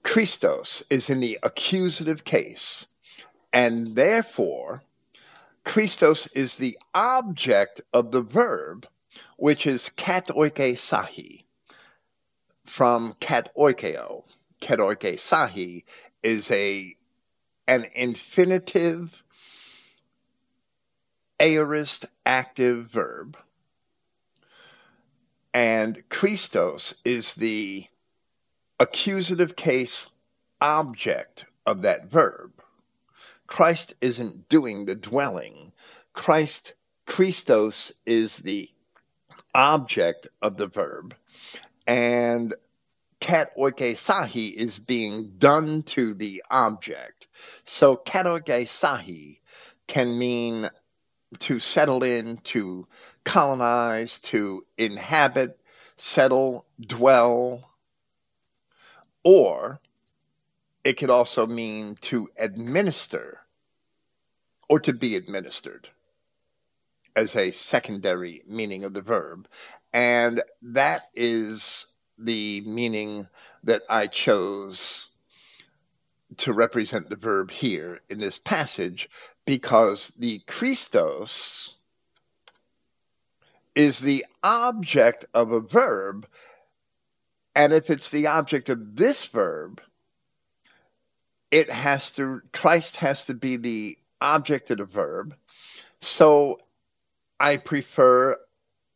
Christos is in the accusative case, and therefore, Christos is the object of the verb, which is katoikesai, from katoikeo. Katoikesai is a an infinitive aorist active verb. And Christos is the accusative case object of that verb. Christ isn't doing the dwelling. Christ, Christos, is the object of the verb. And katoikesai is being done to the object. So katoikesai can mean to settle in, to colonize, to inhabit, settle, dwell, or it could also mean to administer or to be administered as a secondary meaning of the verb. And that is the meaning that I chose to represent the verb here in this passage because the Christos is the object of a verb. And if it's the object of this verb, it has to, Christ has to be the object of the verb. So I prefer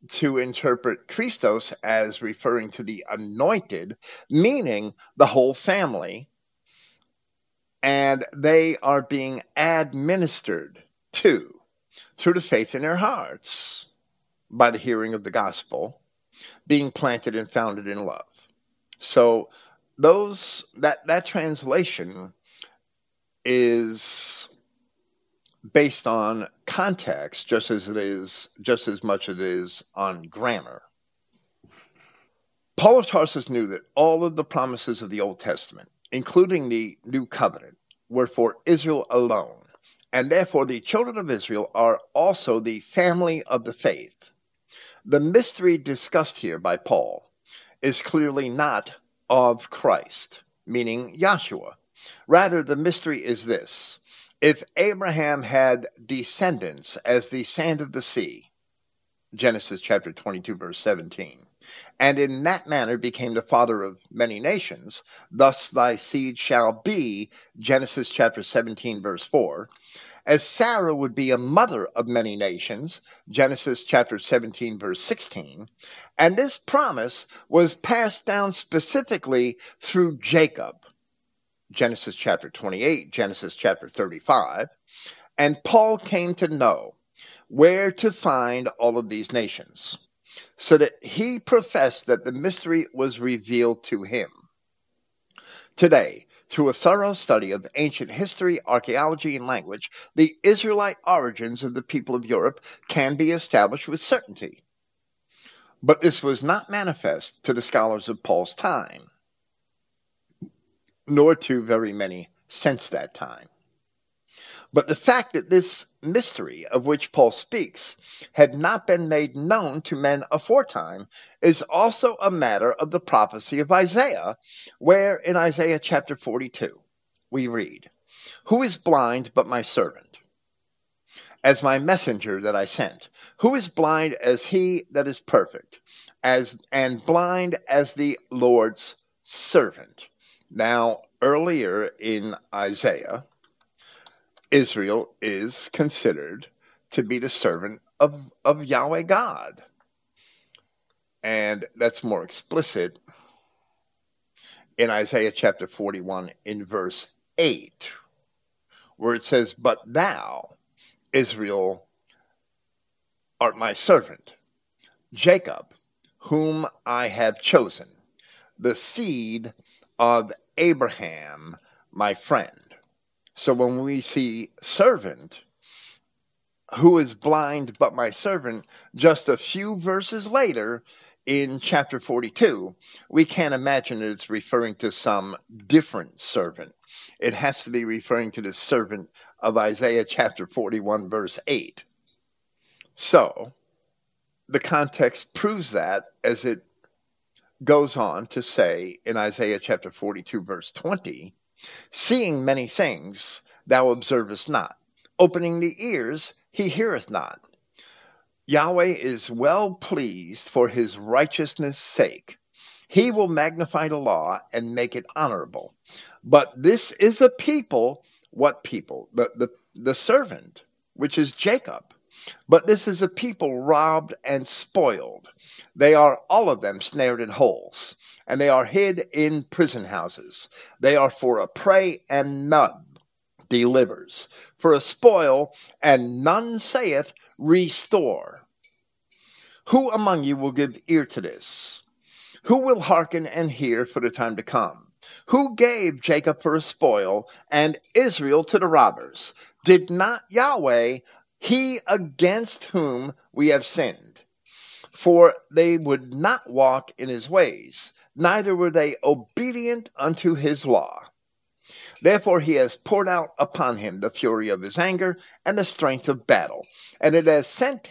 to interpret Christos as referring to the anointed, meaning the whole family, and they are being administered to through the faith in their hearts by the hearing of the gospel, being planted and founded in love. So those that that translation is based on context just as it is just as much as it is on grammar. Paul of Tarsus knew that all of the promises of the Old Testament, including the New Covenant, were for Israel alone, and therefore the children of Israel are also the family of the faith. The mystery discussed here by Paul is clearly not of Christ, meaning Yahshua, Rather, the mystery is this. If Abraham had descendants as the sand of the sea, Genesis chapter 22, verse 17, and in that manner became the father of many nations, thus thy seed shall be, Genesis chapter 17, verse 4, as Sarah would be a mother of many nations, Genesis chapter 17, verse 16, and this promise was passed down specifically through Jacob Genesis chapter 28, Genesis chapter 35. And Paul came to know where to find all of these nations, so that he professed that the mystery was revealed to him. Today, through a thorough study of ancient history, archaeology, and language, the Israelite origins of the people of Europe can be established with certainty. But this was not manifest to the scholars of Paul's time nor to very many since that time. But the fact that this mystery of which Paul speaks had not been made known to men aforetime is also a matter of the prophecy of Isaiah, where in Isaiah chapter 42 we read, Who is blind but my servant? As my messenger that I sent, who is blind as he that is perfect, as and blind as the Lord's servant? Now, earlier in Isaiah, Israel is considered to be the servant of, of Yahweh God. And that's more explicit in Isaiah chapter 41 in verse 8, where it says, But thou, Israel, art my servant, Jacob, whom I have chosen, the seed of Abraham, my friend. So when we see servant, who is blind but my servant, just a few verses later in chapter 42, we can't imagine it's referring to some different servant. It has to be referring to the servant of Isaiah chapter 41, verse 8. So, the context proves that as it goes on to say in Isaiah chapter 42, verse 20, seeing many things thou observest not, opening the ears, he heareth not. Yahweh is well pleased for his righteousness' sake. He will magnify the law and make it honorable. But this is a people, what people? The, the, the servant, which is Jacob. But this is a people robbed and spoiled. They are all of them snared in holes, and they are hid in prison houses. They are for a prey, and none delivers, for a spoil, and none saith, Restore. Who among you will give ear to this? Who will hearken and hear for the time to come? Who gave Jacob for a spoil and Israel to the robbers? Did not Yahweh, he against whom we have sinned? For they would not walk in his ways, neither were they obedient unto his law. Therefore he has poured out upon him the fury of his anger and the strength of battle, and it has sent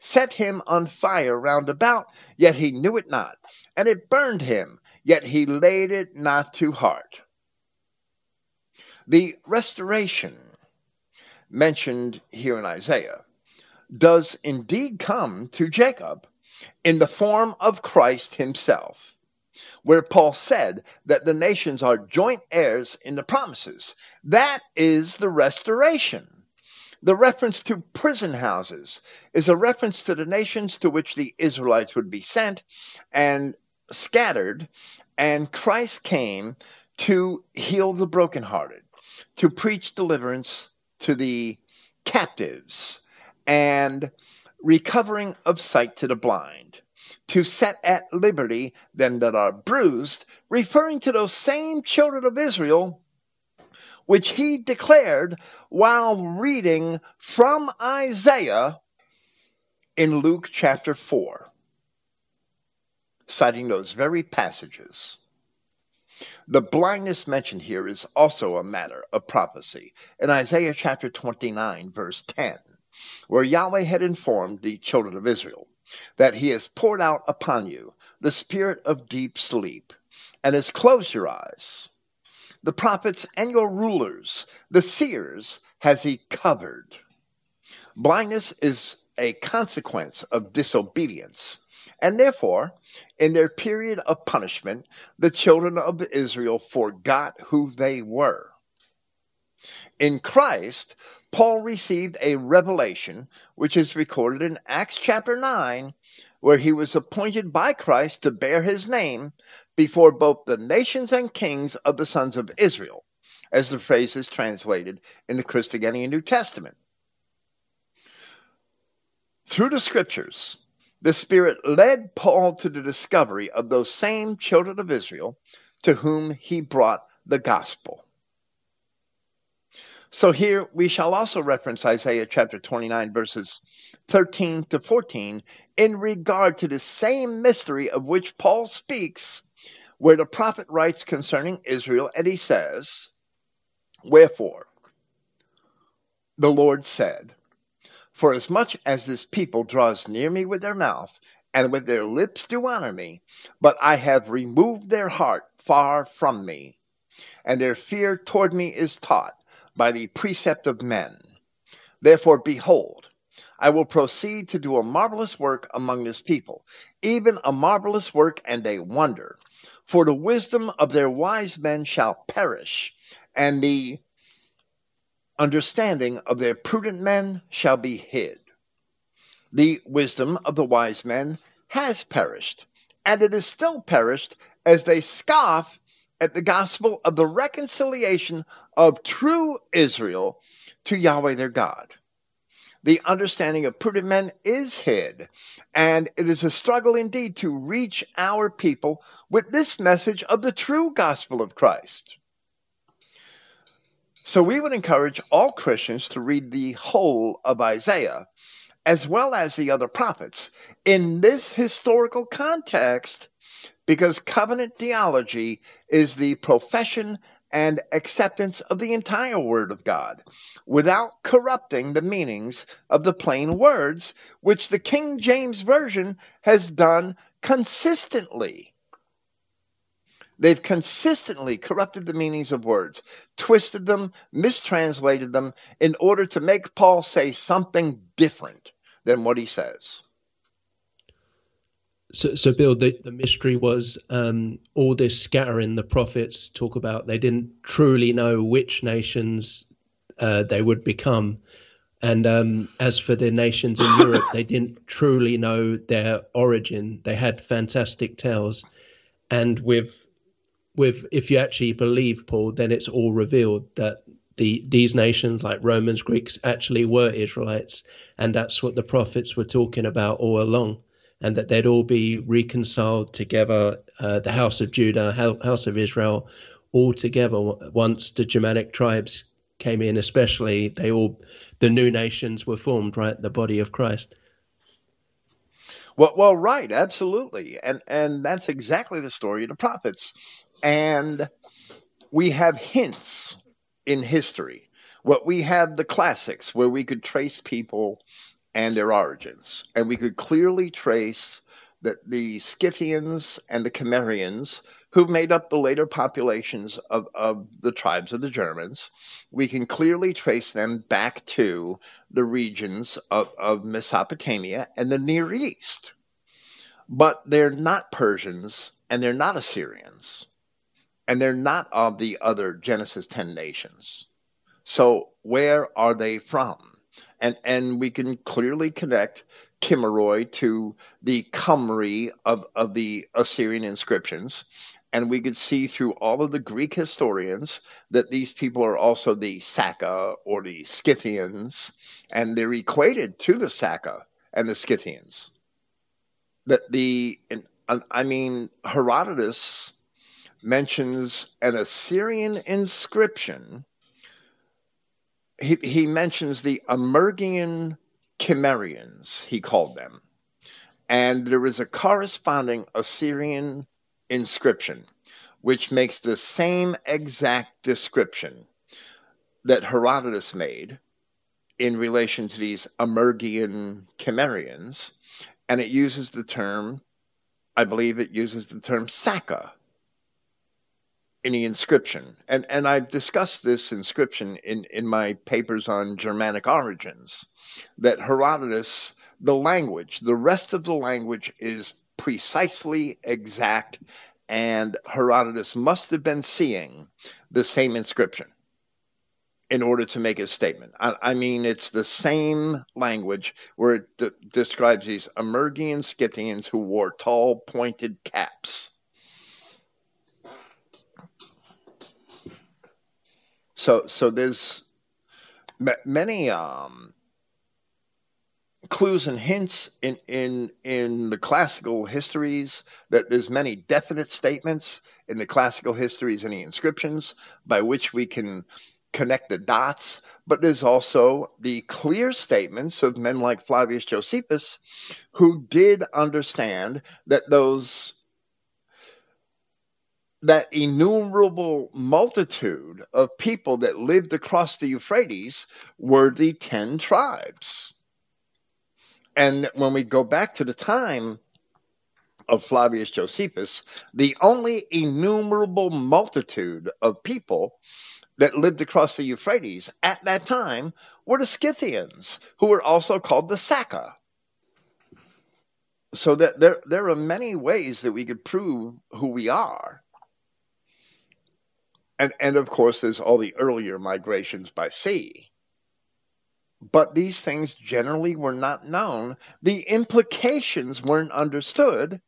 set him on fire round about, yet he knew it not, and it burned him, yet he laid it not to heart. The restoration mentioned here in Isaiah does indeed come to Jacob in the form of Christ himself, where Paul said that the nations are joint heirs in the promises. That is the restoration. The reference to prison houses is a reference to the nations to which the Israelites would be sent and scattered, and Christ came to heal the brokenhearted, to preach deliverance to the captives, and recovering of sight to the blind, to set at liberty them that are bruised, referring to those same children of Israel which he declared while reading from Isaiah in Luke chapter 4, citing those very passages. The blindness mentioned here is also a matter of prophecy in Isaiah chapter 29, verse 10, where Yahweh had informed the children of Israel that he has poured out upon you the spirit of deep sleep and has closed your eyes the prophets and your rulers, the seers, has he covered. Blindness is a consequence of disobedience. And therefore, in their period of punishment, the children of Israel forgot who they were. In Christ, Paul received a revelation, which is recorded in Acts chapter 9, where he was appointed by Christ to bear his name before both the nations and kings of the sons of Israel, as the phrase is translated in the Christogenea New Testament. Through the scriptures, the Spirit led Paul to the discovery of those same children of Israel to whom he brought the gospel. So here we shall also reference Isaiah chapter 29, verses 13 to 14, in regard to the same mystery of which Paul speaks where the prophet writes concerning Israel, and he says, Wherefore, the Lord said, For as much as this people draws near me with their mouth, and with their lips do honor me, but I have removed their heart far from me, and their fear toward me is taught by the precept of men. Therefore, behold, I will proceed to do a marvelous work among this people, even a marvelous work and a wonder for the wisdom of their wise men shall perish, and the understanding of their prudent men shall be hid. The wisdom of the wise men has perished, and it is still perished as they scoff at the gospel of the reconciliation of true Israel to Yahweh their God the understanding of prudent men is hid. And it is a struggle indeed to reach our people with this message of the true gospel of Christ. So we would encourage all Christians to read the whole of Isaiah as well as the other prophets in this historical context because covenant theology is the profession and acceptance of the entire Word of God without corrupting the meanings of the plain words, which the King James Version has done consistently. They've consistently corrupted the meanings of words, twisted them, mistranslated them in order to make Paul say something different than what he says. So, so Bill, the, the mystery was um, all this scattering the prophets talk about. They didn't truly know which nations uh, they would become. And um, as for the nations in Europe, they didn't truly know their origin. They had fantastic tales, and with with if you actually believe Paul, then it's all revealed that the these nations like Romans, Greeks actually were Israelites, and that's what the prophets were talking about all along, and that they'd all be reconciled together, uh, the house of Judah, house of Israel, all together once the Germanic tribes came in, especially they all the new nations were formed, right? The body of Christ. Well, well, right, absolutely, and and that's exactly the story of the prophets, and we have hints in history. What we have the classics where we could trace people and their origins, and we could clearly trace that the Scythians and the Cimmerians who made up the later populations of, of the tribes of the Germans, we can clearly trace them back to the regions of, of Mesopotamia and the Near East. But they're not Persians and they're not Assyrians and they're not of the other Genesis 10 nations. So where are they from? And, and we can clearly connect Kimmerioi to the Cymry of, of the Assyrian inscriptions and we could see through all of the Greek historians that these people are also the Saka or the Scythians, and they're equated to the Saka and the Scythians. That the, I mean, Herodotus mentions an Assyrian inscription. He, he mentions the Amyrgian Cimmerians, he called them. And there is a corresponding Assyrian inscription, which makes the same exact description that Herodotus made in relation to these Amyrgian Cimmerians, and it uses the term, I believe it uses the term Saka the inscription. And, and I've discussed this inscription in, in my papers on Germanic origins, that Herodotus, the language, the rest of the language is precisely exact, and Herodotus must have been seeing the same inscription in order to make his statement. I, I mean, it's the same language where it de- describes these Amyrgian Scythians who wore tall, pointed caps. So, so there's many um, clues and hints in in in the classical histories that there's many definite statements in the classical histories and the inscriptions by which we can connect the dots but there's also the clear statements of men like Flavius Josephus who did understand that those that innumerable multitude of people that lived across the Euphrates were the 10 tribes and when we go back to the time of Flavius Josephus, the only innumerable multitude of people that lived across the Euphrates at that time were the Scythians, who were also called the Saka. So that there, there are many ways that we could prove who we are. And, and of course, there's all the earlier migrations by sea but these things generally were not known. The implications weren't understood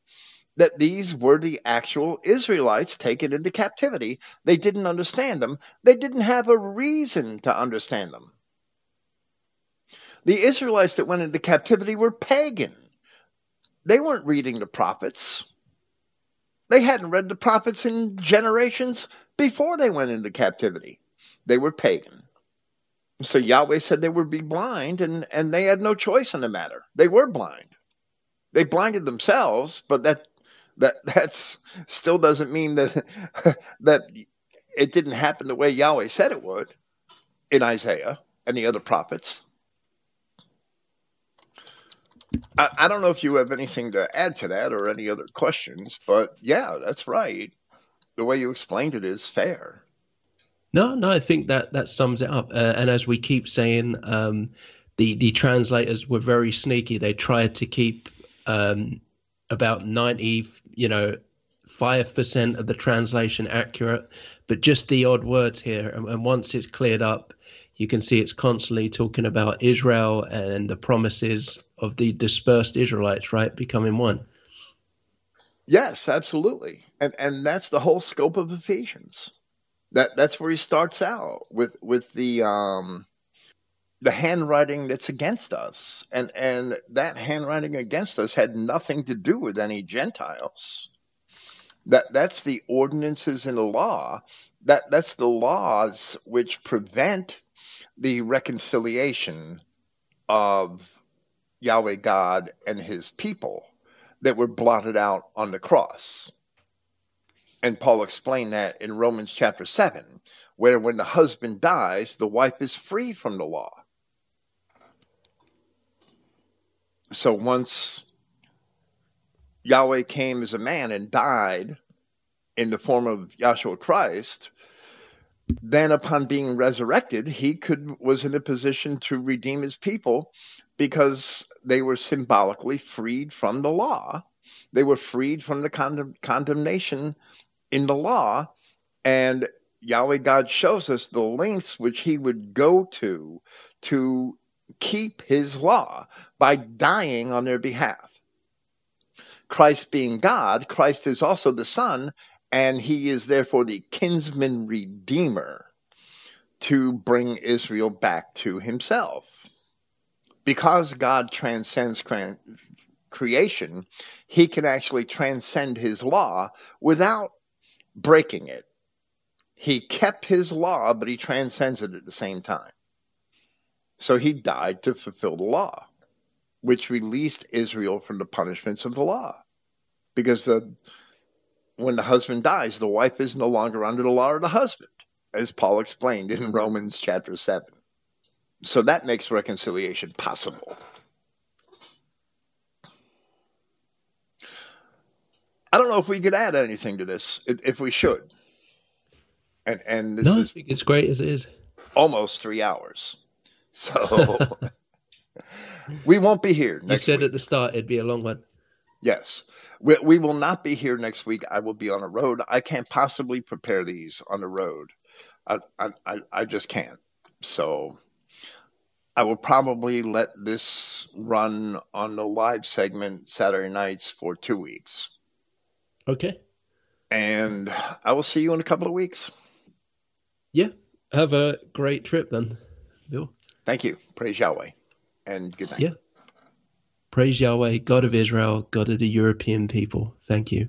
that these were the actual Israelites taken into captivity. They didn't understand them, they didn't have a reason to understand them. The Israelites that went into captivity were pagan. They weren't reading the prophets. They hadn't read the prophets in generations before they went into captivity. They were pagan. So Yahweh said they would be blind, and, and they had no choice in the matter. They were blind. They blinded themselves, but that that that's still doesn't mean that that it didn't happen the way Yahweh said it would in Isaiah and the other prophets. I, I don't know if you have anything to add to that or any other questions, but yeah, that's right. The way you explained it is fair. No, no, I think that that sums it up. Uh, and as we keep saying, um, the the translators were very sneaky. They tried to keep um, about ninety, you know, five percent of the translation accurate, but just the odd words here. And, and once it's cleared up, you can see it's constantly talking about Israel and the promises of the dispersed Israelites, right, becoming one. Yes, absolutely, and and that's the whole scope of Ephesians. That that's where he starts out with with the um the handwriting that's against us. And and that handwriting against us had nothing to do with any gentiles. That that's the ordinances in the law. That that's the laws which prevent the reconciliation of Yahweh God and his people that were blotted out on the cross and Paul explained that in Romans chapter 7, where when the husband dies, the wife is free from the law. So once Yahweh came as a man and died in the form of Yahshua Christ, then upon being resurrected, he could was in a position to redeem his people because they were symbolically freed from the law. They were freed from the condemn, condemnation in the law, and Yahweh God shows us the lengths which he would go to to keep his law by dying on their behalf. Christ being God, Christ is also the Son, and he is therefore the kinsman redeemer to bring Israel back to himself. Because God transcends creation, he can actually transcend his law without breaking it. He kept his law, but he transcends it at the same time. So he died to fulfill the law, which released Israel from the punishments of the law. Because the when the husband dies, the wife is no longer under the law of the husband, as Paul explained in Romans chapter 7. So that makes reconciliation possible. I don't know if we could add anything to this, if we should. And and this no, I think it's great as it is. Almost three hours, so we won't be here. you said week. at the start it'd be a long one. Yes, we, we will not be here next week. I will be on a road. I can't possibly prepare these on the road. I I I just can't. So I will probably let this run on the live segment Saturday nights for two weeks. Okay. And I will see you in a couple of weeks. Yeah. Have a great trip then, Bill. Thank you. Praise Yahweh. And good night. Yeah. Praise Yahweh, God of Israel, God of the European people. Thank you.